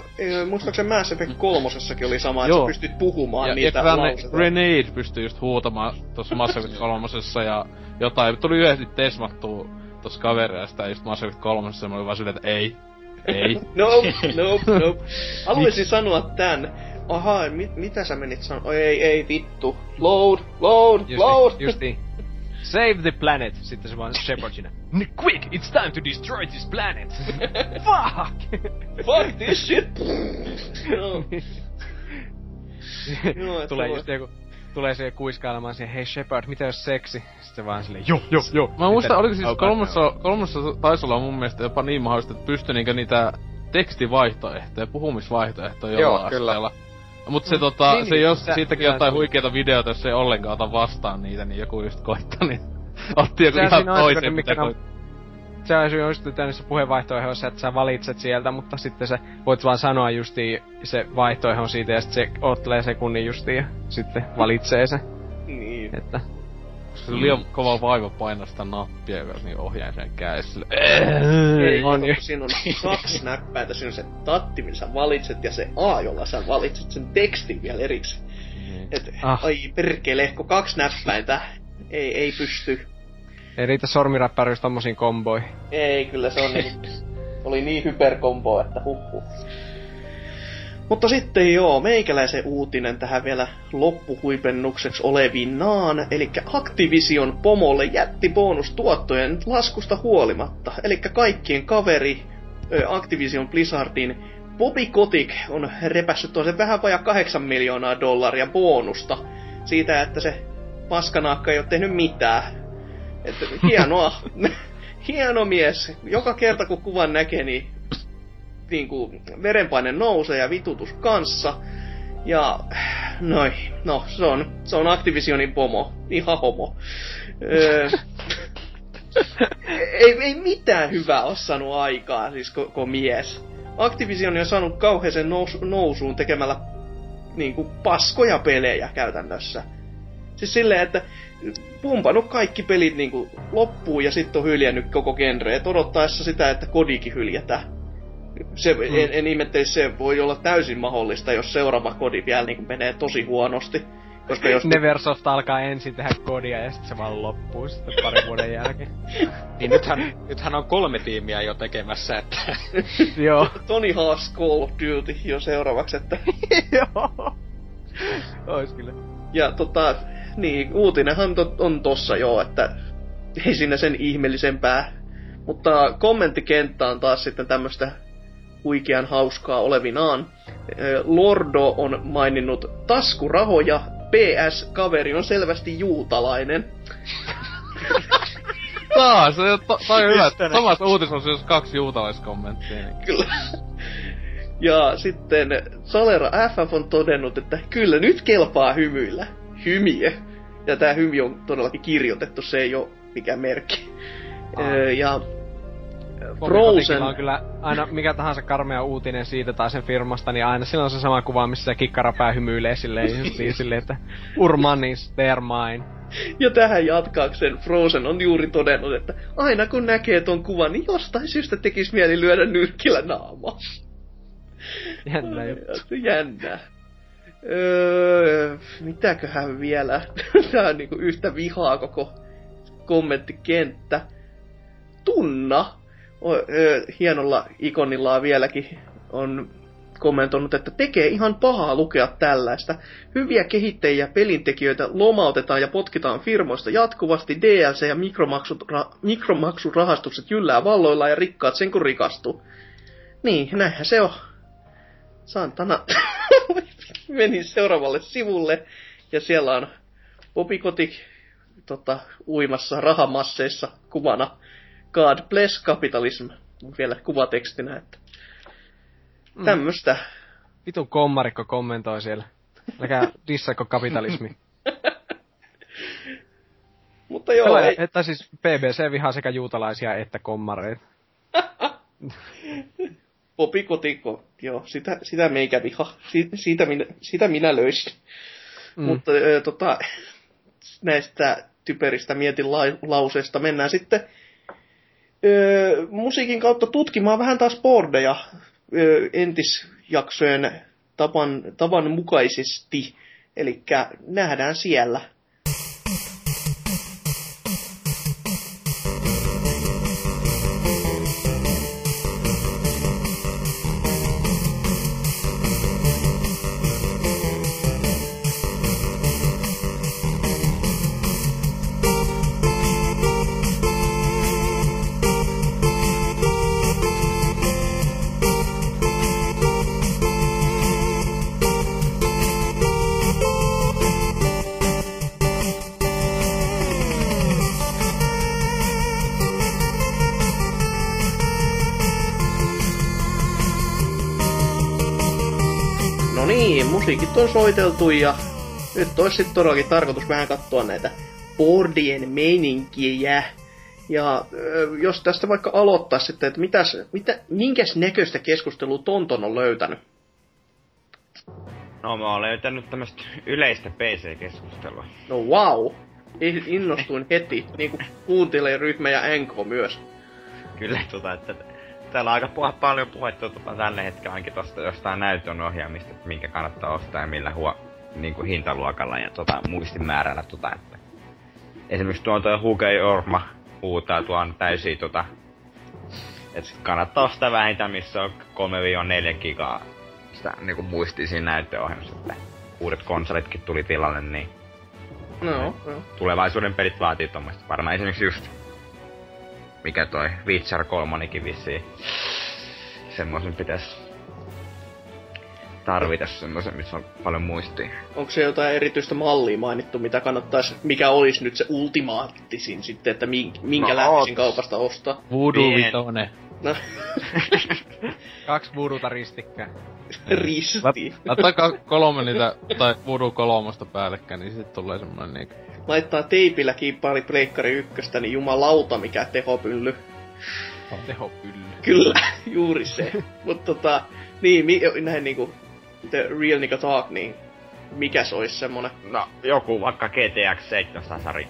muistaakseni Mass Effect kolmosessakin oli sama, että sä pystyt puhumaan Ja, ja niitä lauseita. Grenade pystyy just huutamaan tossa Mass Effect kolmosessa ja jotain. Tuli yhdesti tesmattua tossa kaveria sitä just Mass Effect kolmosessa ja mä olin vaan silleen, että ei. Ei. Nope, nope, nope. Haluaisin sanoa tän. Aha, mit, mitä sä menit sanoa? Ei, ei, vittu. Load, load, load. Justi, justi. Save the planet. Sitten se vaan Shepard siinä. "N- Quick, it's time to destroy this planet. Fuck! Fuck this shit. no. Et tulee se just joku, tulee siihen kuiskailemaan siihen, hei Shepard, mitä jos seksi? Sitten se vaan silleen, joo, joo, joo. Mä muistan, oliko siis kolmossa, kolmossa taisi olla mun mielestä jopa niin mahdollista, että pystyi niinkö niitä tekstivaihtoehtoja, puhumisvaihtoehtoja Joo, jollain kyllä. asteella. Mut se tota, Niin, se niin, jos siitäkin jotain se- huikeita videoita, jos ei ollenkaan ota vastaan niitä, niin joku just koittaa, niin otti joku Sehän ihan toisen, mitä mikä on- koittaa. Se on just tämmöisessä puheenvaihtoehdossa, että sä valitset sieltä, mutta sitten se voit vaan sanoa justiin se vaihtoehto siitä ja sitten se ottelee sekunnin justiin ja sitten valitsee se. Niin. Että Se on liian kova vaiva painaa sitä nappia, joka niin ohjaa sen kädessä. Ei, on jo. siinä on kaksi näppäintä, siinä on se tatti, millä sä valitset, ja se A, jolla sä valitset sen tekstin vielä erikseen. Et, Ah. ai perkele, kun kaksi näppäintä, ei, ei pysty. ei riitä sormiräppäryys tommosiin komboihin. Ei, kyllä se on niin, oli niin hyperkombo, että huhhuh. Mutta sitten joo, meikäläisen uutinen tähän vielä loppuhuipennukseksi olevinaan, eli Activision pomolle jätti bonustuottojen laskusta huolimatta. Eli kaikkien kaveri Activision Blizzardin Bobby Kotick on repässyt toisen vähän vajaa 8 miljoonaa dollaria bonusta siitä, että se paskanaakka ei ole tehnyt mitään. Että hienoa. Hieno mies. Joka kerta kun kuvan näkee, niin, niin kuin verenpaine nousee ja vitutus kanssa. Ja noi, no se on, se on Activisionin pomo. Ihan homo. Öö, ei, ei mitään hyvää ole saanut aikaa, siis koko mies. Activision on saanut kauheeseen nous, nousuun tekemällä niin kuin paskoja pelejä käytännössä. Siis silleen, että pumpannut kaikki pelit niin kuin loppuun ja sitten on hyljännyt koko genre, et odottaessa sitä, että kodikin hyljätään. Se, mm. en, en ihmettelisi, se voi olla täysin mahdollista, jos seuraava kodi vielä niin kuin menee tosi huonosti. Koska jos... Neversoft alkaa ensin tehdä kodia ja sitten se vaan loppuu sitten parin vuoden jälkeen. Niin nythän, nythän on kolme tiimiä jo tekemässä, että... Joo. Tony Hawk's Call of Duty jo seuraavaksi, että... Joo. Ois kyllä. Ja tota, niin, uutinenhan to, on tossa jo, että ei siinä sen ihmeellisempää. Mutta kommenttikenttä on taas sitten tämmöstä huikean hauskaa olevinaan. Lordo on maininnut taskurahoja, PS, kaveri on selvästi juutalainen. Taas, se, to, toi on hyvä. Samassa uutisessa jos kaksi juutalaiskommenttia. Niin. Kyllä. Ja sitten Salera FF on todennut, että kyllä nyt kelpaa hymyillä. Hymiö. Ja tämä hymy on todellakin kirjoitettu, se ei ole mikään merkki. Ö, Ja Frozen. On kyllä aina mikä tahansa karmea uutinen siitä tai sen firmasta, niin aina sillä on se sama kuva, missä se kikkarapää hymyilee silleen, just niin silleen, että Urmanis, they're mine. ja tähän jatkaakseen Frozen on juuri todennut, että aina kun näkee ton kuvan, niin jostain syystä tekisi mieli lyödä nyrkillä naamaa. Jännä juttu. Jännää. Öö, mitäköhän vielä? Tää on niinku yhtä vihaa koko kommenttikenttä. Tunna, hienolla ikonillaan vieläkin, on kommentoinut, että tekee ihan pahaa lukea tällaista. Hyviä kehittäjiä pelintekijöitä lomautetaan ja potkitaan firmoista jatkuvasti. DLC ja mikromaksut, ra, mikromaksurahastukset jyllää valloillaan ja rikkaat sen kun rikastuu. niin, näinhän se on. Santana meni seuraavalle sivulle, ja siellä on Bobby Kotick tota, uimassa rahamasseissa kuvana God bless capitalism. Vielä kuvatekstinä, että Mm. tämmöstä. Vitun kommarikko kommentoi siellä. Älkää dissaiko kapitalismi. Mutta joo, Pelaaja, ei, että siis BBC vihaa sekä juutalaisia että kommareita. Bobby Kotikko, joo, sitä, sitä meikä viha. Si, siitä, minä, sitä minä löysin. Mm. Mutta ö, tota, näistä typeristä mietin la- lauseista mennään sitten musiikin kautta tutkimaan vähän taas boardeja ö, entisjaksojen tavan, tavan mukaisesti. Eli nähdään siellä. Niin, musiikit on soiteltu ja nyt olisi sitten todellakin tarkoitus vähän katsoa näitä boardien meininkiä. Ja jos tästä vaikka aloittaa sitten, että mitäs, mitä, minkäs näköistä keskustelua Tonton on löytänyt? No mä oon löytänyt tämmöstä yleistä PC-keskustelua. No wow, innostuin heti, niin kuin kuuntelijaryhmä ja NK myös. Kyllä tota, että täällä on aika puh- paljon puhetta tota, tällä hetkellä ainakin tosta jostain näytön ohjaamista, että minkä kannattaa ostaa ja millä huo, niin kuin hintaluokalla ja tota, muistimäärällä. Tota, että esimerkiksi tuo toi Huge Jorma huutaa tuon täysin tota, että kannattaa ostaa vähintään missä on 3-4 gigaa sitä niinku muistia siinä näyttöohjelmassa, että uudet konsolitkin tuli tilalle, niin No, no. tulevaisuuden pelit vaatii tuommoista. Varmaan esimerkiksi just, mikä toi Witcher 3 vissiin. Semmoisen pitäisi tarvita semmoisen, missä on paljon muistia. Onko se jotain erityistä mallia mainittu, mitä kannattaisi, mikä olisi nyt se ultimaattisin sitten, että minkä, No, lähtisin oot. kaupasta ostaa? Voodoo Vitone. No, Kaksi vuoduta ristikkään. risti. Laittakaa kolme niitä, tai Voodoo kolmosta päällekkäin, niin sitten tulee semmonen niinku... Laittaa teipillä kiippaali pleikkari ykköstä, niin jumalauta mikä tehopylly. Tehopylly. Kyllä, juuri se. Mutta tota, niin, mi, näin niinku, the real nigga talk, niin mikä se olisi semmonen? No, joku vaikka GTX 700 sari.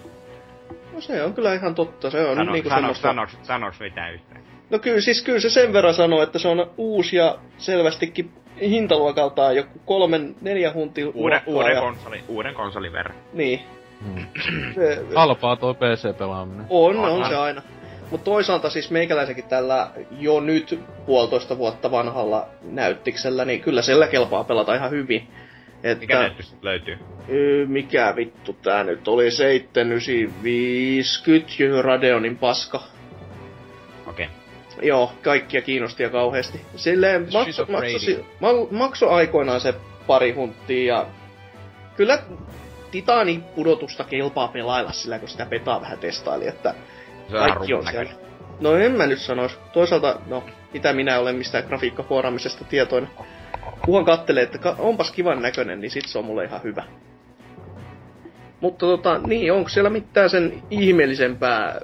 No se on kyllä ihan totta, se on Sano, niinku sano, semmoista... sanoks, sanoks mitään yhtään? No kyllä, siis kyllä se sen verran sanoo, että se on uusi ja selvästikin hintaluokaltaan joku kolmen, neljä hunti Uuden, uuden, ja, konsoli, uuden konsolin verran. Niin. Hmm. Se, Halpaa toi PC-pelaaminen. on, On, on se aina. Mutta toisaalta siis meikäläisenkin tällä jo nyt puolitoista vuotta vanhalla näyttiksellä, niin kyllä sillä kelpaa pelata ihan hyvin. Että, Mikä näyttö löytyy? Öö, mikä vittu tää nyt oli? 7950 Radeonin paska. Joo, kaikkia kiinnosti ja kauheasti. Silleen makso, makso, ma- makso aikoinaan se pari hunttia ja kyllä titanin pudotusta kelpaa pelailla sillä, kun sitä petaa vähän testaili, että Se kaikki on siellä. No en mä nyt sanois. Toisaalta, no, mitä minä olen mistään grafiikkafooramisesta tietoinen. Kuhan kattelee, että ka- onpas kivan näköinen, niin sit se on mulle ihan hyvä. Mutta tota, niin, onko siellä mitään sen ihmeellisempää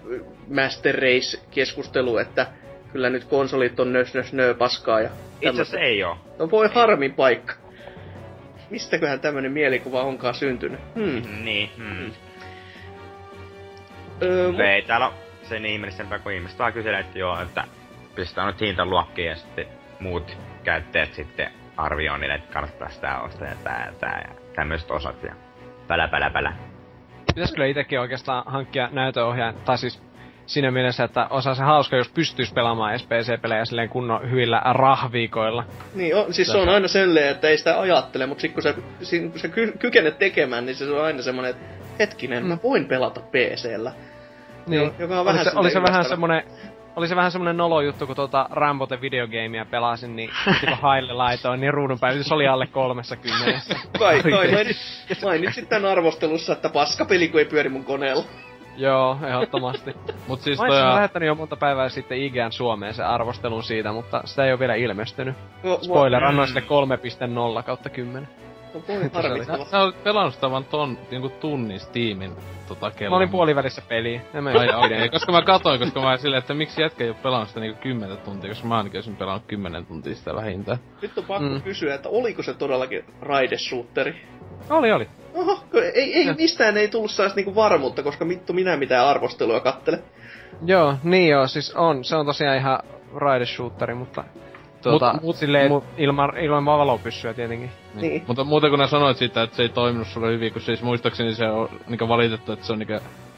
Master Race-keskustelua, että kyllä nyt konsolit on nös nös nö paskaa ja Itse asiassa ei oo. No voi harmin paikka. Mistäköhän tämmönen mielikuva onkaan syntynyt? Hmm. Niin, hmm. Öö, Mutta ei täällä ole sen ihmeellisempää kuin ihmiset vaan kyselee, että joo, että pistää nyt hintaluokkiin ja sitten muut käyttäjät sitten arvioi niille, että kannattaa sitä ostaa ja tää ja tää ja tämmöiset osat ja pälä pälä pälä. Pitäis kyllä itekin oikeastaan hankkia näytöohjaajan, tai siis siinä mielessä, että osaa se hauska, jos pystyis pelaamaan SPC-pelejä silleen kunnon hyvillä rahviikoilla. Niin, on, siis se on aina silleen, että ei sitä ajattele, mutta sitten kun sä, sin- kun sä ky- kykenet tekemään, niin se on aina semmonen, että hetkinen, mä voin pelata PC-llä. Niin. Joka on oli vähän se, oli se vähän semmonen oli se vähän semmonen nolo juttu, kun tuota Rambo the videogamea pelasin, niin kun haille laitoin, niin ruudun päivitys oli alle kolmessa kymmenessä. Kai, kai mainit, mainitsit tän arvostelussa, että paskapeli kun ei pyöri mun koneella. Joo, ehdottomasti. Mut siis Mä toi... olisin lähettänyt jo monta päivää sitten IGN Suomeen sen arvostelun siitä, mutta sitä ei ole vielä ilmestynyt. No, Spoiler, annoin sille 3.0 kautta 10. No, voi. Sä olet pelannut sitä vaan ton niinku tunnin Steamin tota kello. Mä olin puolivälissä peliä. En mä Ai, okay. koska mä katoin, koska mä silleen, että miksi jätkä ei oo pelannut sitä niinku 10 tuntia, koska mä ainakin olisin pelannut 10 tuntia sitä vähintään. Nyt on pakko Mm. kysyä, että oliko se todellakin raideshooteri? Oli, oli. Oho, ei, ei mistään ei tullut sellaista niinku varmuutta, koska vittu minä mitään arvostelua kattele. Joo, niin joo, siis on. Se on tosiaan ihan raideshooteri, mutta... Tuota, Mut- mut- silleen mut- ilman, ilman valopyssyä tietenkin. Niin. Mutta muuten kun ne sanoit siitä, että se ei toiminut sulle hyvin, kun siis muistaakseni se on niinku valitettu, että se on niinku...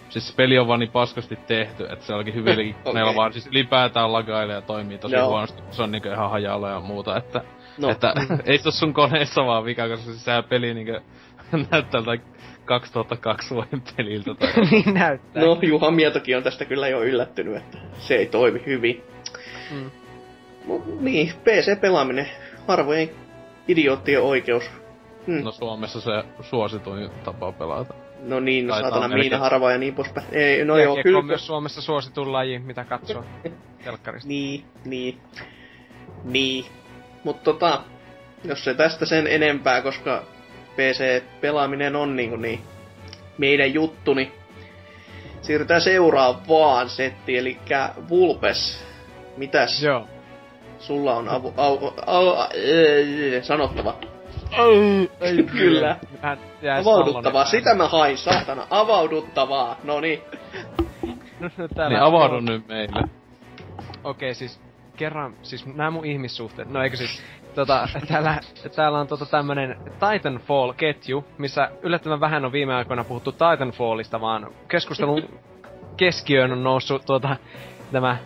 Siis peli on vaan niin paskasti tehty, että se onkin hyvin okay. vaan siis ylipäätään lagailee ja toimii tosi Joo. huonosti. Se on niinku ihan hajalla ja muuta, että... No. No. Että ei se sun koneessa vaan vika, koska siis sehän peli niinku näyttää tältä 2002 vuoden peliltä tai niin näyttää. No, Juha Mietokin on tästä kyllä jo yllättynyt, että se ei toimi hyvin. Mm. Mut niin, PC-pelaaminen, harvojen idioottien oikeus. Hmm. No Suomessa se suosituin tapa pelata. No niin, no saatana miina harva ja niin poispäin. Ei, no No joo, kyllä. on myös Suomessa suosituin laji, mitä katsoa telkkarista. Niin, niin. Niin. Mutta tota, jos se tästä sen enempää, koska PC-pelaaminen on niinku niin meidän juttu, niin siirrytään seuraavaan settiin, eli Vulpes. Mitäs Joo. sulla on avu, au, au, au, sanottava? Ei, Kyllä. Avauduttavaa, sitä mä hain, saatana. Avauduttavaa, no niin. Niin avaudu nyt meille. Okei, siis kerran, siis nämä mun ihmissuhteet, no eikö siis, tota, täällä, täällä on tota tämmönen Titanfall-ketju, missä yllättävän vähän on viime aikoina puhuttu Titanfallista, vaan keskustelun keskiöön on noussut tuota, tämä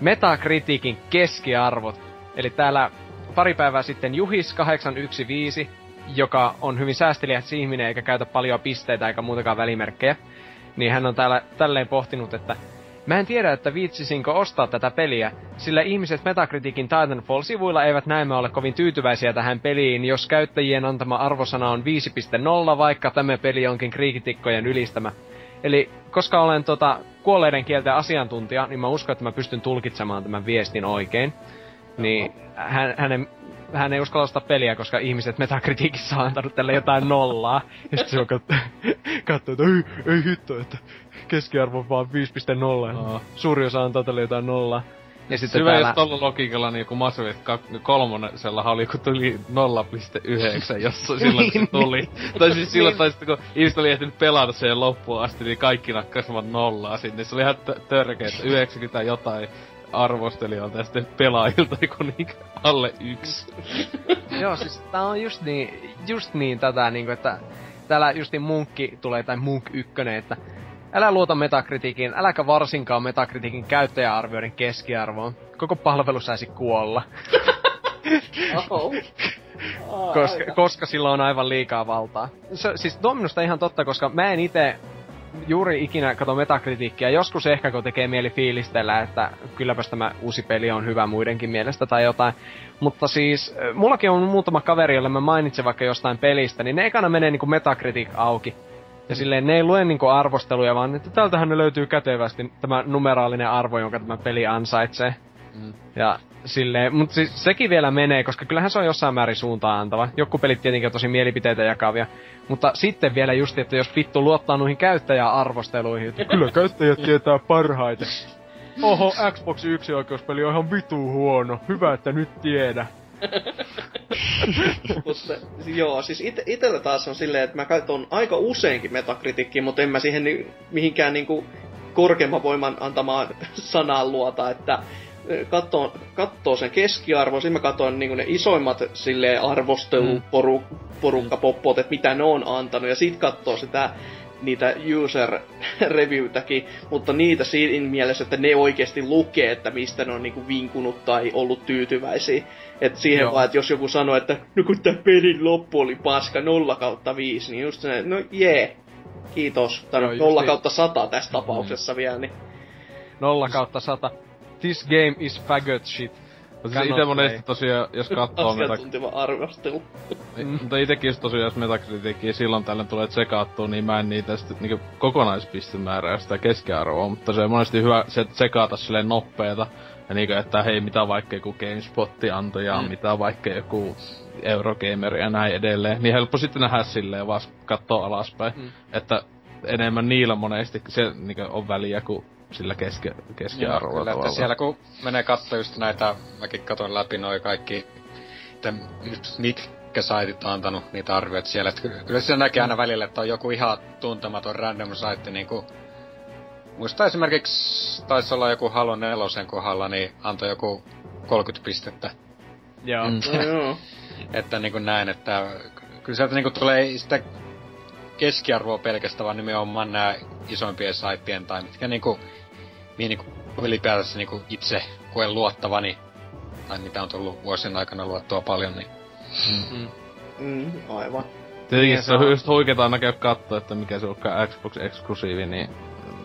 Metakritiikin keskiarvot. Eli täällä pari päivää sitten Juhis 815, joka on hyvin säästeliäs ihminen eikä käytä paljon pisteitä eikä muutakaan välimerkkejä, niin hän on täällä tälleen pohtinut, että Mä en tiedä, että viitsisinkö ostaa tätä peliä, sillä ihmiset Metacriticin Titanfall-sivuilla eivät näemmä ole kovin tyytyväisiä tähän peliin, jos käyttäjien antama arvosana on 5.0, vaikka tämä peli onkin kriitikkojen ylistämä. Eli koska olen tota, kuolleiden kielten asiantuntija, niin mä uskon, että mä pystyn tulkitsemaan tämän viestin oikein. Niin hän, hänen, hän ei uskalla ostaa peliä, koska ihmiset Metacriticissa on antanut tälle jotain nollaa. Ja sitten se on katsoo, katsoo että ei, ei hitto, että keskiarvo on vaan 5.0. Aa. Suuri osa antaa tälle jotain nollaa. Ja sitten Hyvä, täällä... jos tolla logiikalla niin joku Mass Effect 3 oli, kun tuli 0.9, jos silloin se tuli. tai siis silloin, tai sitten kun ihmiset oli ehtinyt pelata sen loppuun asti, niin kaikki nakkasivat nollaa sinne. Niin se oli ihan tö- törkeä, että 90 jotain arvostelijoilta ja sitten pelaajilta kun niinku alle yksi. Joo, siis tää on just niin, just niin tätä niinku, että täällä justiin munkki tulee, tai munk ykkönen, että älä luota Metakritiikin, äläkä varsinkaan Metakritiikin käyttäjäarvioiden keskiarvoon. Koko palvelu saisi kuolla, Oho. koska, koska sillä on aivan liikaa valtaa. Se, siis tuo on minusta ihan totta, koska mä en itse juuri ikinä kato metakritiikkiä. Joskus ehkä kun tekee mieli fiilistellä, että kylläpäs tämä uusi peli on hyvä muidenkin mielestä tai jotain. Mutta siis, mullakin on muutama kaveri, jolle mä mainitsen vaikka jostain pelistä, niin ne ekana menee niinku Metacritic auki. Ja silleen ne ei lue niinku arvosteluja, vaan että täältähän ne löytyy kätevästi tämä numeraalinen arvo, jonka tämä peli ansaitsee. Mm. Ja silleen, mutta siis sekin vielä menee, koska kyllähän se on jossain määrin suuntaan antava. Joku pelit tietenkin on tosi mielipiteitä jakavia. Mutta sitten vielä just, että jos vittu luottaa noihin käyttäjäarvosteluihin, että kyllä käyttäjät tietää parhaiten. Oho, Xbox 1 oikeuspeli on ihan vitu huono. Hyvä, että nyt tiedä. mutta joo, siis ite, itellä taas on silleen, että mä katson aika useinkin metakritikkiä, mutta en mä siihen ni, mihinkään niinku korkeamman voiman antamaan sanaan luota, että katsoo sen keskiarvo, sitten mä katson niinku ne isoimmat silleen arvosteluporukkapoppot, että mitä ne on antanut, ja sit katsoo sitä niitä user reviewtäkin, mutta niitä siinä mielessä, että ne oikeasti lukee, että mistä ne on niinku vinkunut tai ollut tyytyväisiä. Et siihen Joo. vaan, että jos joku sanoo, että no kun tää pelin loppu oli paska 0 kautta 5, niin just se, no jee, kiitos. Tai Joo, no, just 0 niin. kautta 100 tässä tapauksessa vielä, niin 0 kautta 100. this game is faggot shit. Mutta siis ite monesti tosiaan, jos katsoo mitä... Asiantunteva arvostelu. Mutta itekin jos tosiaan, jos Metacriticia silloin tällöin tulee tsekaattua, niin mä en niitä sitten niinku kokonaispistemäärää sitä keskiarvoa, mutta se on monesti hyvä se tsekaata silleen nopeeta. Ja niinku, että hei, mitä vaikka joku GameSpotti antoi ja mm. mitä vaikka joku Eurogamer ja näin edelleen. Niin helppo sitten nähdä silleen vaan kattoo alaspäin. Mm. Että enemmän niillä monesti se niinku on väliä kuin sillä keski, keskiarvolla Kyllä, että siellä kun menee katsoa just näitä, mäkin katon läpi noi kaikki, että just mitkä saitit on antanut niitä arvioita siellä. Että ky- kyllä siellä näkee aina välillä, että on joku ihan tuntematon random saitti niinku Muista esimerkiksi taisi olla joku Halo 4 kohdalla, niin antoi joku 30 pistettä. Joo. Mm. No joo. Että niinku näin, että kyllä sieltä niinku tulee sitä keskiarvoa pelkästään, vaan nimenomaan nämä isoimpien saittien tai mitkä niinku, mihin niinku ylipäätänsä niinku itse koen luottavani, tai mitä on tullut vuosien aikana luottua paljon, niin Mm, aivan. Tietenkin Niin, se on se on- just huikeeta aina käydä kattoo, että mikä se onkaan Xbox eksklusiivi, niin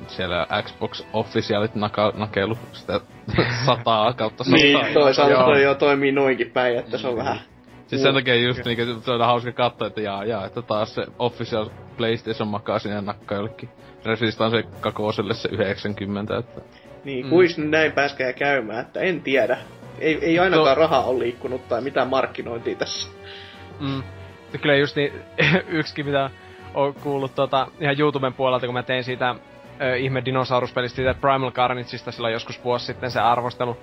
siellä Xbox Officialit naka, nakelu sitä sataa kautta sataa. Niin, toisaalta Joo. toi jo toimii noinkin päin, että se on vähän... Siis sen takia just niinku, se on hauska katsoa, että jaa jaa, että taas se official PlayStation makaa sinne nakkaa jollekin Resistance kakoselle se 90, että... Niin, Mm. kuis nyt näin pääskää käymään, että en tiedä. Ei, ei ainakaan raha ole liikkunut tai mitään markkinointia tässä. Mm. Kyllä just niin, yksikin mitä on kuullut tota, ihan YouTuben puolelta, kun mä tein siitä ö, ihme dinosauruspelistä, siitä Primal Carnageista silloin joskus vuosi sitten se arvostelu.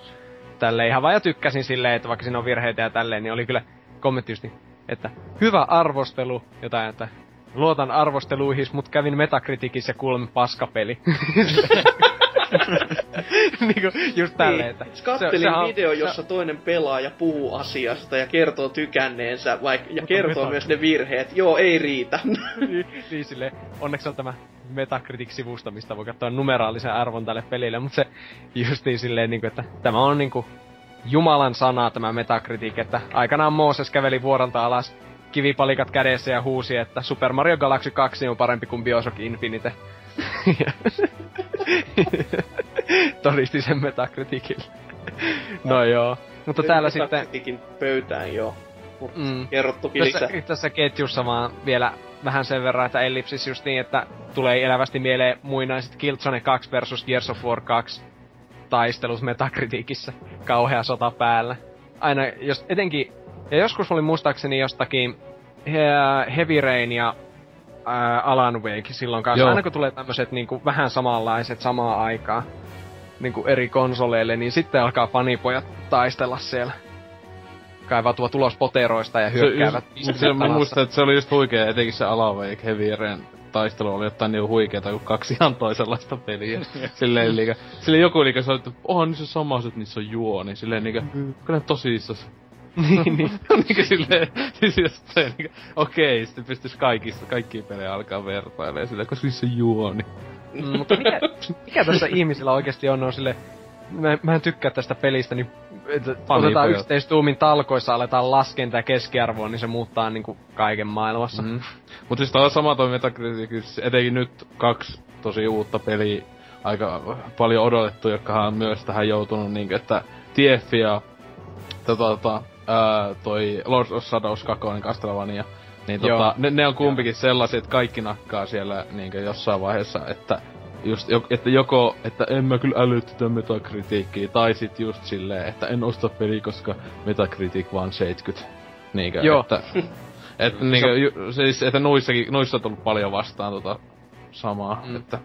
Tälleen ihan vaan ja tykkäsin silleen, että vaikka siinä on virheitä ja tälleen, niin oli kyllä kommentti just niin, että hyvä arvostelu, jotain, että luotan arvosteluihin, mut kävin Metacriticissa ja kuulemme paskapeli. niinku just tälleen, että... Niin. Kattelin sehän on- video, jossa toinen pelaaja puhuu asiasta ja kertoo tykänneensä, vaikka, ja Mutta kertoo meta- myös ne virheet. Joo, ei riitä. niin, niin silleen, onneksi on tämä Metacritic-sivusto, mistä voi katsoa numeraalisen arvon tälle pelille, mutta se justiin silleen, niin kuin, että tämä on niinku Jumalan sana tämä Metacritic, että aikanaan Mooses käveli vuorelta alas kivipalikat kädessä ja huusi, että Super Mario Galaxy 2 on parempi kuin Bioshock Infinite. Todisti sen Metacriticille. no joo. Mutta täällä sitten... Pöytään joo. Mm. kerro toki Tässä, lisää. tässä ketjussa vaan vielä vähän sen verran, että Ellipsis just niin, että tulee elävästi mieleen muinaiset Killzone 2 versus Gears of War 2 taistelut Metacriticissa. Kauhea sota päällä. Aina, jos etenkin, ja joskus oli muistaakseni jostakin he- Heavy Rain ja ää, Alan Wake silloin kanssa. Joo. Aina kun tulee tämmöiset niinku vähän samanlaiset samaan aikaan niinku eri konsoleille, niin sitten alkaa fanipojat taistella siellä. Kaivautua tulos poteroista ja hyökkäävät. Se, se, mä muistan, että se oli just huikea, etenkin se Alavake Heavy Rain taistelu oli jotain niin huikeeta kuin kaksi ihan toisenlaista peliä. silleen liikä, silleen joku liikä sanoi, että onhan niissä samat, että niissä on juoni. Silleen niikä, kyllä ne tosissas. Niin, niin. niinkö silleen, siis just se niinkö, okei, sitten pystyis kaikista, kaikkia pelejä alkaa vertailemaan silleen, koska niissä on juoni. Mm, mutta mikä, mikä tässä ihmisillä oikeasti on, on sille, mä, mä en tykkää tästä pelistä, niin että otetaan yhteistuumin talkoissa, aletaan lasken tää keskiarvoa, niin se muuttaa niinku kaiken maailmassa. Mm. Mut siis tää on sama toi Metacritic, etenkin nyt kaksi tosi uutta peliä, aika paljon odotettu, jotka on myös tähän joutunut niinkö, että TF ja tota, tota, ää, toi Lords of Shadows 2, niin Castlevania, niin tota, ne, ne, on kumpikin sellaisia, että kaikki nakkaa siellä niinkö jossain vaiheessa, että just, että joko, että en mä kyllä äly tätä metakritiikkiä, tai sit just silleen, että en osta peli, koska Metacritic vaan 70. Niinkö, Joo. että, että niinkö, ju, siis, että nuissakin, nuissa on tullut paljon vastaan tota samaa, mm. että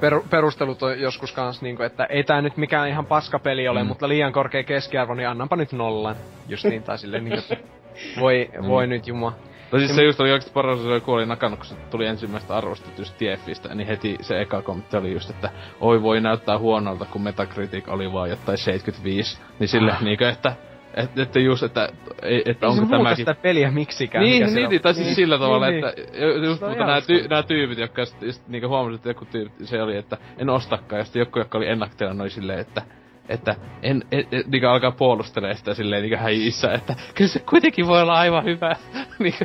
Per, perustelut on joskus kans niinku, että ei tää nyt mikään ihan paskapeli ole, Mm. mutta liian korkea keskiarvo, niin annanpa nyt nollan. Just niin, tai silleen niinku, että voi, voi nyt juma. No siis se just oli oikeesti paras, kun oli nakannut, kun se tuli ensimmäistä arvostettu just TFistä, niin heti se eka kommentti oli just, että oi voi näyttää huonolta, kun Metacritic oli vaan jotain 75. Niin sille Ah. niinkö, että että, että just, että, ei- että Ei se onko muuta tämäkin... sitä peliä miksikään. Niin, mikä niin, se on. niin, tai siis sillä tavalla, niin, että ju- just, Se mutta nämä, ty, nämä tyypit, jotka sit, just, niinku huomasivat, että joku tyyppi, se oli, että en ostakaan, ja sitten joku, joka oli ennakteella, oli silleen, että että en, en, en niinku alkaa puolustelee sitä silleen niinku häissä, että kyllä se kuitenkin voi olla aivan hyvä. niinku,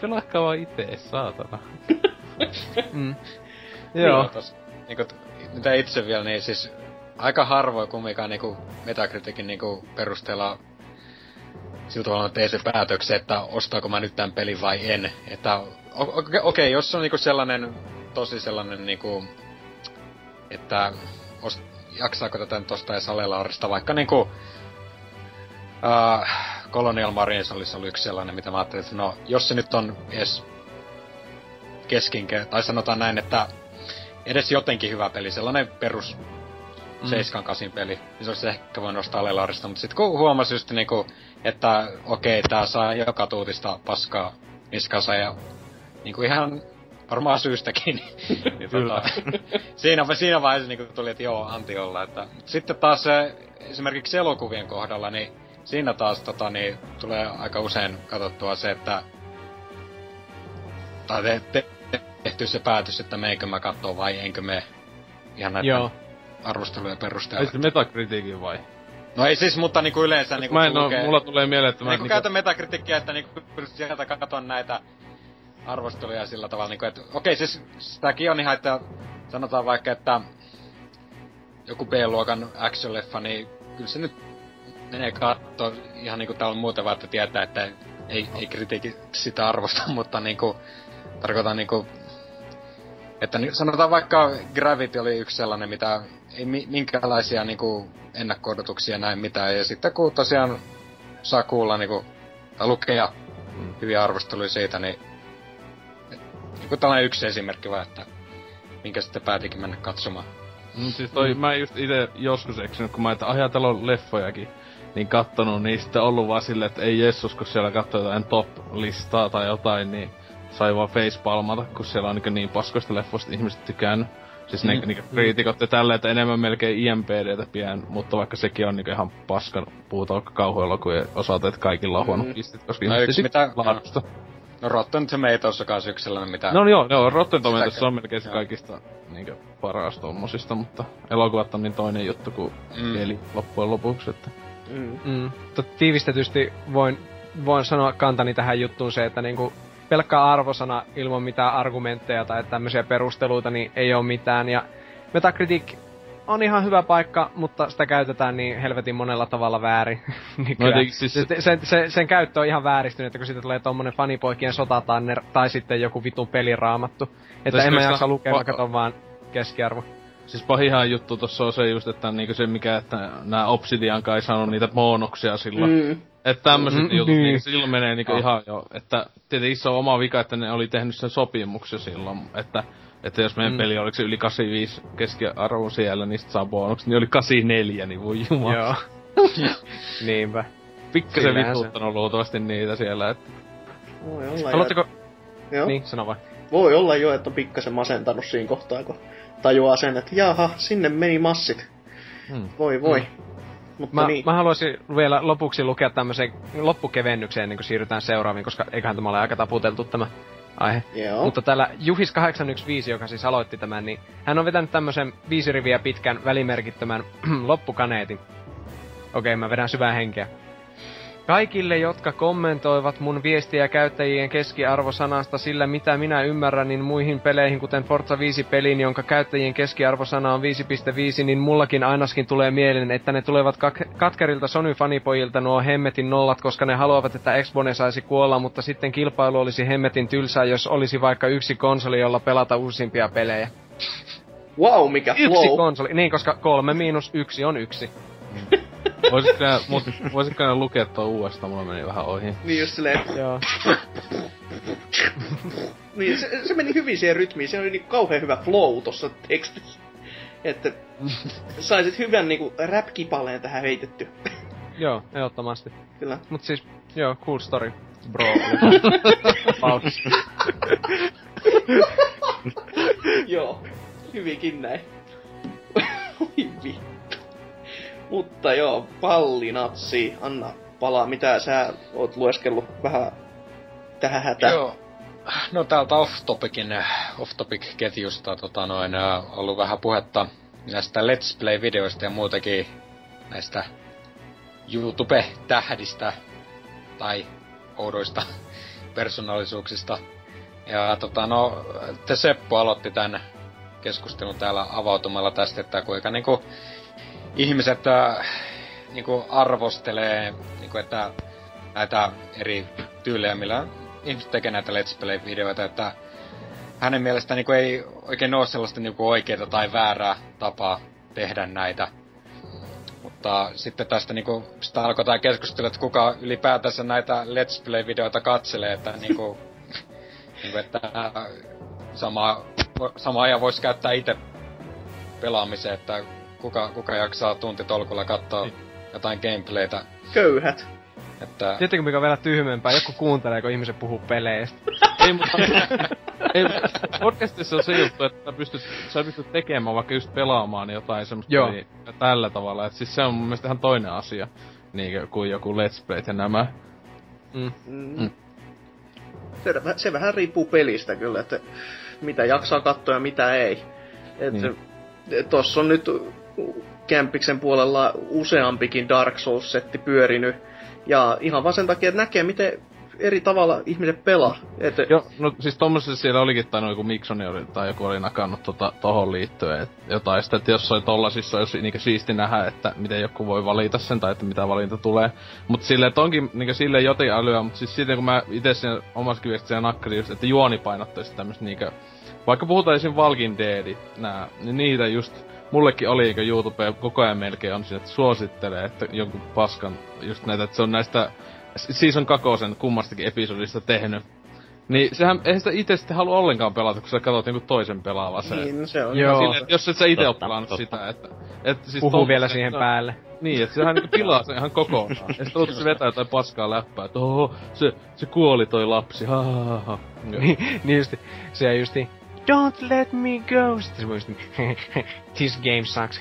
pelaakaa vaan itse, saatana. Mm. Joo. Tos, niinku, mitä itse vielä, niin siis aika harvoin kumminkaan niinku Metacriticin niinku perusteella sillä tavalla teen se päätöksen, että ostaako mä nyt tämän pelin vai en. Että okei, okay, okay, jos on niinku sellainen, tosi sellainen niinku, että ost, jaksaako tätä nyt ostaa edes Alelaarista, vaikka niinku uh, Colonial Marines olisi ollut yksi sellainen, mitä mä ajattelin, että no, jos se nyt on edes keskinkä, tai sanotaan näin, että edes jotenkin hyvä peli, sellainen perus mm. 7-8 peli, niin se olisi ehkä voinut nostaa Alelaarista, mutta sitten kun huomasi just niinku, että okei, okay, tää saa joka tuutista paskaa niskansa ja niinku ihan varmaan syystäkin, niin tota, siinä, siinä vaiheessa niinku tuli, että joo, anti olla. Että, sitten taas se, esimerkiksi elokuvien kohdalla, niin siinä taas tota, niin, tulee aika usein katsottua se, että tai te, te, tehty se päätös, että meikö mä kattoo vai enkö me ihan näitä Joo. Arvostelujen perusteella. Ei se Metacriticin vai? No ei siis, mutta niinku yleensä niinku mä en oo, mulla tulee mieleen, että mä... Niinku, niinku... käytän metakritiikkiä, että niinku sieltä katon näitä arvosteluja sillä tavalla, niinku, että okei, okay, siis sitäkin on ihan, että sanotaan vaikka, että joku B-luokan action-leffa, niin kyllä se nyt menee katsoa ihan niinku täällä muuten vaan, että tietää, että ei, ei kritiikki sitä arvosta, mutta niinku, tarkoitan niinku, että sanotaan vaikka Gravity oli yksi sellainen, mitä ei minkäänlaisia niinku ennakko-odotuksia näin mitään, ja sitten kun tosiaan saa kuulla niinku, tai lukea mm. hyviä arvosteluja siitä, niin niinku tällainen yksi esimerkki vaan, että minkä sitten päätikin mennä katsomaan. Mm, siis toi, mm. mä just ite joskus eksynyt, kun mä että ajatellut leffojakin, niin kattonut, niin sitten ollut vaan silleen, että ei Jessus, kun siellä katsoo jotain top-listaa tai jotain, niin sai vaan facepalmata, kun siellä on niin, niin paskoista leffoista ihmiset tykännyt. Siis mm. ne niinku kriitikot ja tälleen, että enemmän melkein IMPDtä pidän, mutta vaikka sekin on niinku ihan paskan puutolkka kauhuelokuja osalta, että kaikilla on huono mm. pistit, koska no ihmiset mitä, laadusta. No Rotten Tomatoes kanssa yksi sellainen, mitä... No joo, joo Rotten Tomatoes on melkein se kaikista niinkö paras tommosista, mutta elokuvat on niin toinen juttu kuin mm. eli loppujen lopuksi, että... Mm. Mm. Tiivistetysti voin, voin sanoa kantani tähän juttuun se, että niinku pelkkä arvosana ilman mitään argumentteja tai tämmöisiä perusteluita, niin ei ole mitään. Ja Metacritic on ihan hyvä paikka, mutta sitä käytetään niin helvetin monella tavalla väärin. niin no, siis... se, sen, se, sen käyttö on ihan vääristynyt, että kun siitä tulee tommonen fanipoikien sotatanner tai sitten joku vitun peliraamattu. Että en mä jaksa lukea, vaikka ton vaan keskiarvo. Siis pahihan juttu tossa on se just, että niinku se mikä, että nämä Obsidian kai saanut niitä bonuksia silloin. Mm. Että tämmöset mm, jutut, niin. niin silloin menee niinku ihan jo, että tietenkin se on oma vika, että ne oli tehnyt sen sopimuksen silloin, että että jos meidän mm. peli oliko se yli 85 keskiarvo siellä, niin saa bonukset, niin oli 84, niin voi jumala. Joo. Niinpä. Pikkasen vituttanut luultavasti niitä siellä, että... Voi olla Haluatteko... Joo. Niin, sano vai. Voi olla jo, että on pikkasen masentanut siinä kohtaa, kun tajuaa sen, että jaha, sinne meni massit. Hmm. Voi voi. Hmm. Mutta mä, niin. mä haluaisin vielä lopuksi lukea tämmöisen loppukevennykseen, niin kuin siirrytään seuraaviin, koska eiköhän tämä ole aika taputeltu tämä aihe. Joo. Mutta täällä Juhis815, joka siis aloitti tämän, niin hän on vetänyt tämmöisen viisi riviä pitkän välimerkittömän loppukaneetin. Okei, mä vedän syvää henkeä. Kaikille, jotka kommentoivat mun viestiä käyttäjien keskiarvosanasta sillä mitä minä ymmärrän, niin muihin peleihin, kuten Forza 5 pelin, jonka käyttäjien keskiarvosana on 5.5, niin mullakin ainakin tulee mieleen, että ne tulevat kak- katkerilta Sony-fanipojilta nuo hemmetin nollat, koska ne haluavat, että Xbox saisi kuolla, mutta sitten kilpailu olisi hemmetin tylsää, jos olisi vaikka yksi konsoli, jolla pelata uusimpia pelejä. Wow, mikä Yksi flow. konsoli, niin koska kolme miinus yksi on yksi. Voisitko nää, mut, voisitko nää lukea tuo uudestaan, mulla meni vähän ohi. Niin just silleen... Joo. niin, se, se, meni hyvin siihen rytmiin, se oli niin kauhean hyvä flow tossa tekstissä. Että saisit hyvän niinku rap-kipaleen tähän heitetty. joo, ehdottomasti. Kyllä. Mut siis, joo, cool story, bro. joo, hyvinkin näin. Oi vittu. Mutta joo, pallinatsi, anna palaa, mitä sä oot lueskellut vähän tähän hätään? Joo, no täältä off-topicin, off-topic-ketjusta tota noin, ollut vähän puhetta näistä Let's Play-videoista ja muutakin näistä YouTube-tähdistä tai oudoista persoonallisuuksista. Ja tota no, te Seppo aloitti tämän keskustelun täällä avautumalla tästä, että kuinka niinku ihmiset äh, niinku arvostelee, niinku että näitä eri tyylejä, millä ihmiset tekee näitä Let's Play-videoita, että hänen mielestään niinku ei oikein ole sellaista niinku oikeaa tai väärää tapaa tehdä näitä. Mutta sitten tästä niinku, sitä alkoi tää keskustelu, että kuka ylipäätänsä näitä Let's Play-videoita katselee, että niinku, niinku että sama, sama ajan voisi käyttää itse pelaamiseen, että kuka, kuka jaksaa tuntitolkulla katsoa jotain gameplaytä. Köyhät. Että Tiedättekö mikä on vielä tyhmempää? Joku kuuntelee, kun ihmiset puhuu peleistä. ei, mutta... ei, podcastissa on se juttu, että sä pystyt, sä pystyt tekemään vaikka just pelaamaan jotain semmoista Joo. niin, tällä tavalla. Et siis se on mun mielestä ihan toinen asia. Niin kuin joku Let's Play ja nämä. Mm. Mm. Se, se vähän riippuu pelistä kyllä, että mitä jaksaa katsoa ja mitä ei. Et Niin. Tossa on nyt Kämpiksen puolella useampikin Dark Souls-setti pyörinyt. Ja ihan vaan sen takia, että näkee, miten eri tavalla ihmiset pelaa. Et, Joo, no siis tommosessa siellä olikin tainnut joku Miksoni oli, tai joku oli nakannut tota, tohon liittyen, et jotain sitä, että jossain tollasissa olisi niinku siisti nähdä, että miten joku voi valita sen, tai että mitä valinta tulee. Mut silleen, että onkin niinku silleen jotain älyä, mut siis sitten kun mä itse siinä omassa viestissä nakkasin just, että juonipainotteista tämmöstä niinku, vaikka puhutaan esim. Walking Dead, nää, niin niitä just, mullekin oli eikö YouTube koko ajan melkein on siinä, että suosittelee, että jonkun paskan just näitä, että se on näistä season kakosen kummastakin episodista tehnyt. Niin sehän, eihän sitä itse sitten halua ollenkaan pelata, kun sä katsot jonkun toisen pelaavan sen. niin, se on. Joo. Että jos et sä ite oo Totta, pelannut totta. sitä, että... että siis Puhuu vielä siihen no, päälle. Niin, että sehän niinku pilaa sen ihan kokonaan. ja sitten se vetää jotain paskaa läppää, että oho, se, se kuoli toi lapsi, ha, ha, ha, ha. niin, niin justi, se justi, Don't let me go! Sitten se niin, This game sucks.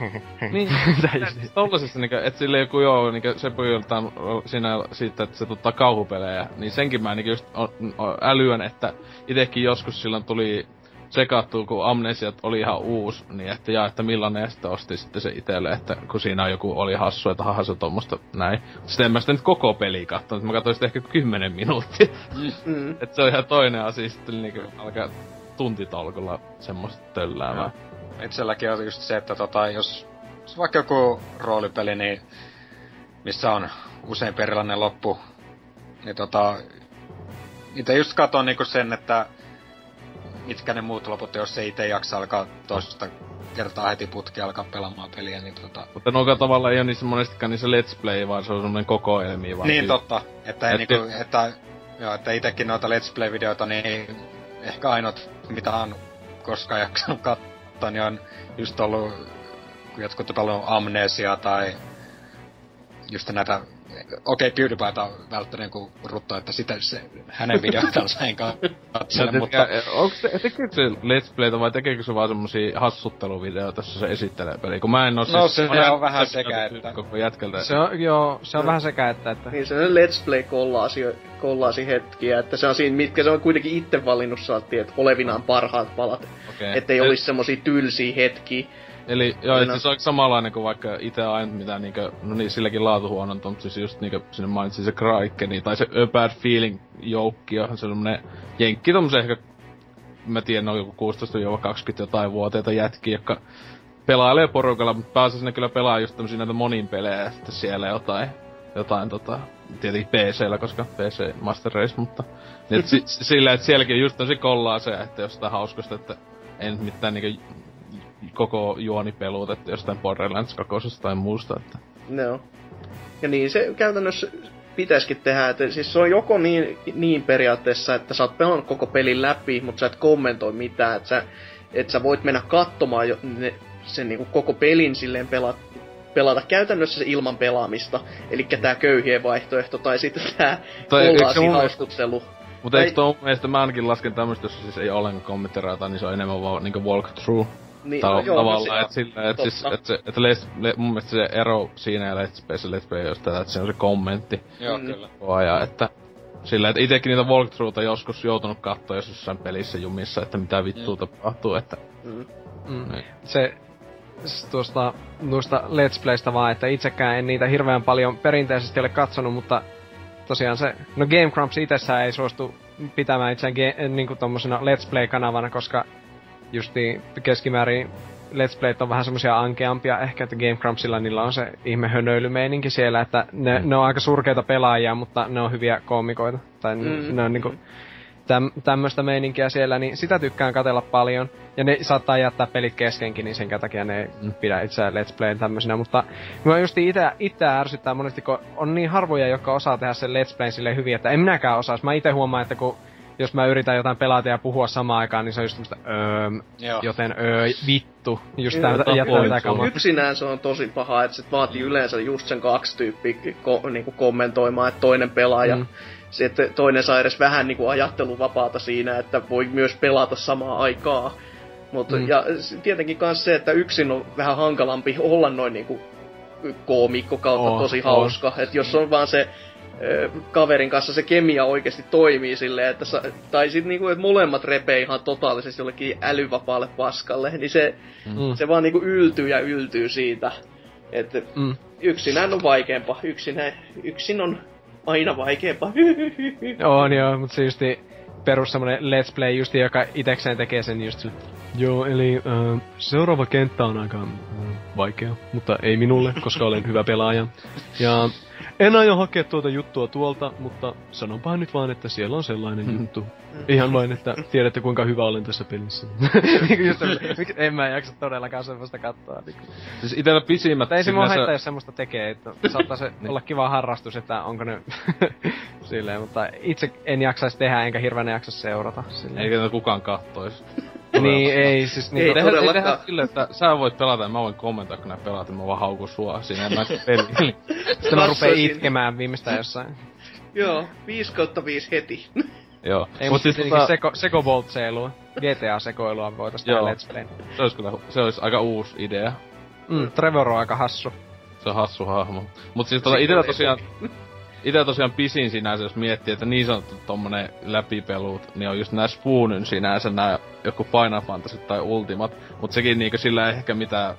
Niin, just, Siis tollasessa niinku, et sille joku joo, niinku se pojiltaan siinä siitä, että se tuttaa kauhupelejä, niin senkin mä niinku just älyön, että itekin joskus silloin tuli sekattu, kun Amnesiat oli ihan uusi, niin että ja että millainen ja sitten osti sitten se itelle, että kun siinä joku oli hassu, että haha se tommosta näin. Sitten en mä sitä nyt koko peli kattonut, mä katsoin sitä ehkä 10 minuuttia. Mm. että se on ihan toinen asia sitten niinku alkaa tuntitolkulla semmoista tölläämään. itselläkin on just se, että tota, jos, jos vaikka joku roolipeli, niin missä on usein perilainen loppu, niin tota, itse just katon niinku sen, että mitkä ne muut loput, jos se itse jaksa alkaa toista kertaa heti putki alkaa pelaamaan peliä, niin tota... Mutta noka tavalla ei ole niissä monestikaan niissä let's play, vaan se on semmonen kokoelmi vaan. Niin totta, että, ei Et- niinku, että, joo, että itekin noita Let's Play-videoita, niin ehkä ainut, mitä on koskaan jaksanut katsoa, niin on just ollut, jotkut on paljon amnesia tai just näitä, okei okay, PewDiePieta välttänyt kun rutto, että sitä se, hänen videoitansa en katsele, Sä mutta. Onko se, tekeekö se Let's Playtä vai tekeekö se vaan semmosia hassutteluvideoita, jossa se esittelee peliä? Kun mä en oo No, siis... se mä näen on vähän sekä että- Koko jätkältä. se on, joo, se on vähän sekä että, että Niin se on Let's Play kollaasi, kollaasi hetkiä, että se on siinä, mitkä se on kuitenkin itse valinnut saattiin, että olevinaan parhaat palat. Okei. Ettei Eli- olisi semmosia tylsiä hetkiä. Eli joo, No. siis onko samanlainen kuin vaikka itse ainut mitä niinkö, no niin silläkin laatuhuononta, mutta siis just niinkö sinne mainitsin se Kraikeni, tai se A Bad Feeling joukkio, se on semmonen jenkki tommosen ehkä, mä tiedän, on joku 16-20 jotain vuoteita jätkiä, jotka pelailee porukalla, mutta pääasiassa ne kyllä pelaa just tämmösiä näitä monin pelejä ja sitten siellä jotain, jotain tota, tietenkin PC-llä, koska PC Master Race, mutta niin et si, sillä, että sielläkin on just tosi kollaa se, että jostain hauskasta, että ei nyt mitään niinkö koko juoni peluutettu jostain Borderlands 2 tai muusta, että... No. Ja niin se käytännössä pitäisikin tehdä, että siis se on joko niin, niin periaatteessa, että sä oot pelannut koko pelin läpi, mutta sä et kommentoi mitään, että sä, että sä voit mennä katsomaan jo ne, sen niinku koko pelin silleen pelata, pelata käytännössä se ilman pelaamista, eli tää köyhien vaihtoehto, tai sitten tää mun- kollaasihaustuttelu. Mutta Tai- eikö tuo mielestä mä ainakin lasken tämmöstä, jossa siis ei ole kommenttereita, niin se on enemmän vaan niinku walkthrough. Niin, Tai no joo, no tavallaan, se- että sillä, et siis, et se, et les, le, mun mielestä se ero siinä ja Let's Play, se Let's Play just tätä, että se on se kommentti joo Mm. kyllä. koko ajan, että sillä, että itekin niitä walkthroughta joskus joutunut katsoa jos jossain pelissä jumissa, että mitä vittua tapahtuu, että Mm. mm, niin. se tuosta noista Let's Playstä vaan, että itsekään en niitä hirveän paljon perinteisesti ole katsonut, mutta tosiaan se, no Game Grumps itsessään ei suostu pitämään itseään ge, niinku tommosena Let's Play-kanavana, koska justi keskimäärin Let's Playt on vähän semmosia ankeampia ehkä, että Game Grumpsilla niillä on se ihme hönöilymeininki siellä, että ne, mm. ne on aika surkeita pelaajia, mutta ne on hyviä koomikoita. Tai mm. ne on niinku täm, tämmöistä meininkiä siellä, niin sitä tykkään katella paljon. Ja ne saattaa jättää pelit keskenkin, niin sen takia ne ei mm. pidä itse Let's Playin tämmöisenä. Mutta mä just itse, itse ärsyttää monesti, kun on niin harvoja, jotka osaa tehdä sen Let's Playin silleen hyvin, että en minäkään osaa. Mä itse huomaan, että kun jos mä yritän jotain pelata ja puhua samaan aikaan, niin se on just tämmöstä öö, joten öö, vittu. Just tää, jättää tää kamaa. Yksinään se on tosi paha, että se vaatii yleensä just sen kaksi tyyppiä ko- niinku kommentoimaan, että toinen pelaaja mm se, että toinen saa edes vähän niinku ajatteluvapaata siinä, että voi myös pelata samaa aikaa. Mut, mm. Ja tietenkin myös se, että yksin on vähän hankalampi olla noin niinku koomikko kautta oh, tosi hauska. Oh. Että jos on vaan se kaverin kanssa se kemia oikeasti toimii silleen, että sa, tai sitten niinku, että molemmat repee ihan totaalisesti jollekin älyvapaalle paskalle, niin se, mm. se vaan niinku yltyy ja yltyy siitä. Että mm. yksinään on vaikeampaa. Yksin, yksin on aina vaikeampaa. on joo, mutta se justi perus semmonen let's play justi, joka itekseen tekee sen just sille. Joo, eli äh, seuraava kenttä on aika äh, vaikea, mutta ei minulle, koska olen hyvä pelaaja. Ja en aio hakea tuota juttua tuolta, mutta sanonpa nyt vaan, että siellä on sellainen mm. juttu. Ihan vain, että tiedätte kuinka hyvä olen tässä pelissä. Niinku en mä jaksa todellakaan semmoista katsoa. Niin siis itellä pisimmät... ei se mua haittaa, jos semmoista tekee. Että saattaa se niin. olla kiva harrastus, että onko ne silleen, mutta itse en jaksaisi tehdä, enkä hirveänä jaksa seurata. Silleen. Eikä kukaan kattois. Niin, ei siis niin. Ei, tehdä, ei tehdä silleen, että sä voit pelata ja mä voin kommentoida, kun nää pelaat, ja mä vaan haukun sua siinä, en mä peli. Sitten mä rupeen itkemään viimeistään jossain. Joo, 5 kautta 5 heti. Joo. Ei, mutta siis tota... seko, sekoboltseilua. GTA-sekoilua voitais tehdä Let's Play. Se olisi kyllä, se olisi aika uusi idea. Mm, Trevor on aika hassu. Se on hassu hahmo. Mut siis tota itellä tosiaan, Itse tosiaan pisin sinänsä, jos miettii, että niin sanottu tommonen läpipelut, niin on just nää Spoonin sinänsä nää joku Final Fantasy tai Ultimat, mut sekin niinkö sillä ehkä mitä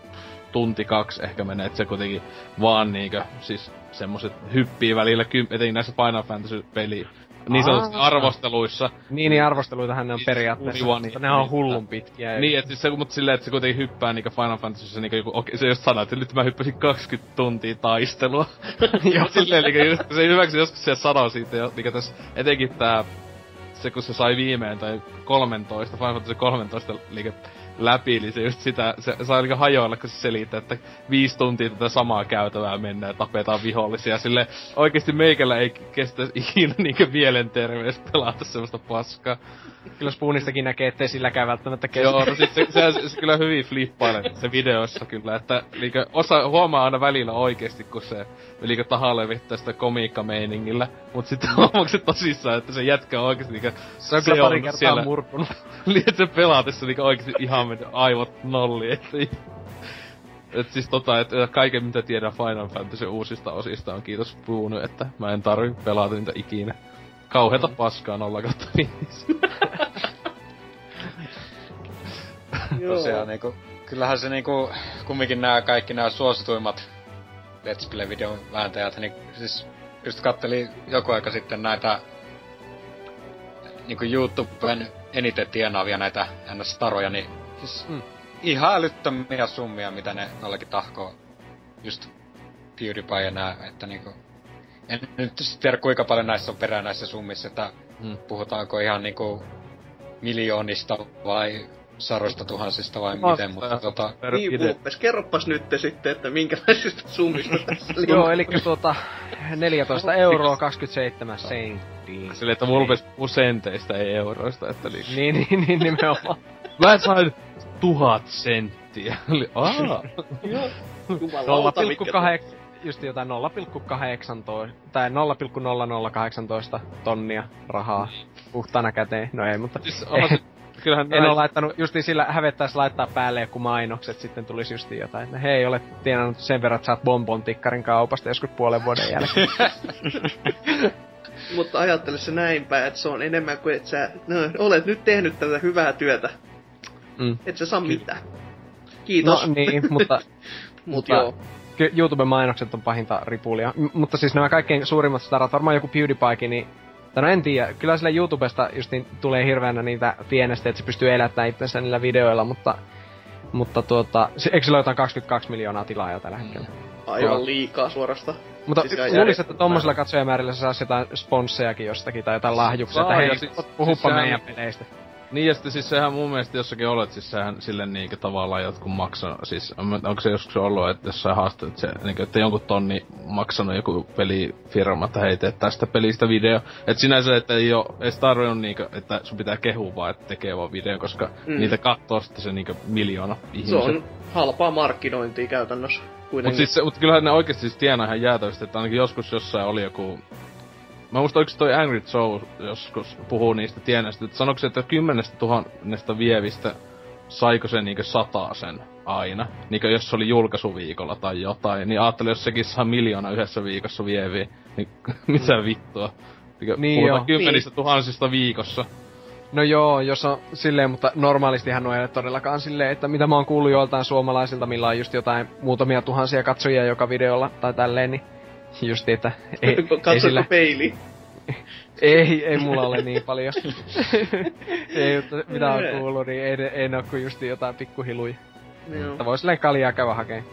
tunti kaksi ehkä menee, että se kuitenkin vaan niinkö, siis semmoset hyppii välillä, etenkin näissä Final Fantasy-peli niin sanotusti arvosteluissa. Niin, niin arvosteluitahan ne on periaatteessa. Niin, ne on hullun pitkiä. Niin, että siis se, mutta silleen, että se kuitenkin hyppää niinku Final Fantasyssä niinku joku, okei, se just sanoo, että nyt mä hyppäsin 20 tuntia taistelua. Joo. silleen, niinku, just, se hyväksi joskus siellä sanoo siitä, niinku tässä, etenkin tää, se kun se sai viimein, tai 13, Final Fantasy 13 liike läpi, niin se just sitä, se sai niinku hajoilla, kun se selittää, että viisi tuntia tätä samaa käytävää mennään ja tapetaan vihollisia. Sille oikeesti meikällä ei kestä ikinä niinkö mielenterveys pelata semmoista paskaa. Kyllä Spoonistakin näkee, ettei silläkään välttämättä kestä. Joo, no sit se, se, se kyllä hyvin flippailee se videossa kyllä, että liikö, osa huomaa aina välillä oikeesti, kun se liikö tahaa levittää sitä komiikkameiningillä, mut sitten mm. huomaa se tosissaan, että se jätkä on oikeesti liikö... Se on kyllä pari kertaa siellä, murkunut. Liikö se pelaa tässä liikö oikeesti ihan mennyt aivot nolli, että... Et siis tota, et kaiken mitä tiedän Final Fantasy uusista osista on kiitos Spoon, että mä en tarvi pelata niitä ikinä. Kauheeta mm. paskaa 0 5. Tosiaan niinku, kyllähän se niinku, kumminkin nämä kaikki nämä suosituimmat Let's Play-videon vääntäjät, niin siis just kattelin joku aika sitten näitä niinku YouTuben eniten tienaavia näitä NS-taroja, niin siis mm. ihan älyttömiä summia, mitä ne nollakin tahkoo. Just PewDiePie ja nää, että niinku... En nyt tiedä kuinka paljon näissä on perää näissä summissa, että mm. puhutaanko ihan niinku miljoonista vai saroista tuhansista vai Vasta, miten, mutta tota... Niin, Vulpes, kerropas nyt sitten, että minkälaisista summista tässä Joo, eli tuota 14 euroa 27 senttiä. Silleen, että Vulpes puhuu senteistä, ei euroista, että li... niin, niin, niin, nimenomaan. Mä sain tuhat senttiä. Aa! Joo. 0,8 just jotain 0,18 tai 0,0018 tonnia rahaa puhtaana käteen. No ei, mutta... Siis kyllähän en ole laittanut, justi sillä hävettäis laittaa päälle joku mainokset, sitten tulisi justi jotain, että hei, olet tienannut sen verran, että saat bonbon tikkarin kaupasta joskus puolen vuoden jälkeen. mutta ajattele se näinpä, että se on enemmän kuin, että sä no, olet nyt tehnyt tätä hyvää työtä. Mm. Et sä saa mitään. Kiitos. No niin, mutta... mutta joo. YouTube-mainokset on pahinta ripulia. M- mutta siis nämä kaikkein suurimmat starat, varmaan joku PewDiePie, niin tai no en tiedä, kyllä sille YouTubesta just niin tulee hirveänä niitä pienestä, että se pystyy elättämään itsensä niillä videoilla, mutta Mutta tuota, se- eikö sillä ole jotain 22 miljoonaa tilaajaa tällä hetkellä? Aivan liikaa suorasta. Mutta Siis luulisin, että tommosilla katsojamäärillä sä saisi jotain sponssejakin jostakin tai jotain lahjuksia, että hei, siis- puhuppa siis meidän peleistä. Niin ja sitten siis sehän mun mielestä jossakin olet, siis sehän silleen niinkö tavallaan jotkut maksanut, siis on- onko se joskus ollut, että jossain haastattelut, että, se, niinkö, että jonkun tonni maksanut joku pelifirma, että hei teet tästä pelistä video. Et sinänsä, että ei oo edes tarvinnut niinkö, että sun pitää kehua vaan, että tekee vaan video, koska Mm. niitä kattoo sitten se niinkö miljoona Se ihmistä. on halpaa markkinointia käytännössä. Mut Kuitenkin. siis, se- mut kyllähän ne oikeesti siis tienaa ihan jäätävästi, että ainakin joskus jossain oli joku... Mä muistan oikeesti toi Angry Joe joskus puhuu niistä tienäistä, että sanoiko se, että kymmenestä tuhannesta vievistä saiko se niinkö sen aina. Niinkö jos se oli julkaisuviikolla tai jotain, niin ajattelin, jos sekin saa miljoona yhdessä viikossa vieviä, niin mitä vittua. Niinkö Niin puhutaan joo. kymmenistä tuhansista viikossa. No joo, jos on silleen, mutta normaalistihan on ei ole todellakaan silleen, että mitä mä oon kuullut joiltain suomalaisilta, millä on just jotain muutamia tuhansia katsojia joka videolla tai tälleen, niin justi, että ei, ei, Katsotko sillä, peili? ei, ei mulla ole niin paljon. ei, mutta mitä on kuullut, niin ei, ei ne ole kuin justi jotain pikkuhiluja. Joo. Että voi silleen kaljaa käydä hakemaan.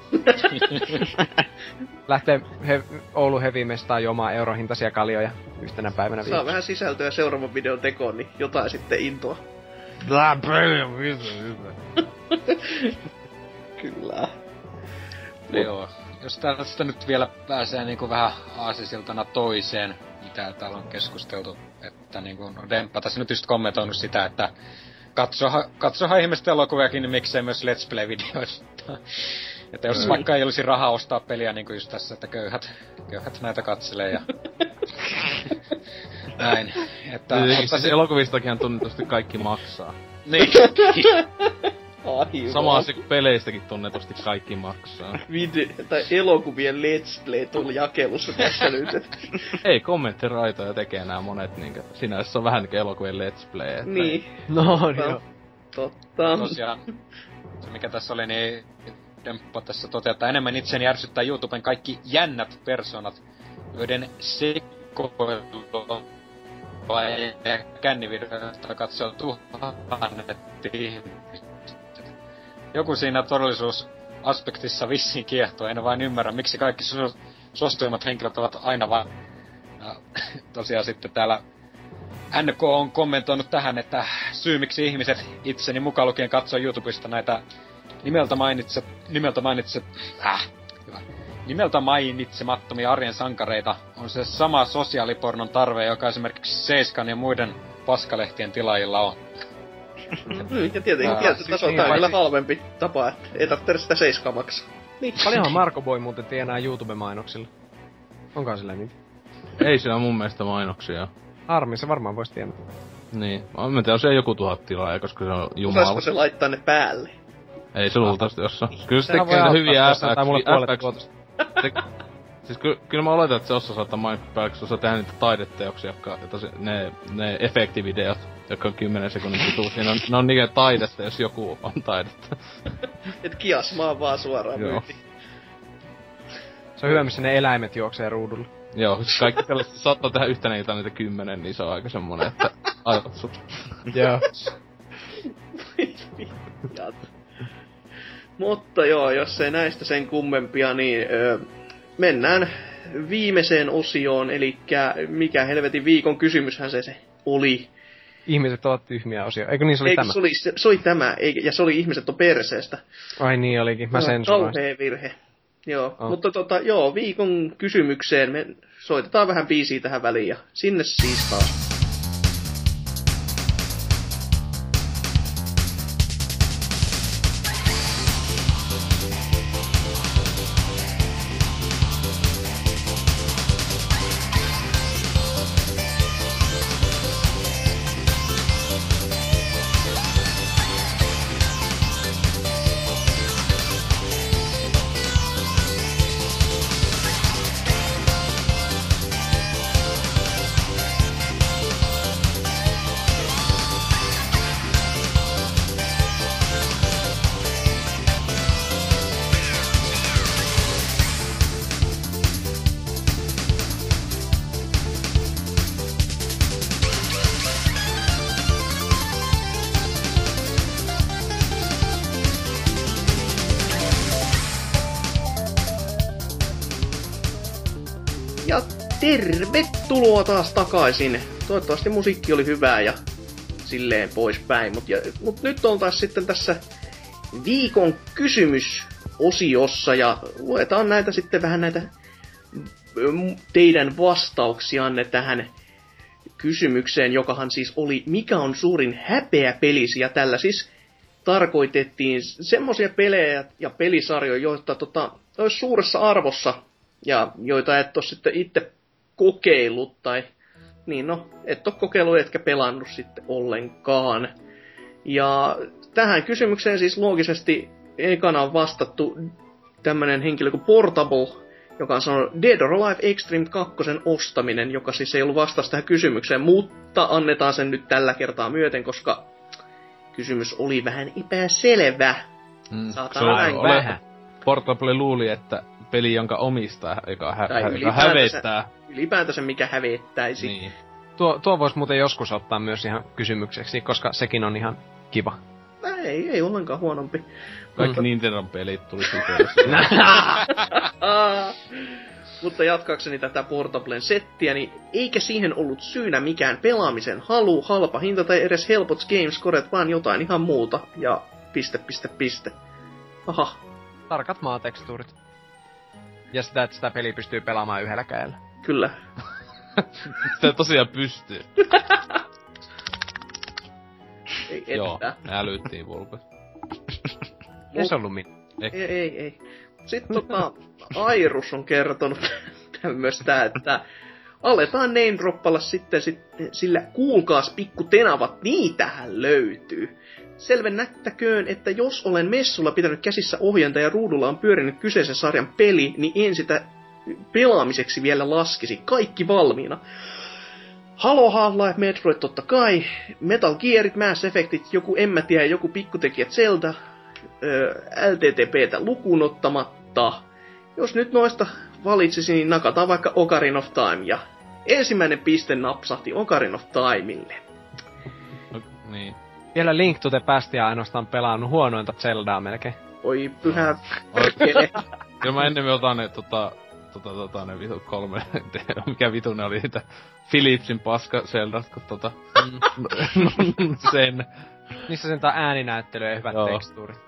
Lähtee he, Oulu Heavy-mestaan juomaan eurohintaisia kaljoja yhtenä päivänä Saa viikossa. vähän sisältöä seuraavan videon tekoon, niin jotain sitten intoa. Tää on Kyllä. Joo. Jos tästä nyt vielä pääsee niinku vähän aasisiltana toiseen, mitä täällä on keskusteltu, että niinku, no Demppa tässä nyt just kommentoinut sitä, että katsoha, katsoha ihmistä elokuviakin, niin miksei myös Let's Play-videoista. Että jos vaikka ei olisi rahaa ostaa peliä, niin kuin just tässä, että köyhät, köyhät näitä katselee ja näin. Että, Niin, mutta siis se, elokuvistakin tunnetusti kaikki maksaa. niin, Aivan. Sama asia kuin peleistäkin tunnetusti kaikki maksaa. Vide- tai elokuvien Let's Play on jakelussa tässä nyt. et- Ei kommenttiraitoja tekee nämä monet niinkö. Sinänsä se on vähän niinkö elokuvien let's play. Että niin, No, niin Totta. joo. totta. tosiaan, se mikä tässä oli, niin Demppa tässä toteaa, että enemmän itseäni ärsyttää YouTuben kaikki jännät personat, joiden sekoilua vai kännivideoita katsoo tuhannet ihmiset. Joku siinä todellisuusaspektissa vissiin kiehtoo, en vain ymmärrä, miksi kaikki su- suosituimmat henkilöt ovat aina vain... Ja, tosiaan sitten täällä NK on kommentoinut tähän, että syy miksi ihmiset itseni mukaan lukien katsoo YouTubesta näitä nimeltä mainitse, nimeltä mainitse, äh, hyvä. Nimeltä mainitsemattomia arjen sankareita on se sama sosiaalipornon tarve, joka esimerkiksi Seiskan ja muiden paskalehtien tilaajilla on. Mm, ja tietenkin Aa, tietysti siis niin, on kyllä paitsi- halvempi tapa, että ei tarvitse sitä seiskaa maksaa. Niin, paljonhan Marko Boy muuten tienaa YouTube-mainoksilla. Onkaan sillä niin? Ei siinä mun mielestä mainoksia. Harmi, se varmaan voisi tienata. Niin. Mä en tiedä, on siellä joku tuhat tilaa, koska se on jumala. Osaisiko se laittaa ne päälle? Ei se luultavasti ossa. Kyllä se Sehän tekee niitä hyviä FX. tuotosta. Te, siis ky, kyllä mä oletan, että se osaa saattaa mainita päälle, koska se osaa tehdä niitä taideteoksia, jotka, ne, ne efektivideot, jotka on 10 sekunnin pituisia. Ne on, ne on niitä taidetta, jos joku on taidetta. Et kiasmaa vaan suoraan Joo. myyntiin. Se on hyvä, missä ne eläimet juoksee ruudulla. Joo, siis kaikki tällaiset saattaa tehdä yhtenä iltana niitä kymmenen, niin se on aika semmonen, että aivot sut. Joo. Mutta joo, jos ei näistä sen kummempia, niin ö, mennään viimeiseen osioon, eli mikä helvetin viikon kysymyshän se, se oli. Ihmiset ovat tyhmiä osia. Eikö niin se oli Eikö tämä? se oli, se, se oli tämä, eikä, ja se oli ihmiset on perseestä. Ai niin olikin, mä Tämä sen. Kauhea virhe. Joo, Oh. mutta tota, joo, viikon kysymykseen me soitetaan vähän biisiä tähän väliin ja sinne siis taas. Taas takaisin. Toivottavasti musiikki oli hyvää ja silleen poispäin. Mutta mut nyt on taas sitten tässä viikon kysymysosiossa ja luetaan näitä sitten vähän näitä mm, teidän vastauksianne tähän kysymykseen, jokahan siis oli, mikä on suurin häpeä pelisi, ja tällä siis tarkoitettiin semmoisia pelejä ja pelisarjoja, joita tota, olisi suuressa arvossa, ja joita et ole sitten itse kokeillut, tai niin no, et ole kokeillut etkä pelannut sitten ollenkaan. Ja tähän kysymykseen siis loogisesti ekana on vastattu tämmönen henkilö kuin Portable, joka on sanonut Dead or Alive Extreme 2 ostaminen, joka siis ei ollut vastaus tähän kysymykseen, mutta annetaan sen nyt tällä kertaa myöten, koska kysymys oli vähän epäselvä. Mm. Näin ole- vähän. Portable luuli, että peli, jonka omistaa, joka, hä- Tai hä- joka hävettää. Ylipäätänsä mikä hävettäisi. Niin. Tuo, tuo voisi muuten joskus ottaa myös ihan kysymykseksi, koska sekin on ihan kiva. Ei, ei ollenkaan huonompi. Kaikki Mm. Nintendon pelit tuli. Mutta jatkaakseni tätä Portablen settiä, niin eikä siihen ollut syynä mikään pelaamisen halu, halpa hinta tai edes helpot gamescoret, vaan jotain ihan muuta. Ja piste, piste, piste. Aha, Tarkat maatekstuurit. Ja sitä, että sitä peli pystyy pelaamaan yhdellä kädellä. kyllä. Se tosiaan pystyy. Ei, Joo, että. me älyttiin vulko. Ei se ollut min. Ei, ei, ei. Sitten tota, Airus on kertonut tämmöstä, että aletaan name droppalla sitten, sitten sillä kuulkaas pikku tenavat, niitähän löytyy. Selvennättäköön, että jos olen messulla pitänyt käsissä ohjainta ja ruudulla on pyörinyt kyseisen sarjan peli, niin en sitä pelaamiseksi vielä laskisi. Kaikki valmiina. Halo, Half-Life, Metroid totta kai, Metal Gearit, Mass Effectit, joku en mä tiedä, joku pikkutekijä Zelda, LTTPtä lukuun ottamatta. Jos nyt noista valitsisin, niin nakataan vaikka Ocarina of Time. Ja ensimmäinen piste napsahti Ocarina of Timeille. No, niin. Vielä Link to the Pastia ainoastaan pelannut huonointa Zeldaa melkein. Oi pyhä. Kyllä mä ennen otan ne tota, tota, tota, ne vitu kolme, mikä vitu ne oli niitä Philipsin paska Zeldat, kun tota, Mm. sen, Niissä sen ääninäyttely ja hyvät Joo. tekstuurit.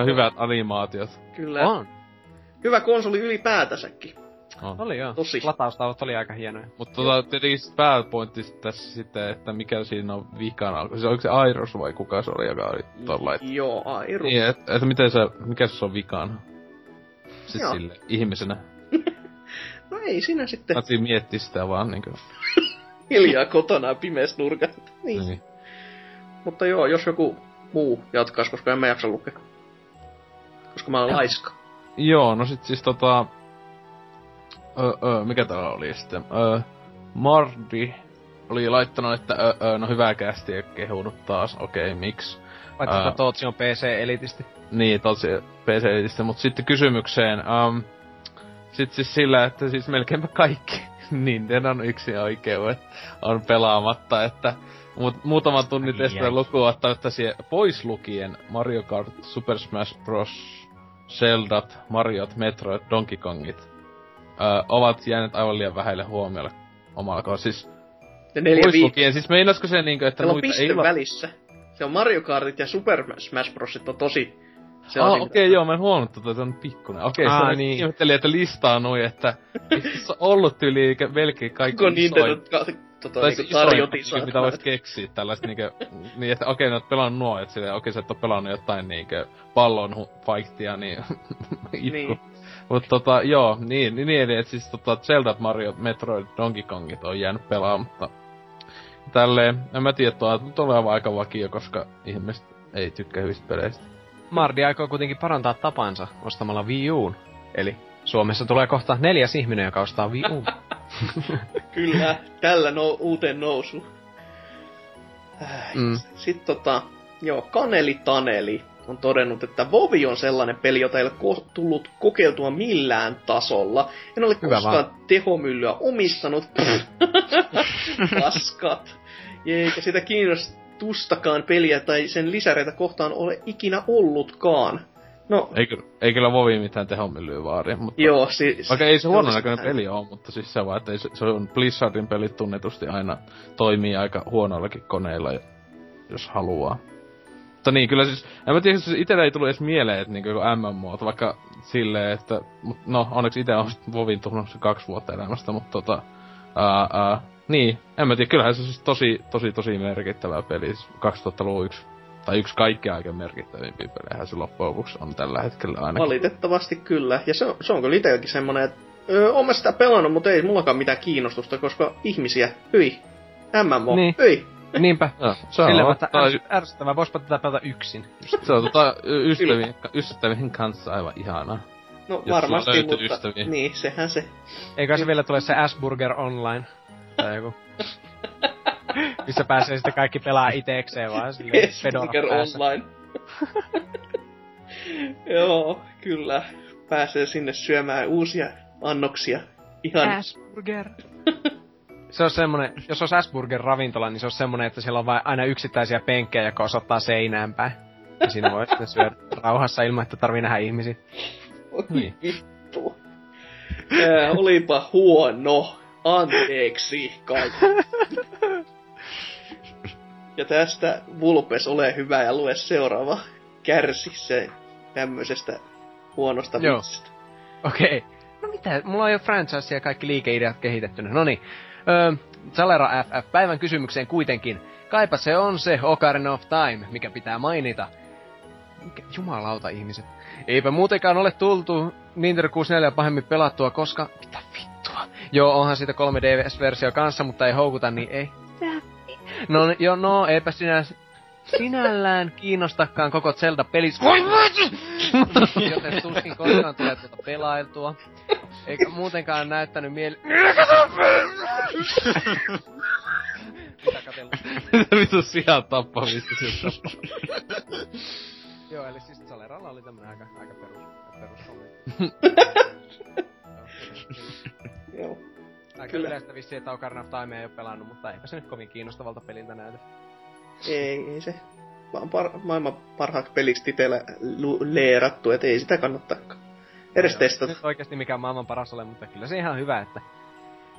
on hyvät animaatiot. Kyllä. On. Hyvä konsoli ylipäätänsäkin. On. Oli joo. Tosi. Lataustavat oli aika hienoja. Mutta tota, tietenkin pääpointti tässä sitten, että mikä siinä on vikana. Se oliko se Airos vai kuka se oli, joka oli tolla, et, Joo, Airu. niin, et, et, miten se, mikä se on vikana? Siis Joo. sille ihmisenä. No ei siinä sitten Mä siinä miettiä sitä vaan niinku. hiljaa kotona pimeässä nurkassa. Niin. Niin. Mutta joo, jos joku muu jatkaisi, koska en mä jaksa lukea. Koska mä olen laiska. Joo, no sit siis tota... Ö, ö, mikä täällä oli sitten? Ö, Mardi oli laittanut, että ö, ö, no hyvää kästiä kehunut taas, okei, okay, miksi? Että Tootsi on PC-elitisti. Niin, tosi pc mutta sitten kysymykseen, um, sit siis sillä, että siis melkeinpä kaikki Nintendon yksi oikeudet on pelaamatta, että mut, Ai testata ai. lukua siihen pois lukien Mario Kart, Super Smash Bros, Zeldat, Mariot, Metroid, Donkey Kongit, ö, ovat jääneet aivan liian vähäille huomiolle omalla kohdalla. Siis Ja neljä lukien, siis meinasko se niinkö, että on piste ei la- välissä. Se on Mario Kartit ja Super Smash Brosit on tosi... Se Ah, on okei, okay, joo, mä en huomannut tota, se on pikkunen. Okei, okay, Aa, se on niin. ihmettelin, että listaa noin, että eikö tässä on ollut yli eikä melkein kaikki Nintendo isoin, tota, tai niinku se tarjotin mitä voisit keksiä, tällaista niinkö, niin että okei, okay, no oot pelannut nuo, että silleen, okei, sä et oo pelannut jotain niinkö pallon fightia, niin itku. Niin. Mut tota, joo, niin, niin, niin että siis tota Zelda, Mario, Metroid, Donkey Kongit on jäänyt pelaamatta. Tälleen, en mä tiedä, tuo tulee aivan aika vakio, koska ihmiset ei tykkää hyvistä peleistä. Mardi aikoo kuitenkin parantaa tapansa ostamalla Wii Uun. Eli Suomessa tulee kohta neljäs ihminen, joka ostaa Wii Uun. Kyllä, tällä no, uuteen nousu. Mm. Sitten tota, joo, Kaneli Taneli on todennut, että Vovi on sellainen peli, jota ei ole ko- tullut kokeiltua millään tasolla. En ole Hyvä koskaan tehomyllyä omistanut. Paskat. Eikä sitä kiinnostustakaan peliä tai sen lisäreitä kohtaan ole ikinä ollutkaan. No, Ei, ei kyllä Vovi mitään tehomyllyä vaadi, mutta... joo, siis... Vaikka ei se huono olisi näköinen peli ole, mutta siis se vaan, että ei se, se on Blizzardin pelit tunnetusti aina toimii aika huonoillakin koneilla, jos haluaa. Mutta niin, kyllä siis, en mä tiedä, siis itellä ei tullut edes mieleen, että niinku MMO, vaikka silleen, että, mut no, onneksi itse on Vovin tullut se kaksi vuotta elämästä, mutta tota, ää, ää, niin, en mä tiedä, kyllähän se siis tosi, tosi, tosi merkittävä peli, siis 2000-luvun yksi, tai yksi kaikkein aika merkittävimpiä pelejä se loppujen lopuksi on tällä hetkellä ainakin. Valitettavasti kyllä. Ja se on, se on kyllä itselläkin semmonen, että öö, oon mä sitä pelannut, mutta ei mullakaan mitään kiinnostusta, koska ihmisiä, hyi. MMO, Niin. hyi. Niinpä. Joo, se on, tai- ärs- ärsyttävää, voispa tätä pelata yksin. Se on tota, ystävien, ystävien kanssa aivan ihanaa. No Jos varmasti, mutta ystäviä. niin, sehän se. Eikä se vielä tule se Asburger Online. Tai joku. Missä pääsee sitten kaikki pelaa itekseen vaan silleen päässä. Online. Joo, kyllä. Pääsee sinne syömään uusia annoksia. Ihan Asburger. Se on semmonen, jos olisi Asburger ravintola, niin se on semmonen, että siellä on vain aina yksittäisiä penkkejä, jotka osoittaa seinään päin. Ja siinä voi sitten syödä rauhassa ilman, että tarvii nähdä ihmisiä. Niin. Vittu. Ää, olipa huono. Anteeksi kaikki. Ja tästä Vulpes, ole hyvä ja lue seuraava. Kärsi se tämmöisestä huonosta Joo. Okei. No mitä, mulla on jo franchise ja kaikki liikeideat kehitettynä. No niin. Öö, Salera FF, päivän kysymykseen kuitenkin. Kaipa se on se Ocarina of Time, mikä pitää mainita. Mikä, jumalauta ihmiset. Eipä muutenkaan ole tultu Nintendo 64 pahemmin pelattua, koska... Mitä vittua? Joo, onhan siitä 3DS-versio kanssa, mutta ei houkuta, niin ei. No joo, no, eipä sinä sinällään kiinnostakaan koko Zelda-pelis. Voi Joten tuskin koskaan tulee tuota pelailtua. Eikä muutenkaan näyttänyt mieli... Mitä katsellut? Vitu sijaan tappamista siltä. Joo, eli siis Saleralla oli tämmönen aika, aika perus, perus Joo. Aika Kyllä. yleistä vissiin, että Ocarina of Time ei ole pelannut, mutta eipä se nyt kovin kiinnostavalta peliltä näytä. Ei, ei se. Vaan par, maailman parhaaksi peliksi titellä lu- leerattu, et ei sitä kannattaakaan. Edes Joo, testata. Nyt oikeasti mikään maailman paras ole, mutta kyllä se ihan hyvä, että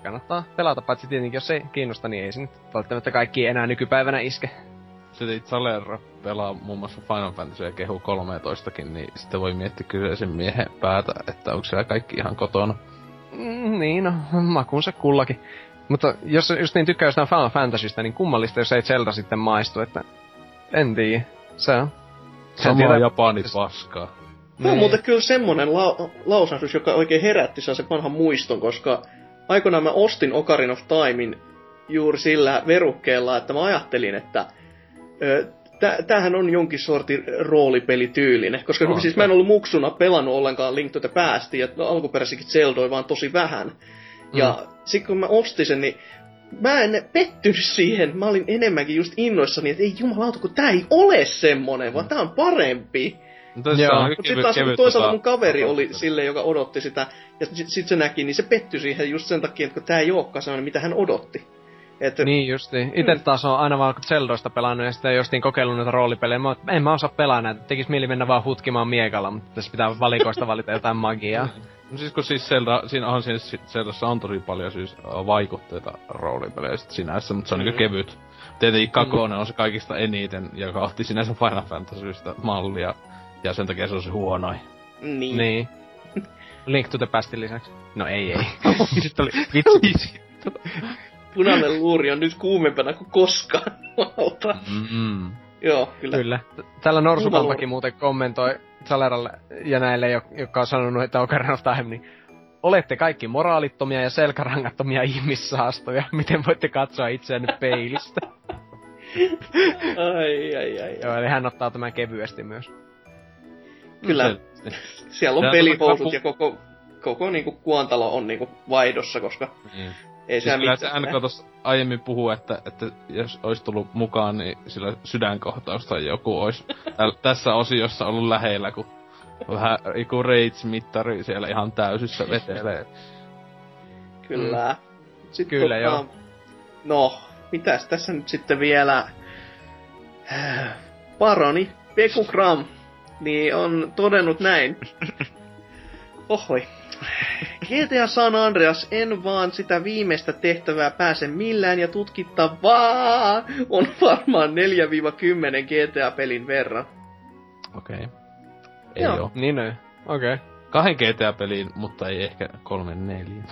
kannattaa pelata, paitsi tietenkin jos ei kiinnosta, niin ei se nyt välttämättä kaikki enää nykypäivänä iske. Sitten Salera pelaa muun muassa Final Fantasy ja kehu 13kin, niin sitten voi miettiä kyseisen miehen päätä, että onko siellä kaikki ihan kotona. Mm, niin, no, makuunsa kullakin. Mutta jos just niin tykkää jostain Final Fantasystä, niin kummallista, jos ei Zelda sitten maistu, että en tiedä. Se on. Sama tiedä- Japani paskaa. Tämä on Niin. muuten kyllä semmonen lau- lausahdus, joka oikein herätti sen vanhan muiston, koska aikoinaan mä ostin Ocarina of Timein juuri sillä verukkeella, että mä ajattelin, että ö, tä- tämähän on jonkin sortin roolipelityylinen, koska On siis mä en ollut muksuna pelannut ollenkaan Link to the Pastia, ja alkuperäisikin Zeldoi vaan tosi vähän. Ja Mm. Sitten kun mä ostin sen, niin mä en pettynyt siihen. Mä olin enemmänkin just innoissani, että ei jumalauta, kun tää ei ole semmonen, vaan tää on parempi. Joo. on Mutta sitten taas kevyt toisaalta tota- mun kaveri oli sille, joka odotti sitä, ja sitten sit se näki, niin se pettyi siihen just sen takia, että kun tää ei olekaan sellainen, mitä hän odotti. Että Niin justi. Ite taas on aina vaan Zeldoista pelannut ja sitten justiin kokeillut näitä roolipelejä. Mä, en mä osaa pelaa näitä. Tekis mieli mennä vaan hutkimaan miekalla, mutta tässä pitää valikoista valita jotain magiaa. No siis kun siis Zelda, siinä on siis Zeldassa on tosi paljon siis vaikutteita roolipelejä sit sinänsä, mutta se on Mm. niinku kevyt. Tietenkin kakonen on se kaikista eniten, joka otti sinänsä Final Fantasystä mallia. Ja sen takia se on se huonoin. niin. Niin. Link to the Pastin lisäksi. No ei ei. Sitten oli vitsi. Punainen luuri on nyt kuumempana kuin koskaan. Mm-mm. Joo, kyllä. Kyllä. Täällä Norsukaltakin muuten kommentoi Saleralle ja näille, jo- jotka on sanonut, että Ocarina of Time, niin olette kaikki moraalittomia ja selkärangattomia ihmissaastoja. Miten voitte katsoa itseänne peilistä? Ai, ai, ai. Joo, eli hän ottaa tämän kevyesti myös. Kyllä. Selvästi. Siellä on pu- ja koko, koko niinku kuontalo on niinku vaihdossa, koska Niin. Ei Siis kyllä se NK tuossa aiemmin puhuu, että, että jos olisi tullut mukaan, niin sillä sydänkohtaus tai joku olisi täl, tässä osiossa ollut lähellä, kun vähän joku Rage-mittari siellä ihan täysissä vetelee. Kyllä. Sitten Kyllä, tota, joo. No, mitäs tässä nyt sitten vielä... Paroni, Peku Gram niin on todennut näin. Ohoi. GTA San Andreas en vaan sitä viimeistä tehtävää pääse millään ja tutkittavaa on varmaan 4-10 GTA-pelin verran. Okei. Okay. Ei Joo. oo. Niin on. Okei. Okay. Kahden GTA-peliin, mutta ei ehkä kolme neljä.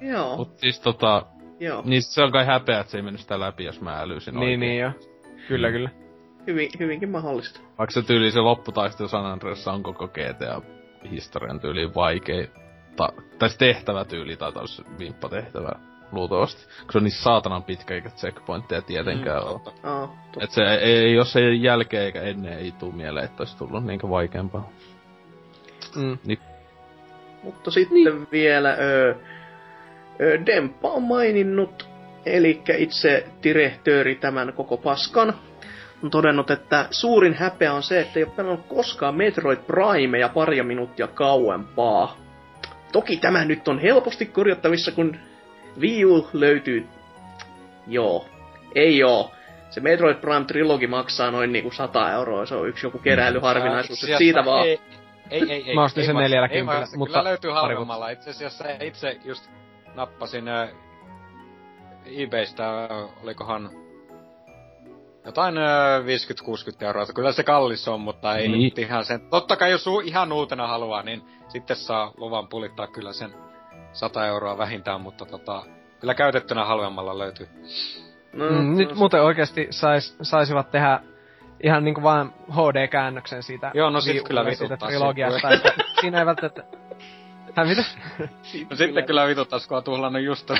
Joo, Mut siis tota, joo. niin se on kai häpeä, että se ei mennyt sitä läpi, jos mä älysin Niin, niin joo. Kyllä, kyllä. Hyvin, hyvinkin mahdollista. Vaikka se tyyli se lopputaistelu San Andreassa on koko GTA-historian tyyliin vaikei. Ta- tai se tehtävä tyyli tai taas vimppatehtävä luultavasti. Kun se on niin saatanan pitkä eikä checkpointteja tietenkään mm, ole. to- Et se ei, jos ei jälkeen eikä ennen ei tuu mieleen, että olisi tullut niinkö vaikeampaa. Mm. Mutta sitten niin. vielä ö, ö, Demppa on maininnut, eli itse direhtööri tämän koko paskan, on todennut, että suurin häpeä on se, että ei ole pelannut koskaan Metroid Primea paria minuuttia kauempaa. Toki tämä nyt on helposti korjattavissa, kun Wii U löytyy. Joo, ei oo. Se Metroid Prime Trilogy maksaa noin niinku 100 euroa, se on yksi joku keräilyharvinaisuus, Ää, että siitä vaan... Ei, ei, ei, ei. Mä ostin ei sen maksa- neljällä ei kympillä, maksa, mutta Kyllä löytyy halvemmalla. Itse asiassa itse just nappasin äh, eBaystä, äh, olikohan jotain äh, 50-60 euroa. Kyllä se kallis on, mutta ei Niin. nyt ihan sen. Totta kai jos ihan uutena haluaa, niin sitten saa luvan pulittaa kyllä sen 100 euroa vähintään, mutta tota, kyllä käytettynä halvemmalla löytyy. No, Mm, nyt no, muuten oikeesti sais, saisivat tehdä ihan niinku vaan HD-käännöksen siitä. Joo, no sit Wii kyllä vituttaa trilogiasta, siinä ei välttämättä... Hän mitä? No sitten kyllä on tuhlannut just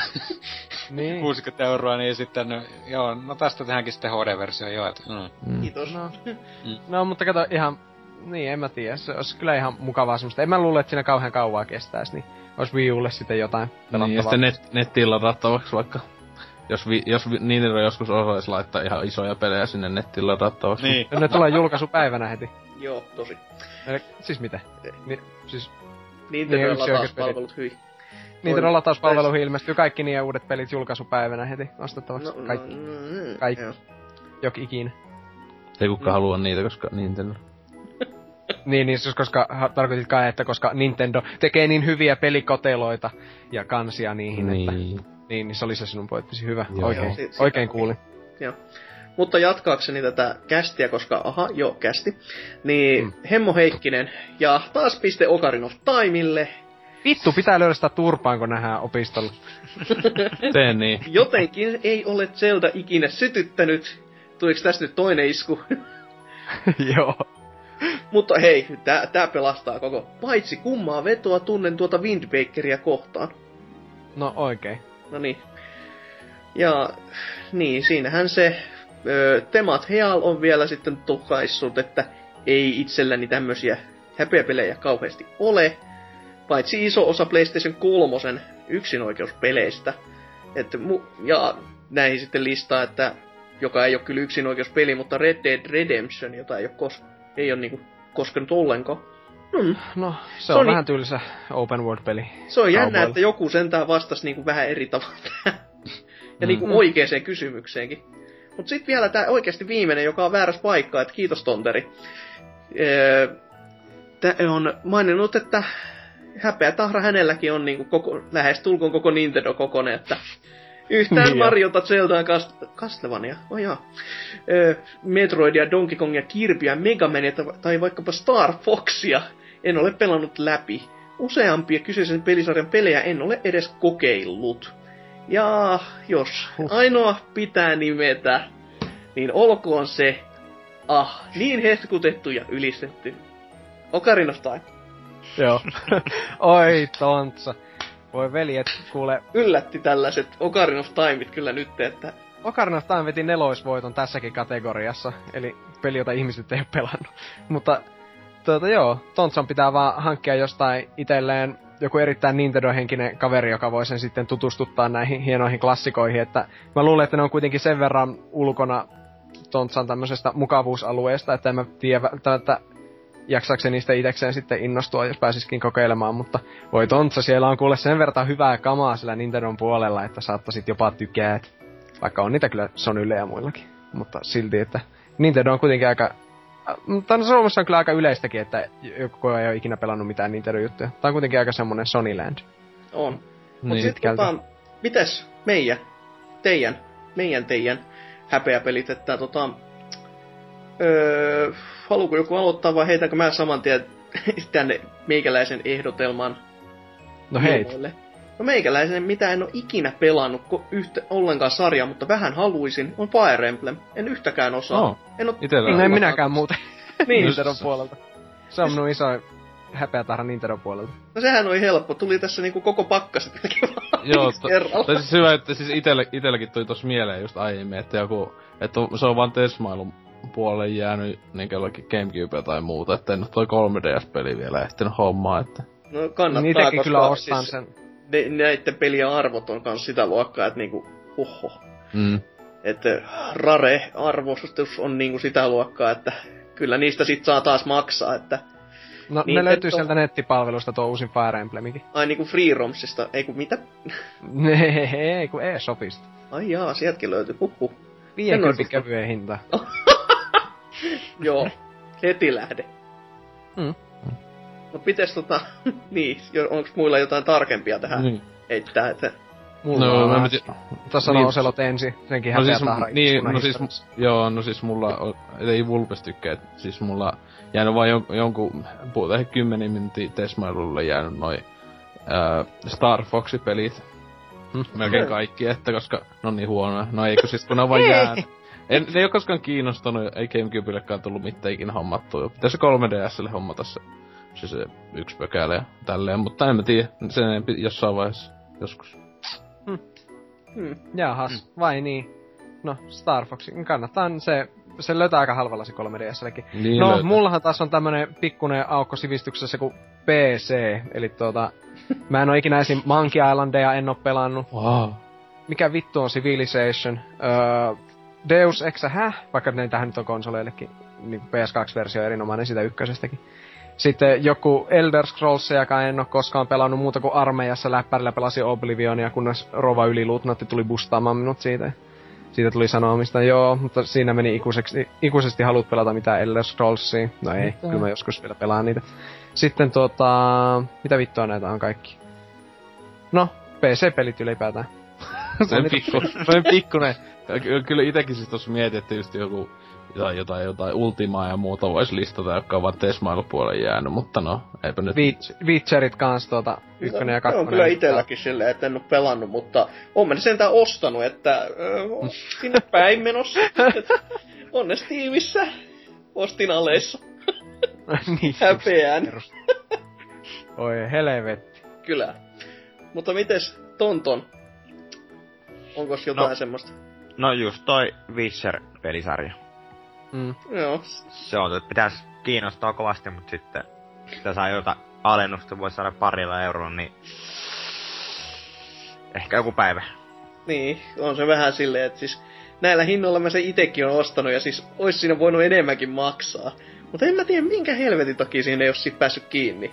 Niin. 60 euroa, niin sitten, joo, no tästä tehdäänkin sitten HD-versio jo, että mm. Mm. Kiitos. No. no, mutta kato ihan... Niin, en mä tiedä. Se olisi kyllä ihan mukavaa semmoista. En mä luule, että siinä kauhean kauaa kestäis, niin olisi Wii Ulle sitten jotain Niin, ja pelattavaa. sitten net, nettiin ladattavaksi vaikka. Jos, vi, jos vi, Nintendo joskus osaisi laittaa ihan isoja pelejä sinne nettiin ladattavaksi. Niin. ne tulee julkaisupäivänä heti. Joo, tosi. Eli, siis mitä? Ni, siis Nintendo Niin, niin, yksi oikeat latauspalvelut hyvin. Nintendo latauspalveluihin ilmestyy kaikki niiden uudet pelit julkaisupäivänä heti ostettavaksi. No, kaikki. no, mm, Kaikki. joo. Jok ikinä. Ei kukaan halua niitä, koska Nintendo. Niin, niin siis koska tarkoitit kai, että koska Nintendo tekee niin hyviä pelikoteloita ja kansia niihin, että Niin. niin, niin se oli se sinun pointtisi hyvä. Joo. oikein, Joo. Si- oikein kuulin. Joo. Mutta jatkaakseni tätä kästiä, koska aha, joo, kästi. Niin, mm. Hemmo Heikkinen ja taas piste Ocarina of Timeille. Vittu, pitää löydä sitä turpaan, kun nähdään opistolla. Tee niin. Jotenkin ei ole Zelda ikinä sytyttänyt. Tuliko tästä nyt toinen isku? Joo. Mutta hei, tää, tää pelastaa koko. Paitsi kummaa vetoa tunnen tuota Windbakeria kohtaan. No oikein. No niin. Ja niin, siinähän se ö, Temat Heal on vielä sitten tukaissut, että ei itselläni tämmösiä häpeäpelejä kauheasti ole. Paitsi iso osa PlayStation 3 yksinoikeuspeleistä. Et mu- ja näihin sitten listaa, että joka ei ole kyllä yksinoikeuspeli, mutta Red Dead Redemption, jota ei ole, kos- ei ole niinku koskenut ollenkaan. Hmm. No, se, Se on on vähän tylsä open world-peli. Se on jännä, että joku sentään vastasi niinku vähän eri tavalla. Ja niinku Mm. oikeeseen kysymykseenkin. Mut sit vielä tää oikeasti viimeinen, joka on väärässä paikkaa, että kiitos Tonteri. Öö, tää on maininnut, että häpeä tahra hänelläkin on niinku koko, lähes tulkoon koko Nintendo kokonen, että yhtään Niin. Mariota, Zeldaa, Cast- Castlevania, oh jaa. Öö, Metroidia, Donkey Kongia, Kirbyä, Mega Mania tai- tai vaikkapa Star Foxia en ole pelannut läpi. Useampia kyseisen pelisarjan pelejä en ole edes kokeillut. Ja jos ainoa pitää nimetä, niin olkoon se, ah, niin hehkutettu ja ylistetty. Ocarina of Time. Joo. Oi, tontsa. Voi veljet, kuule, Yllätti tällaiset Ocarina of Timeit kyllä nyt, että Ocarina of Time veti neloisvoiton tässäkin kategoriassa, eli peli, jota ihmiset ei ole pelannut. Mutta tuota joo, Tontsan pitää vaan hankkia jostain itselleen joku erittäin Nintendo-henkinen kaveri, joka voi sen sitten tutustuttaa näihin hienoihin klassikoihin, että mä luulen, että ne on kuitenkin sen verran ulkona Tontsan tämmöisestä mukavuusalueesta, että en mä tiedä välttämättä jaksakseni niistä itekseen sitten innostua, jos pääsiskin kokeilemaan, mutta voi Tontsa, siellä on kuule sen verran hyvää kamaa sillä Nintendon puolella, että saattaisit jopa tykäät. Vaikka on niitä kyllä Sonylle ja muillakin. Mutta silti, että Nintendo on kuitenkin aika Mutta no Suomessa on kyllä aika yleistäkin, että joku ei ole ikinä pelannut mitään Nintendo-juttuja. Tämä on kuitenkin aika semmonen Sonyland. On. Mut Niin. sit Pitkälti. tota, mites meidän, teidän, meidän teidän häpeäpelit, että tota, öö, haluuko joku aloittaa vai heitänkö mä saman tien tänne meikäläisen ehdotelman No heit. ilmoille? No meikäläisen, mitä en ole ikinä pelannut ko- yhtä, ollenkaan sarjaa, mutta vähän haluaisin, on Fire Emblem. En yhtäkään osaa. Oh. En oo, Itellä No en minäkään muuten niin, Nintendon puolelta. Se on minun iso häpeätahra Nintendon puolelta. no sehän oli helppo. Tuli tässä niinku koko pakkaset Joo, to, kerralla. tai siis hyvä, että siis itelle, itelläkin tuli tossa mieleen just aiemmin, että joku, että se on vaan Tesmailun puolelle jäänyt niin jollakin Gamecube tai muuta, että en oo toi 3DS-peli vielä ehtinyt hommaa, että... No kannattaa, Niin koska kyllä ostan siis sen. ne, näiden pelien arvot on kans sitä luokkaa, että niinku, oho. Mm. Että Rare-arvostus on niinku sitä luokkaa, että kyllä niistä sit saa taas maksaa, että No Niin, ne löytyy et on- sieltä nettipalvelusta tuo uusin Fire Emblemikin. ai niinku Free Romsista, ei kun mitä? Ei, kun e-shopista. Ai jaa, sieltäkin löytyy, huhhuh. 50 En oo- kevyen hinta. Joo, heti lähde. Mm. No pites tota, niin, onks muilla jotain tarkempia tähän Niin. heittää, että Mulla No, on mä. Tuossa Niin. on Oselot ensi, senkin No siis, häpeätahra. niin, no siis, joo, no siis mulla, on- ei Vulpes tykkää, siis mulla jäänyt vaan jon, jonkun, puhutaan ehkä kymmenen minuuttia Tesmailulle jäänyt noi ää, Star Fox-pelit. Hmm. Melkein kaikki, että koska ne on niin huonoja. No eikö siis kun ne on vaan jäänyt. En, ne ei oo koskaan kiinnostanut, ei Gamecubellekaan tullut mitään ikinä hommattua. Pitäisi 3DSlle hommata se, se, se yksi pökälä ja tälleen, mutta en mä tiedä, sen jossain vaiheessa, joskus. hmm, Jahas, vai niin? No, Star Fox, kannattaa se, se löytää aika halvalla se 3DSllekin. Niin no, löytää. mullahan taas on tämmönen pikkunen aukko sivistyksessä kuin PC, eli tuota, mä en oo ikinä esim. Monkey Islandeja en oo pelannut. Wow. Mikä vittu on Civilization? Öö, Deus Ex, häh? Vaikka ne tähän nyt on konsoleillekin, niin PS2-versio erinomainen sitä ykkösestäkin. Sitten joku Elder Scrolls, joka en oo koskaan pelannut muuta kuin armeijassa läppärillä pelasin Oblivionia, kunnes Rova yliluutnantti tuli bustaamaan minut siitä. Siitä tuli sanomista, joo, mutta siinä meni ikuiseksi, ikuisesti halut pelata mitään Elder Scrollsia. No ei, Mitä? kyllä mä joskus vielä pelaan niitä. Sitten tota, mitä vittua näitä on kaikki? No, PC-pelit ylipäätään. Se on pikku, se on pikkunen. Ky- Kyllä itekin siis tossa mietin, että just joku jotain, jotain, jotain Ultimaa ja muuta vois listata, jotka on vaan Tesmailupuolelle jäänyt, mutta no, eipä nyt. Witch- Witcherit kans tuota, ykkönen ja Se kakkonen. on kyllä itelläkin silleen, että en oo pelannut, mutta mä ne sentään ostanut, että ö, oon sinne päin menossa. Et Onnes tiivissä. Ostin aleissa. niin, Häpeän. Oi helvetti. Kyllä. Mutta mites Tonton? Onko jotain No. semmoista? No just toi Witcher-pelisarja. Mm. Joo. Se on, että pitäisi kiinnostaa kovasti, mutta sitten sitä saa jotain alennusta, voi saada parilla eurolla, niin ehkä joku päivä. Niin, on se vähän silleen, että siis näillä hinnoilla mä sen itekin on ostanut ja siis ois siinä voinut enemmänkin maksaa. Mutta en mä tiedä minkä helvetin takia siinä ei oo sit päässyt kiinni.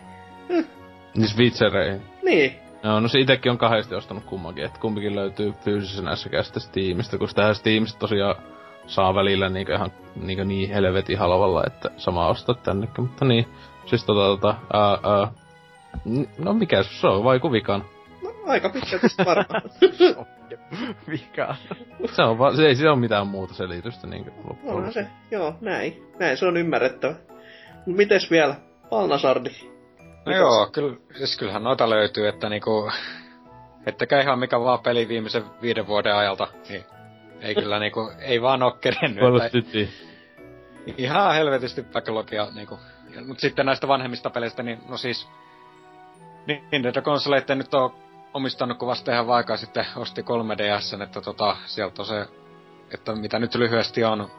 Siis Witchereihin. Niin, Joo, no se itekin on kahdesti ostanut kummankin, että kumpikin löytyy fyysisenä sekä sitten Steamista, kun sitä Steamista tosiaan saa välillä niinku ihan niinku niin helvetin halvalla, että sama ostaa tännekin, mutta niin. Siis tota tota, ää, ää, no mikä se on, vai kuvikaan. no aika pitkälti sit varmaan. Vika. Se on vaan, se ei se ole mitään muuta selitystä niinku loppujen Onhan se, joo, näin. Näin se on ymmärrettävä. Mut mites vielä? Palnasardi. No joo, kyllä, siis kyllähän noita löytyy, että niinku, ettekä ihan mikä vaan peli viimeisen viiden vuoden ajalta, niin ei kyllä niinku, ei vaan oo kerennyt. Call of että Duty. ihan helvetisti backlogia niinku. Mut sitten näistä vanhemmista peleistä, niin no siis, niin Nintendo-konsoleitten nyt on omistanut, kun vasta ihan vaikka sitten osti 3DS, että tota, sieltä on se, että mitä nyt lyhyesti on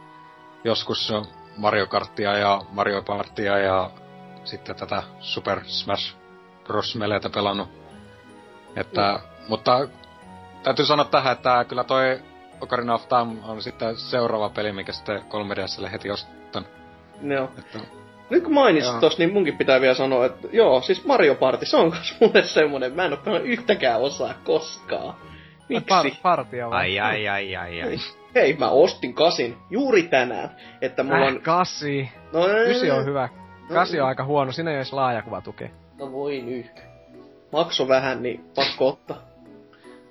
joskus Mario Karttia ja Mario Partia ja sitten tätä Super Smash Bros. Meleitä pelannut. Että, mutta täytyy sanoa tähän, että kyllä toi Ocarina of Time on sitten seuraava peli, mikä sitten 3DSlle heti ostan. Joo. Että, Nyt kun mainitsit tossa, niin munkin pitää vielä sanoa, että joo, siis Mario Party, se on kans mulle semmonen, mä en oo pelannut yhtäkään osaa koskaan. Miksi? Par- partia vai? Ai ai ai ai ai. Hei, mä ostin kasin juuri tänään, että mulla on... Äh, kasi. No, Ysi on hyvä. Kasi on aika huono, siinä ei edes laajakuva tukee. No voi nyt. Makso vähän, niin pakko ottaa.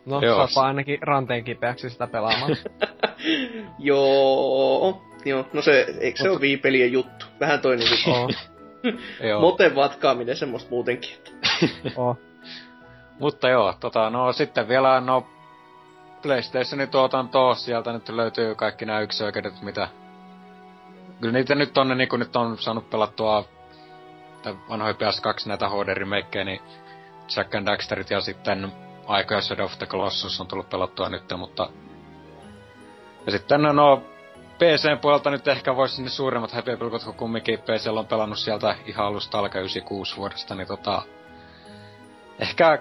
No, Joo. saapa ainakin ranteen kipeäksi sitä pelaamaan. Joo, joo. No se, eikö se Mut- ole viipelien juttu? Vähän toi niinku Oo, Joo. moten vatkaaminen semmoista muutenkin. Että. oo. Mutta joo, tota, no sitten vielä no PlayStationin tuotantoa, sieltä nyt löytyy kaikki nämä yksioikeudet, mitä... Kyllä niitä nyt on, niin kun nyt on saanut pelattua vanhoja PS2 näitä HD-remakejä, niin Jack and Daxterit ja sitten aikoja Shadow of the Colossus on tullut pelattua nyt, mutta... Ja sitten no, no PCn puolelta nyt ehkä voisi sinne suuremmat häpeäpilkut, kun kumminkin PC on pelannut sieltä ihan alusta alkaen 96 vuodesta, niin tota... Ehkä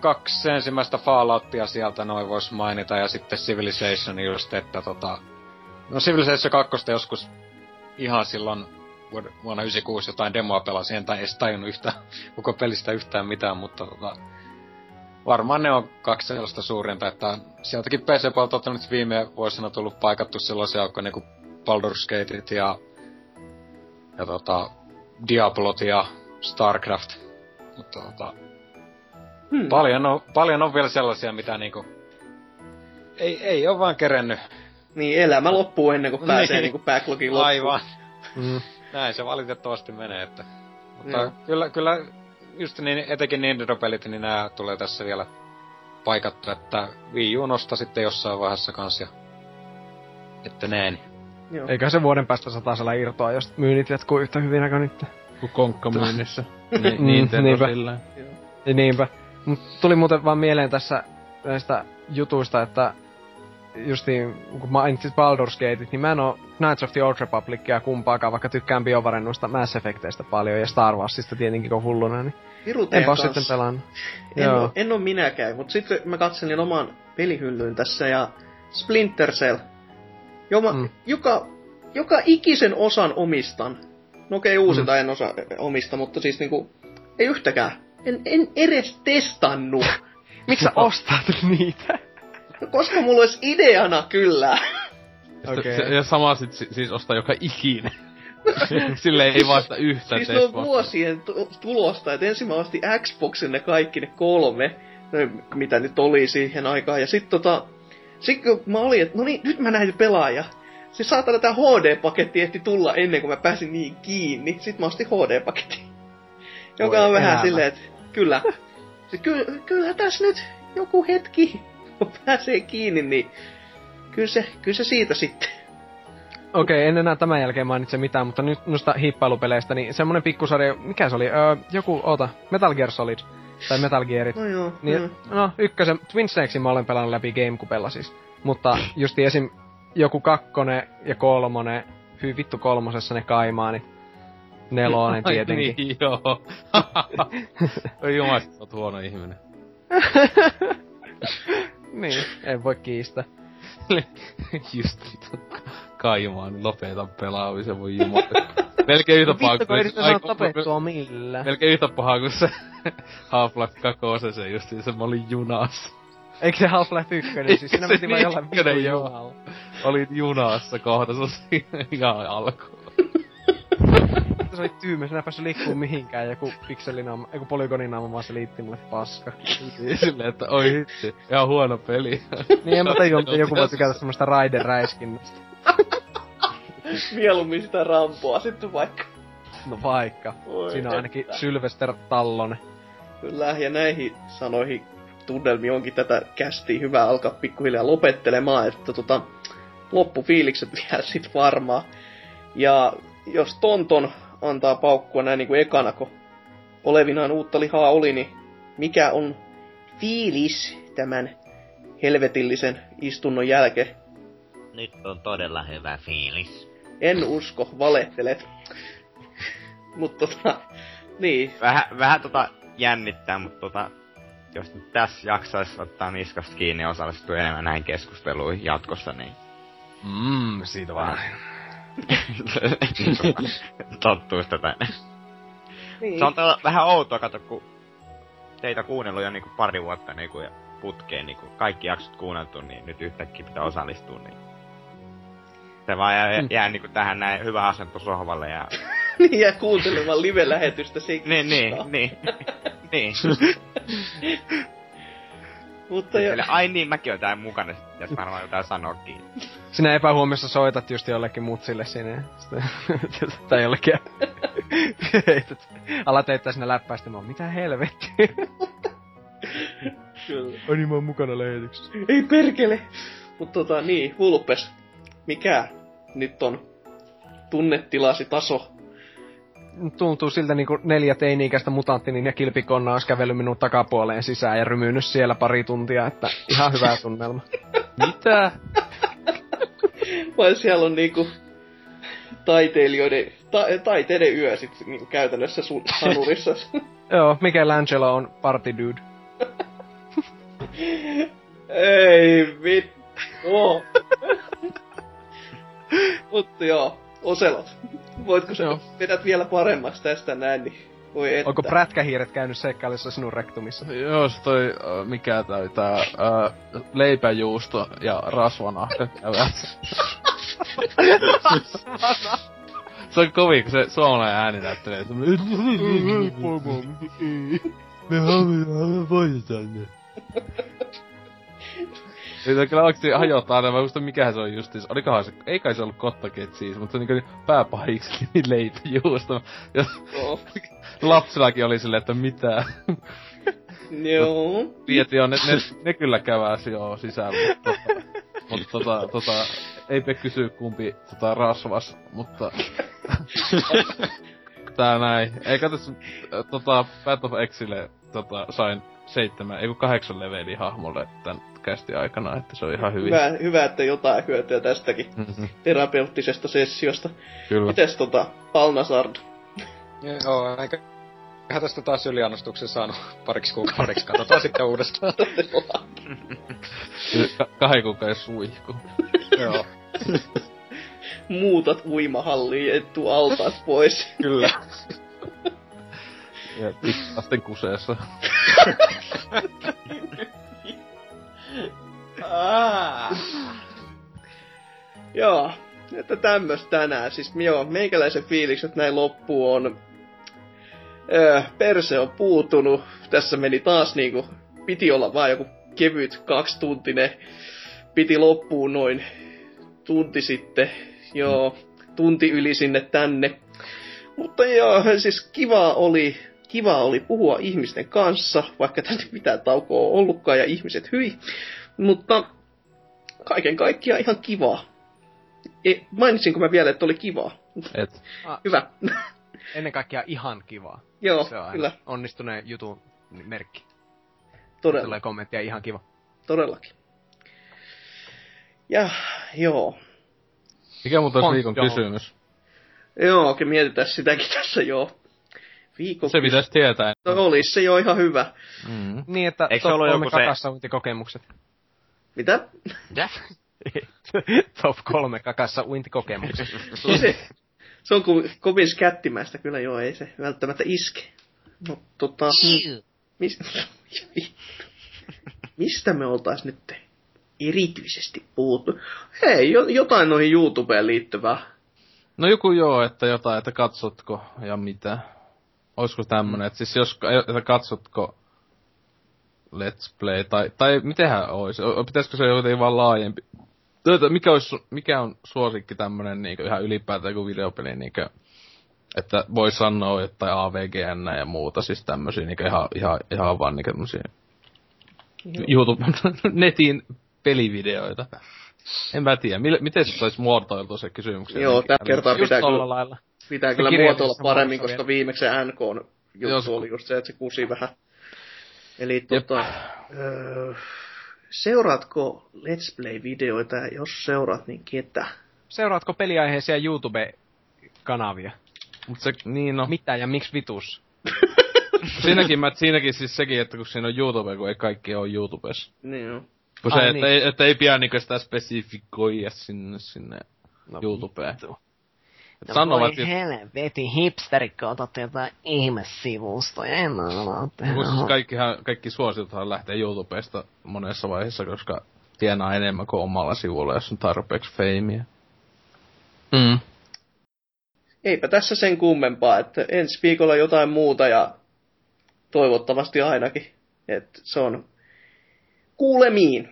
kaksi ensimmäistä Falloutia sieltä noin vois mainita, ja sitten Civilization just, että tota... No Civilization 2 joskus ihan silloin vuonna 96 jotain demoa pelasin, en tai edes tajunnut yhtään koko pelistä yhtään mitään, mutta tota... Varmaan ne on kaksi sellaista suurinta, että sieltäkin PC-puolelta on nyt viime vuosina tullut paikattu sellaisia joukkoja niinku Baldur's Gateit ja, ja tota, Diablot ja Starcraft. Mutta tota, Hmm. Paljon on, paljon on vielä sellaisia, mitä niinku... Ei, ei oo vaan kerennyt. Niin, elämä loppuu ennen kuin pääsee Niin. niinku backlogin loppuun. Aivan. Mm. Näin se valitettavasti menee, että... Mutta kyllä, kyllä just niin, etenkin Nintendo-pelit, niin nämä tulee tässä vielä paikattu, että Wii U nosta sitten jossain vaiheessa kans ja... Että näin. Joo. Eikä se vuoden päästä satasella irtoa, jos myynnit jatkuu yhtä hyvinä kuin nyt. Kun konkka myynnissä. Mm, Ni- Nintendo niinpä. sillä. Ja niinpä. Mut tuli muuten vaan mieleen tässä näistä jutuista, että justiin kun mainitsit Baldur's Gateit, niin mä en oo Knights of the Old Republicia kumpaakaan, vaikka tykkään BioVaren noista Mass Effecteistä paljon ja Star Warsista tietenkin kun hulluna, niin teidän enpä sitten pelannut. En, Joo. oo, en oo minäkään, mutta sitten mä katselin oman pelihyllyyn tässä ja Splinter Cell, joma, Mm. mm. joka, joka ikisen osan omistan. No okei, okay, uusinta mm. en osa omista, mutta siis niinku, ei yhtäkään. En, en edes testannut, Miksi sä ostat niitä? Koska mulla olisi ideana kyllä. Okei. Okay. Ja sama sit si- siis ostaa joka ikinen. Sille ei vasta yhtä siis ne on vuosien tu- tulosta, että ensin mä ostin Xboxin ne kaikki ne kolme, no, mitä nyt oli siihen aikaan, ja sitten tota, sit kun mä olin, että no niin, nyt mä näin pelaaja. Se saatana tää HD-paketti ehti tulla ennen kuin mä pääsin niin kiinni. Sitten mä ostin HD-paketin. Joka Voi on vähän elämä. silleen, että kyllä, se, ky, kyllä tässä nyt joku hetki, kun pääsee kiinni, niin kyllä se, kyllä se siitä sitten. Okei, en enää tämän jälkeen mainitse mitään, mutta nyt noista hiippailupeleistä, niin semmonen pikkusarja, mikä se oli? Öö, joku, oota, Metal Gear Solid. Tai Metal Gearit. No joo, Niin, mm. no, ykkösen, Twin Snakesin mä olen pelannut läpi Gamecubella siis. Mutta justi esim. joku kakkonen ja kolmonen, hyvin vittu kolmosessa ne kaimaanit. Nelonen Ai tietenkin. Niin, joo. Oi jumala, oot huono ihminen. Niin, en voi kiistää. Just vittu. Kaimaan, lopeta pelaamisen, voi jumala. Melkein yhtä pahaa Vittu, kun saada tapettua millään. Melkein yhtä pahaa kuin se Half-Life 2 se justiin se mä olin junassa. Eikö se Half-Life 1? Siis Eikö siinä se piti vaan niin jollain joo. junalla. Olin junassa kohta, se siinä ihan alkuun. Se oli tyymä, sinä päässyt liikkuu mihinkään. Joku pikselinaama, joku polygoninaama vaan se liitti mulle paska. Niin Silleen, että oi hitsi, ihan huono peli. Niin en mä tajua, miten joku voi tykätä semmoista Raiden-räiskinnästä. Mieluummin sitä rampoa sitten vaikka. No vaikka. Oi Siinä on ainakin että. Sylvester Tallonen. Kyllä, ja näihin sanoihin tunnelmiin onkin tätä kästiä hyvä alkaa pikkuhiljaa lopettelemaan, että tota, loppufiilikset vielä sit varmaan. Ja jos Tonton antaa paukkua näin niinku ekana, kun olevinaan uutta lihaa oli, niin mikä on fiilis tämän helvetillisen istunnon jälkeen? Nyt on todella hyvä fiilis. En usko, valehtelet. Mutta tota, niin, Vähän, vähän tota jännittää, mutta tota, jos nyt tässä jaksais ottaa niskasta kiinni ja osallistua enemmän näihin keskusteluihin jatkossa, niin Mmm, siitä vaan. tottuus tätä. niin. Se on todella vähän outoa, kato, kun teitä kuunnellut jo niinku pari vuotta niinku, ja putkeen niinku kaikki jaksot kuunneltu, niin nyt yhtäkkiä pitää osallistua, niin se vaan jää, Mm. jää niinku tähän näin hyvä asento sohvalle ja... Niin, ja kuuntelemaan live-lähetystä sekin. niin, niin, niin. niin. Mutta jo, ai niin, mäkin oon täällä mukana, pitäis varmaan jotain sanoakin. Sinä epähuomiossa soitat just jollekin mutsille sinne. sitten- tai jollekin. heität. Alat heittää sinne läppäistä. Mä oon, mitä helvettiä. kyllä. Ai niin, mä oon mukana lähetyksessä. Ei perkele! Mutta tota niin, Vulpes, mikä nyt on tunnetilasi taso? Tuntuu siltä niinku neljä teini-ikäistä mutanttinin ja kilpikonna olisi kävellyt minun takapuoleen sisään ja rymynyt siellä pari tuntia, että ihan hyvä tunnelma. Mitä? Vai siellä on niinku taiteilijoiden, ta, taiteiden yö sit niinku käytännössä sun hanurissa. Joo, Michelangelo on party dude. Ei vittu. Oh. Mutta joo, Oselot. Voitko sä Joo. vedät vielä paremmaksi tästä näin, niin voi että. Onko prätkähiiret käynyt seikkailussa sinun rektumissa? Joo, se toi, äh, mikä tää oli tää, äh, leipäjuusto ja rasvanahka käyvät. Se on kovin, kun se suomalainen ääni näyttelee. Me haluamme voittaa ne. Niitä kyllä oikeesti hajottaa aina, mä muista mikähän se on justiis. Olikohan se, ei kai se ollut kottaket siis, mutta se on niinku pääpahiksi niin leipäjuusto. Ja lapsillakin oli silleen, että mitä. Joo. Tieti on, ne, ne, ne kyllä käväsi joo sisällä. Mutta, mutta tota, tota, eipä kysy kumpi tota rasvas, mutta... Tää näin. Ei katos, äh, tota, Path of Exille tota, sain seitsemän, ei kun kahdeksan leveli hahmolle tän kästi aikana, että se on ihan hyvin. Hyvä, hyvä, että jotain hyötyä tästäkin Mhm, terapeuttisesta sessiosta. Kyllä. Mites tota, Alnasard? Joo, eikä Eihän tästä taas yliannostuksen saanut pariksi kuukaudeksi. Katsotaan sitten uudestaan. Ka- kahden kuukauden suihku. Joo, Muutat uimahalliin, et tuu altaat pois. kyllä. Ja lasten kuseessa. Ah. Joo, että tämmöstä tänään. Siis joo, meikäläisen fiilikset näin loppuun on... Öö, perse on puutunut. Tässä meni taas niinku... Piti olla vaan joku kevyt kaksituntinen. Piti loppuun noin tunti sitten. Joo, tunti yli sinne tänne. Mutta joo, siis kiva oli, kiva oli puhua ihmisten kanssa, vaikka tästä mitään taukoa on ollutkaan ja ihmiset hyi. Mutta kaiken kaikkiaan ihan kivaa. E, mainitsinko mä vielä, että oli kivaa? Et. Hyvä. Ennen kaikkea ihan kivaa. Joo, Se on kyllä, onnistuneen jutun merkki. todella, Tulee kommenttia ihan kiva. todellakin. Ja joo, Mikä muuten On, olisi viikon joo. kysymys? joo, okei, mietitään sitäkin tässä joo. Viikon Se pitäisi tietää. No, olisi se jo ihan hyvä. Mm. Niin, että Eikö se top ollut kolme joku se- kakassa-uintikokemukset. Mitä? top kolme kakassa uintikokemukset. se, se on kovin skättimäistä kyllä joo, ei se välttämättä iske. No tota, hmm, mis, mistä me oltais nyt erityisesti puhuttu? Hei, jo, jotain noihin YouTubeen liittyvää. No joku joo, että jotain, että katsotko ja mitä. Olisiko tämmönen, että siis jos, että katsotko Let's Play, tai, tai mitenhän olisi, pitäisikö se jotenkin vaan laajempi? Tuota, mikä, olisi, mikä on suosikki tämmönen niin ihan ylipäätään kuin videopeli, niin kuin, että voi sanoa, että AVGN ja muuta, siis tämmösiä niin ihan, ihan, ihan vaan niin tämmösiä YouTube, netin pelivideoita. En mä tiedä, Mille, miten se olisi muotoiltu se kysymyksen? Joo, tällä kertaa pitää kyllä, lailla. pitää kyllä muotoilla paremmin, koska viimeksi se NK on juttu Jos- oli just se, että se kusi vähän. Eli tota, öö, seuraatko Let's Play-videoita ja jos seuraat, niin ketä? Seuraatko peliaiheisia YouTube-kanavia? Mut se, niin no. Mitä ja miksi vitus? Siinäkin, mä, siinäkin siis sekin, että kun siinä on YouTube, kun ei kaikki ole YouTubessa. Niin joo. Kun se, Ai että, niin. ei, että ei pidä niinku sitä spesifikoida sinne, sinne No, YouTubeen. Et sanovat, että helveti, hipsterikko, otatte jotain ihmesivustoja, en ole siis kaikkihan, kaikki suosituthan lähtee YouTubesta monessa vaiheessa, koska tienaa enemmän kuin omalla sivulla, jos on tarpeeksi feimiä. Mm. Eipä tässä sen kummempaa, että ensi viikolla jotain muuta ja toivottavasti ainakin. Että se on kuulemiin.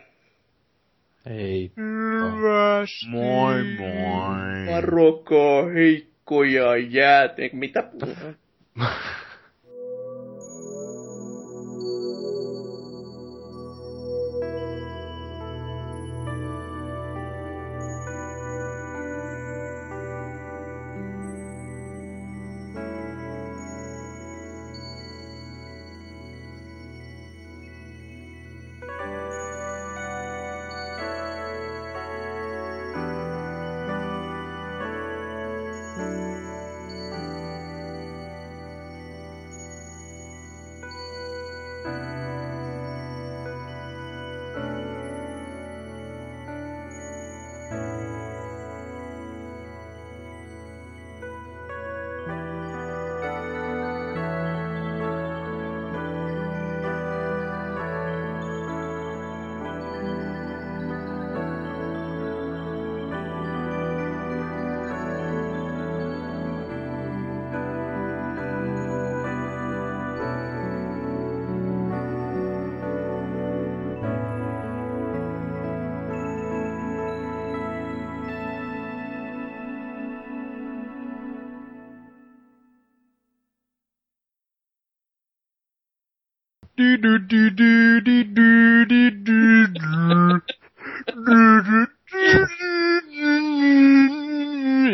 Hei. Hyvästi. Moi moi. Varokaa heikkoja jäätä. Mitä puhutaan? do do do.